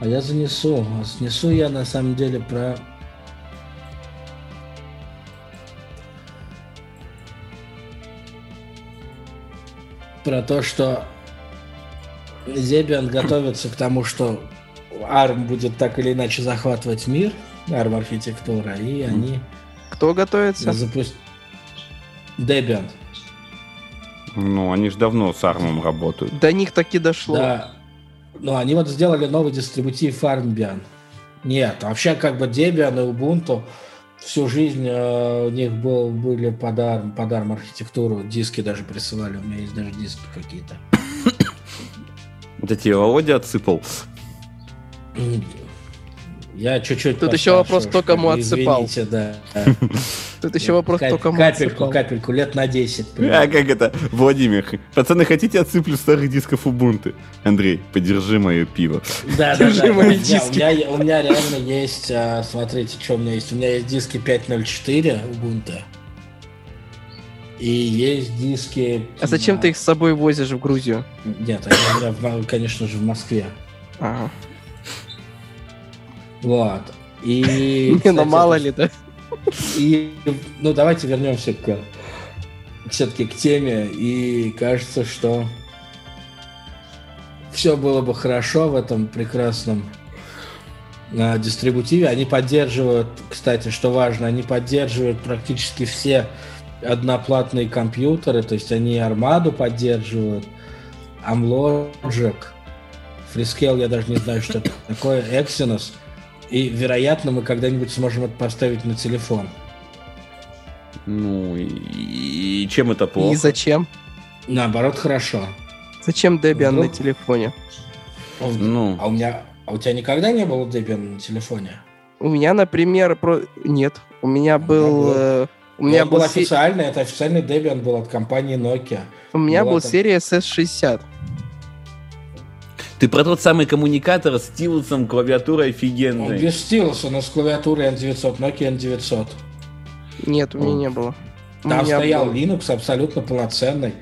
А я занесу. А снесу я на самом деле про про то, что Зебиан готовится к тому, что ARM будет так или иначе захватывать мир, ARM архитектура, и они... Кто готовится? Запусть... Debian. Ну, они же давно с ARM работают. До них таки дошло. Да. Ну, они вот сделали новый дистрибутив Armbian. Нет, вообще как бы Debian и Ubuntu всю жизнь э, у них был, были под ARM, под ARM архитектуру, диски даже присылали, у меня есть даже диски какие-то. Вот эти Володя отсыпал. Я чуть-чуть Тут еще вопрос, кто кому отсыпал. Извините, да. Тут еще вопрос, кто кому Капельку, капельку, лет на 10. А как это? Владимир, пацаны, хотите отсыплю старых дисков Ubuntu? Андрей, подержи мое пиво. Да, да, да. мои диски. У меня реально есть, а, смотрите, что у меня есть. У меня есть диски 5.04 Ubuntu. И есть диски... А зачем ты их с собой возишь в Грузию? Нет, они, конечно же, в Москве. Ага. Вот. И... Ну мало ли, да? И, ну, давайте вернемся к все-таки к теме. И кажется, что все было бы хорошо в этом прекрасном э, дистрибутиве. Они поддерживают, кстати, что важно, они поддерживают практически все одноплатные компьютеры, то есть они Armada поддерживают, Amlogic, Freescale, я даже не знаю, что это такое, Exynos – и, вероятно, мы когда-нибудь сможем это поставить на телефон. Ну, и, и чем это плохо? И зачем? Наоборот, хорошо. Зачем Debian Вдруг... на телефоне? Ну. А у меня... А у тебя никогда не было Debian на телефоне? У меня, например, про... нет. У меня был... Э, у меня был, был официальный, это официальный Debian был от компании Nokia. У меня Была был там... серия SS60. Ты про тот самый коммуникатор с стилусом, клавиатурой офигенной. Он без стилуса, но с клавиатурой N900, Nokia N900. Нет, у меня не было. Там стоял был... Linux абсолютно полноценный.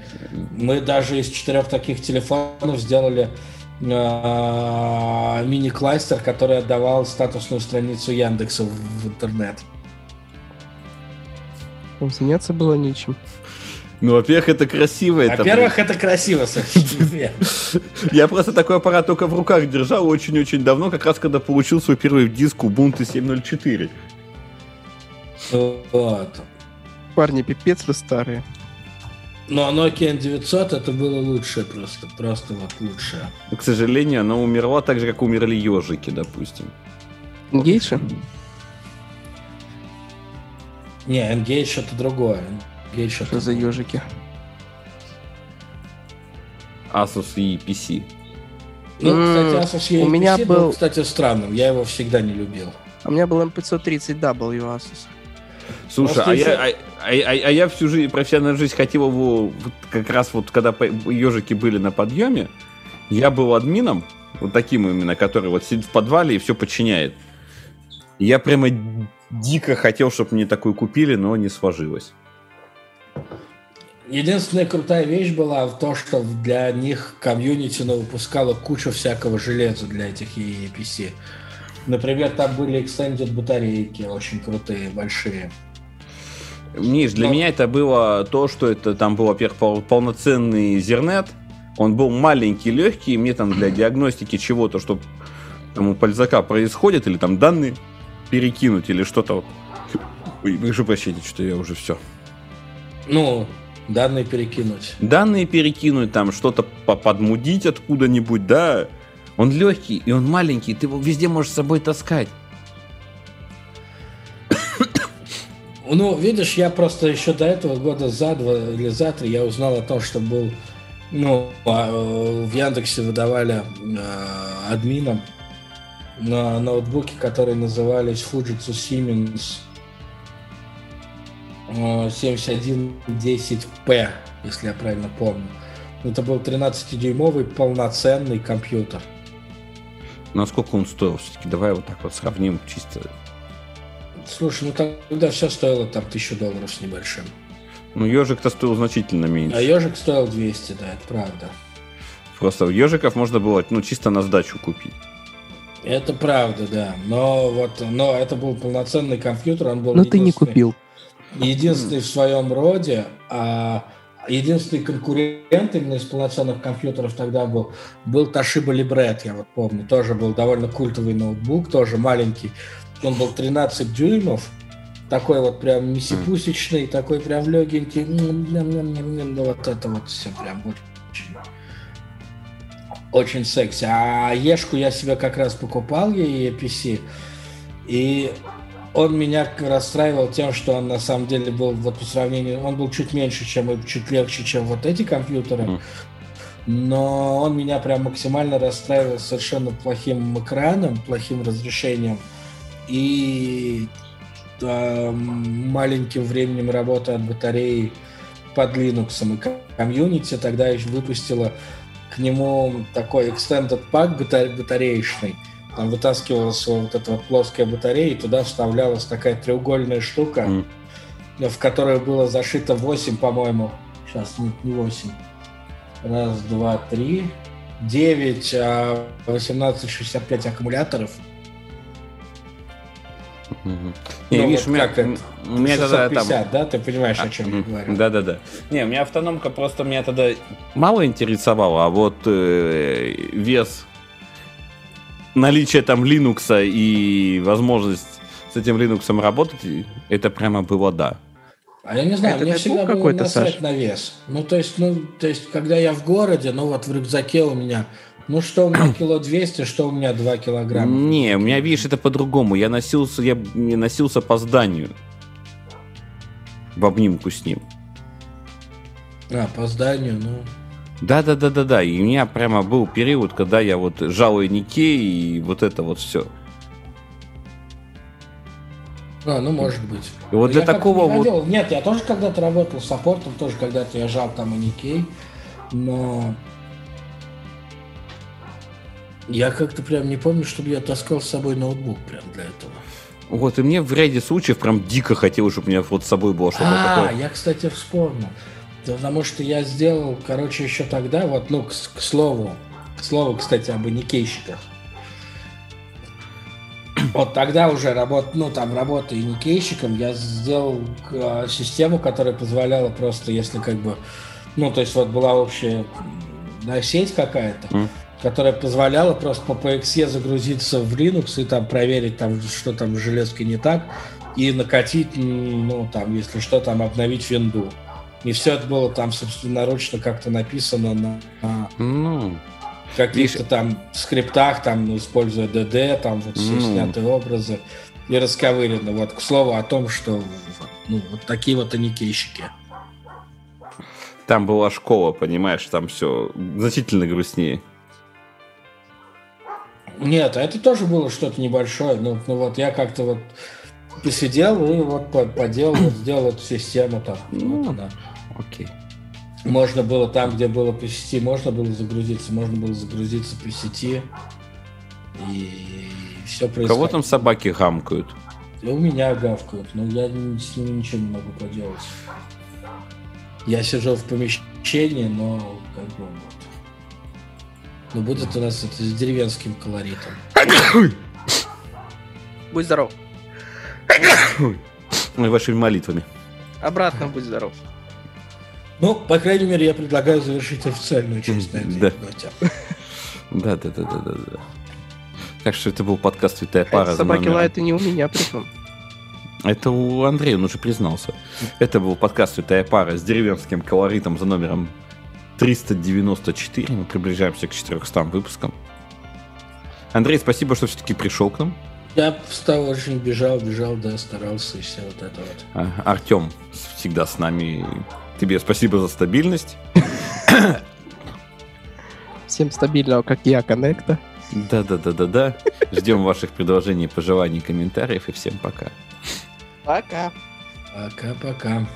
Мы даже из четырех таких телефонов сделали э, мини-кластер, который отдавал статусную страницу Яндекса в интернет. Там заняться было нечем. Ну, во-первых, это красиво. Во-первых, это, это красиво, Я просто такой аппарат только в руках держал очень-очень давно, как раз когда получил свой первый диск Ubuntu 7.04. Вот. Парни, пипец вы старые. Ну, а Nokia N900 это было лучшее просто, просто вот лучшее. К сожалению, оно умерло так же, как умерли ежики, допустим. Engage? Не, Engage это другое. Я еще Что за ежики? Asus и PC. Ну, кстати, Asus и у меня был... был, кстати, странным. Я его всегда не любил. А у меня был M530W Asus. Слушай, а я, а, а, а, а я всю жизнь, профессиональную жизнь хотел его, вот, как раз вот когда ежики были на подъеме, я был админом, вот таким именно, который вот сидит в подвале и все подчиняет. Я прямо дико хотел, чтобы мне такую купили, но не сложилось. Единственная крутая вещь была в том, что для них комьюнити выпускала кучу всякого железа для этих EPC. Например, там были extended батарейки очень крутые, большие. Миш, для Но... меня это было то, что это там был, во-первых, полноценный зернет. Он был маленький, легкий, и мне там для диагностики чего-то, что там у пользака происходит, или там данные перекинуть, или что-то. Ой, прошу прощения, что я уже все. Ну, данные перекинуть. Данные перекинуть, там что-то подмудить откуда-нибудь, да. Он легкий и он маленький, ты его везде можешь с собой таскать. Ну, видишь, я просто еще до этого года за два или за три я узнал о том, что был, ну, а, в Яндексе выдавали э, админам на ноутбуки, которые назывались Fujitsu Siemens 7110P, если я правильно помню. Это был 13-дюймовый полноценный компьютер. насколько он стоил все-таки? Давай вот так вот сравним чисто. Слушай, ну тогда все стоило там тысячу долларов с небольшим. Ну, ежик-то стоил значительно меньше. А ежик стоил 200, да, это правда. Просто ежиков можно было, ну, чисто на сдачу купить. Это правда, да. Но вот, но это был полноценный компьютер, он был. Но ты не купил. Единственный в своем роде, а единственный конкурент именно из полноценных компьютеров тогда был, был Toshiba Libret, я вот помню, тоже был довольно культовый ноутбук, тоже маленький. Он был 13 дюймов, такой вот прям мисипусечный, такой прям легенький, ну вот это вот все прям очень, очень секси. А Ешку я себе как раз покупал, ей PC, и он меня расстраивал тем, что он на самом деле был вот по сравнению, он был чуть меньше, чем и чуть легче, чем вот эти компьютеры. Но он меня прям максимально расстраивал совершенно плохим экраном, плохим разрешением и э, маленьким временем работы от батареи под Linux. И комьюнити тогда еще выпустила к нему такой extended pack батареечный, там вытаскивалась вот эта вот плоская батарея, и туда вставлялась такая треугольная штука, mm. в которой было зашито 8, по-моему, сейчас, нет, не 8, раз, два, три, 9, 1865 аккумуляторов. Угу. Не, ну, видишь, вот у меня, это, у меня 650, тогда там... да? Ты понимаешь, о чем я говорю? Да-да-да. Не, у меня автономка просто меня тогда мало интересовала, а вот э, вес наличие там Linux и возможность с этим Linux работать, это прямо было да. А я не знаю, это мне всегда было насрать на вес. Ну, то есть, ну, то есть, когда я в городе, ну, вот в рюкзаке у меня, ну, что у меня кило 200, что у меня 2 килограмма. Не, у меня, видишь, это по-другому. Я носился, я не носился по зданию. В обнимку с ним. А, по зданию, ну... Да, да, да, да, да. И у меня прямо был период, когда я вот жал и Никей, и вот это вот все. А, ну может быть. И вот для я такого не вот... Нет, я тоже когда-то работал с саппортом, тоже когда-то я жал там и Никей, но я как-то прям не помню, чтобы я таскал с собой ноутбук прям для этого. Вот, и мне в ряде случаев прям дико хотелось, чтобы у меня вот с собой было что-то а, такое. А, я, кстати, вспомнил. Потому что я сделал, короче, еще тогда, вот, ну, к, к слову, к слову, кстати, об никейщиках. Вот тогда уже работ, ну, там, работая никейщиком, я сделал э, систему, которая позволяла просто, если как бы, ну, то есть вот была общая да, сеть какая-то, mm. которая позволяла просто по PXE загрузиться в Linux и там проверить, там, что там с железкой не так, и накатить, ну, там, если что, там, обновить винду. И все это было там собственноручно как-то написано на, на ну, каких-то там скриптах, там, используя DD, там вот все ну. снятые образы и расковырено. Вот, к слову о том, что ну, вот такие вот аникейщики. Там была школа, понимаешь, там все значительно грустнее. Нет, это тоже было что-то небольшое. Ну, ну вот я как-то вот посидел и вот поделал, вот сделал эту систему там. Ну, вот, да. Окей. Можно было там, где было по сети, можно было загрузиться, можно было загрузиться по сети. И все происходит. Кого там собаки хамкают? И у меня гавкают, но я с ними ничего не могу поделать. Я сижу в помещении, но как бы вот. Ну, будет у нас это с деревенским колоритом. Будь здоров. И вашими молитвами. Обратно будь здоров. Ну, по крайней мере, я предлагаю завершить официальную часть на этой да. ноте. Да, да, да, да, да, да. Так что это был подкаст «Святая пара». Собаки лают и не у меня, причем. Это у Андрея, он уже признался. Это был подкаст «Святая пара» с деревенским колоритом за номером 394. Мы приближаемся к 400 выпускам. Андрей, спасибо, что все-таки пришел к нам. Я встал очень бежал, бежал, да, старался и все вот это вот. А, Артем всегда с нами Тебе спасибо за стабильность. Всем стабильного, как я, коннекта. Да-да-да-да-да. Ждем ваших предложений, пожеланий, комментариев и всем пока. Пока. Пока-пока.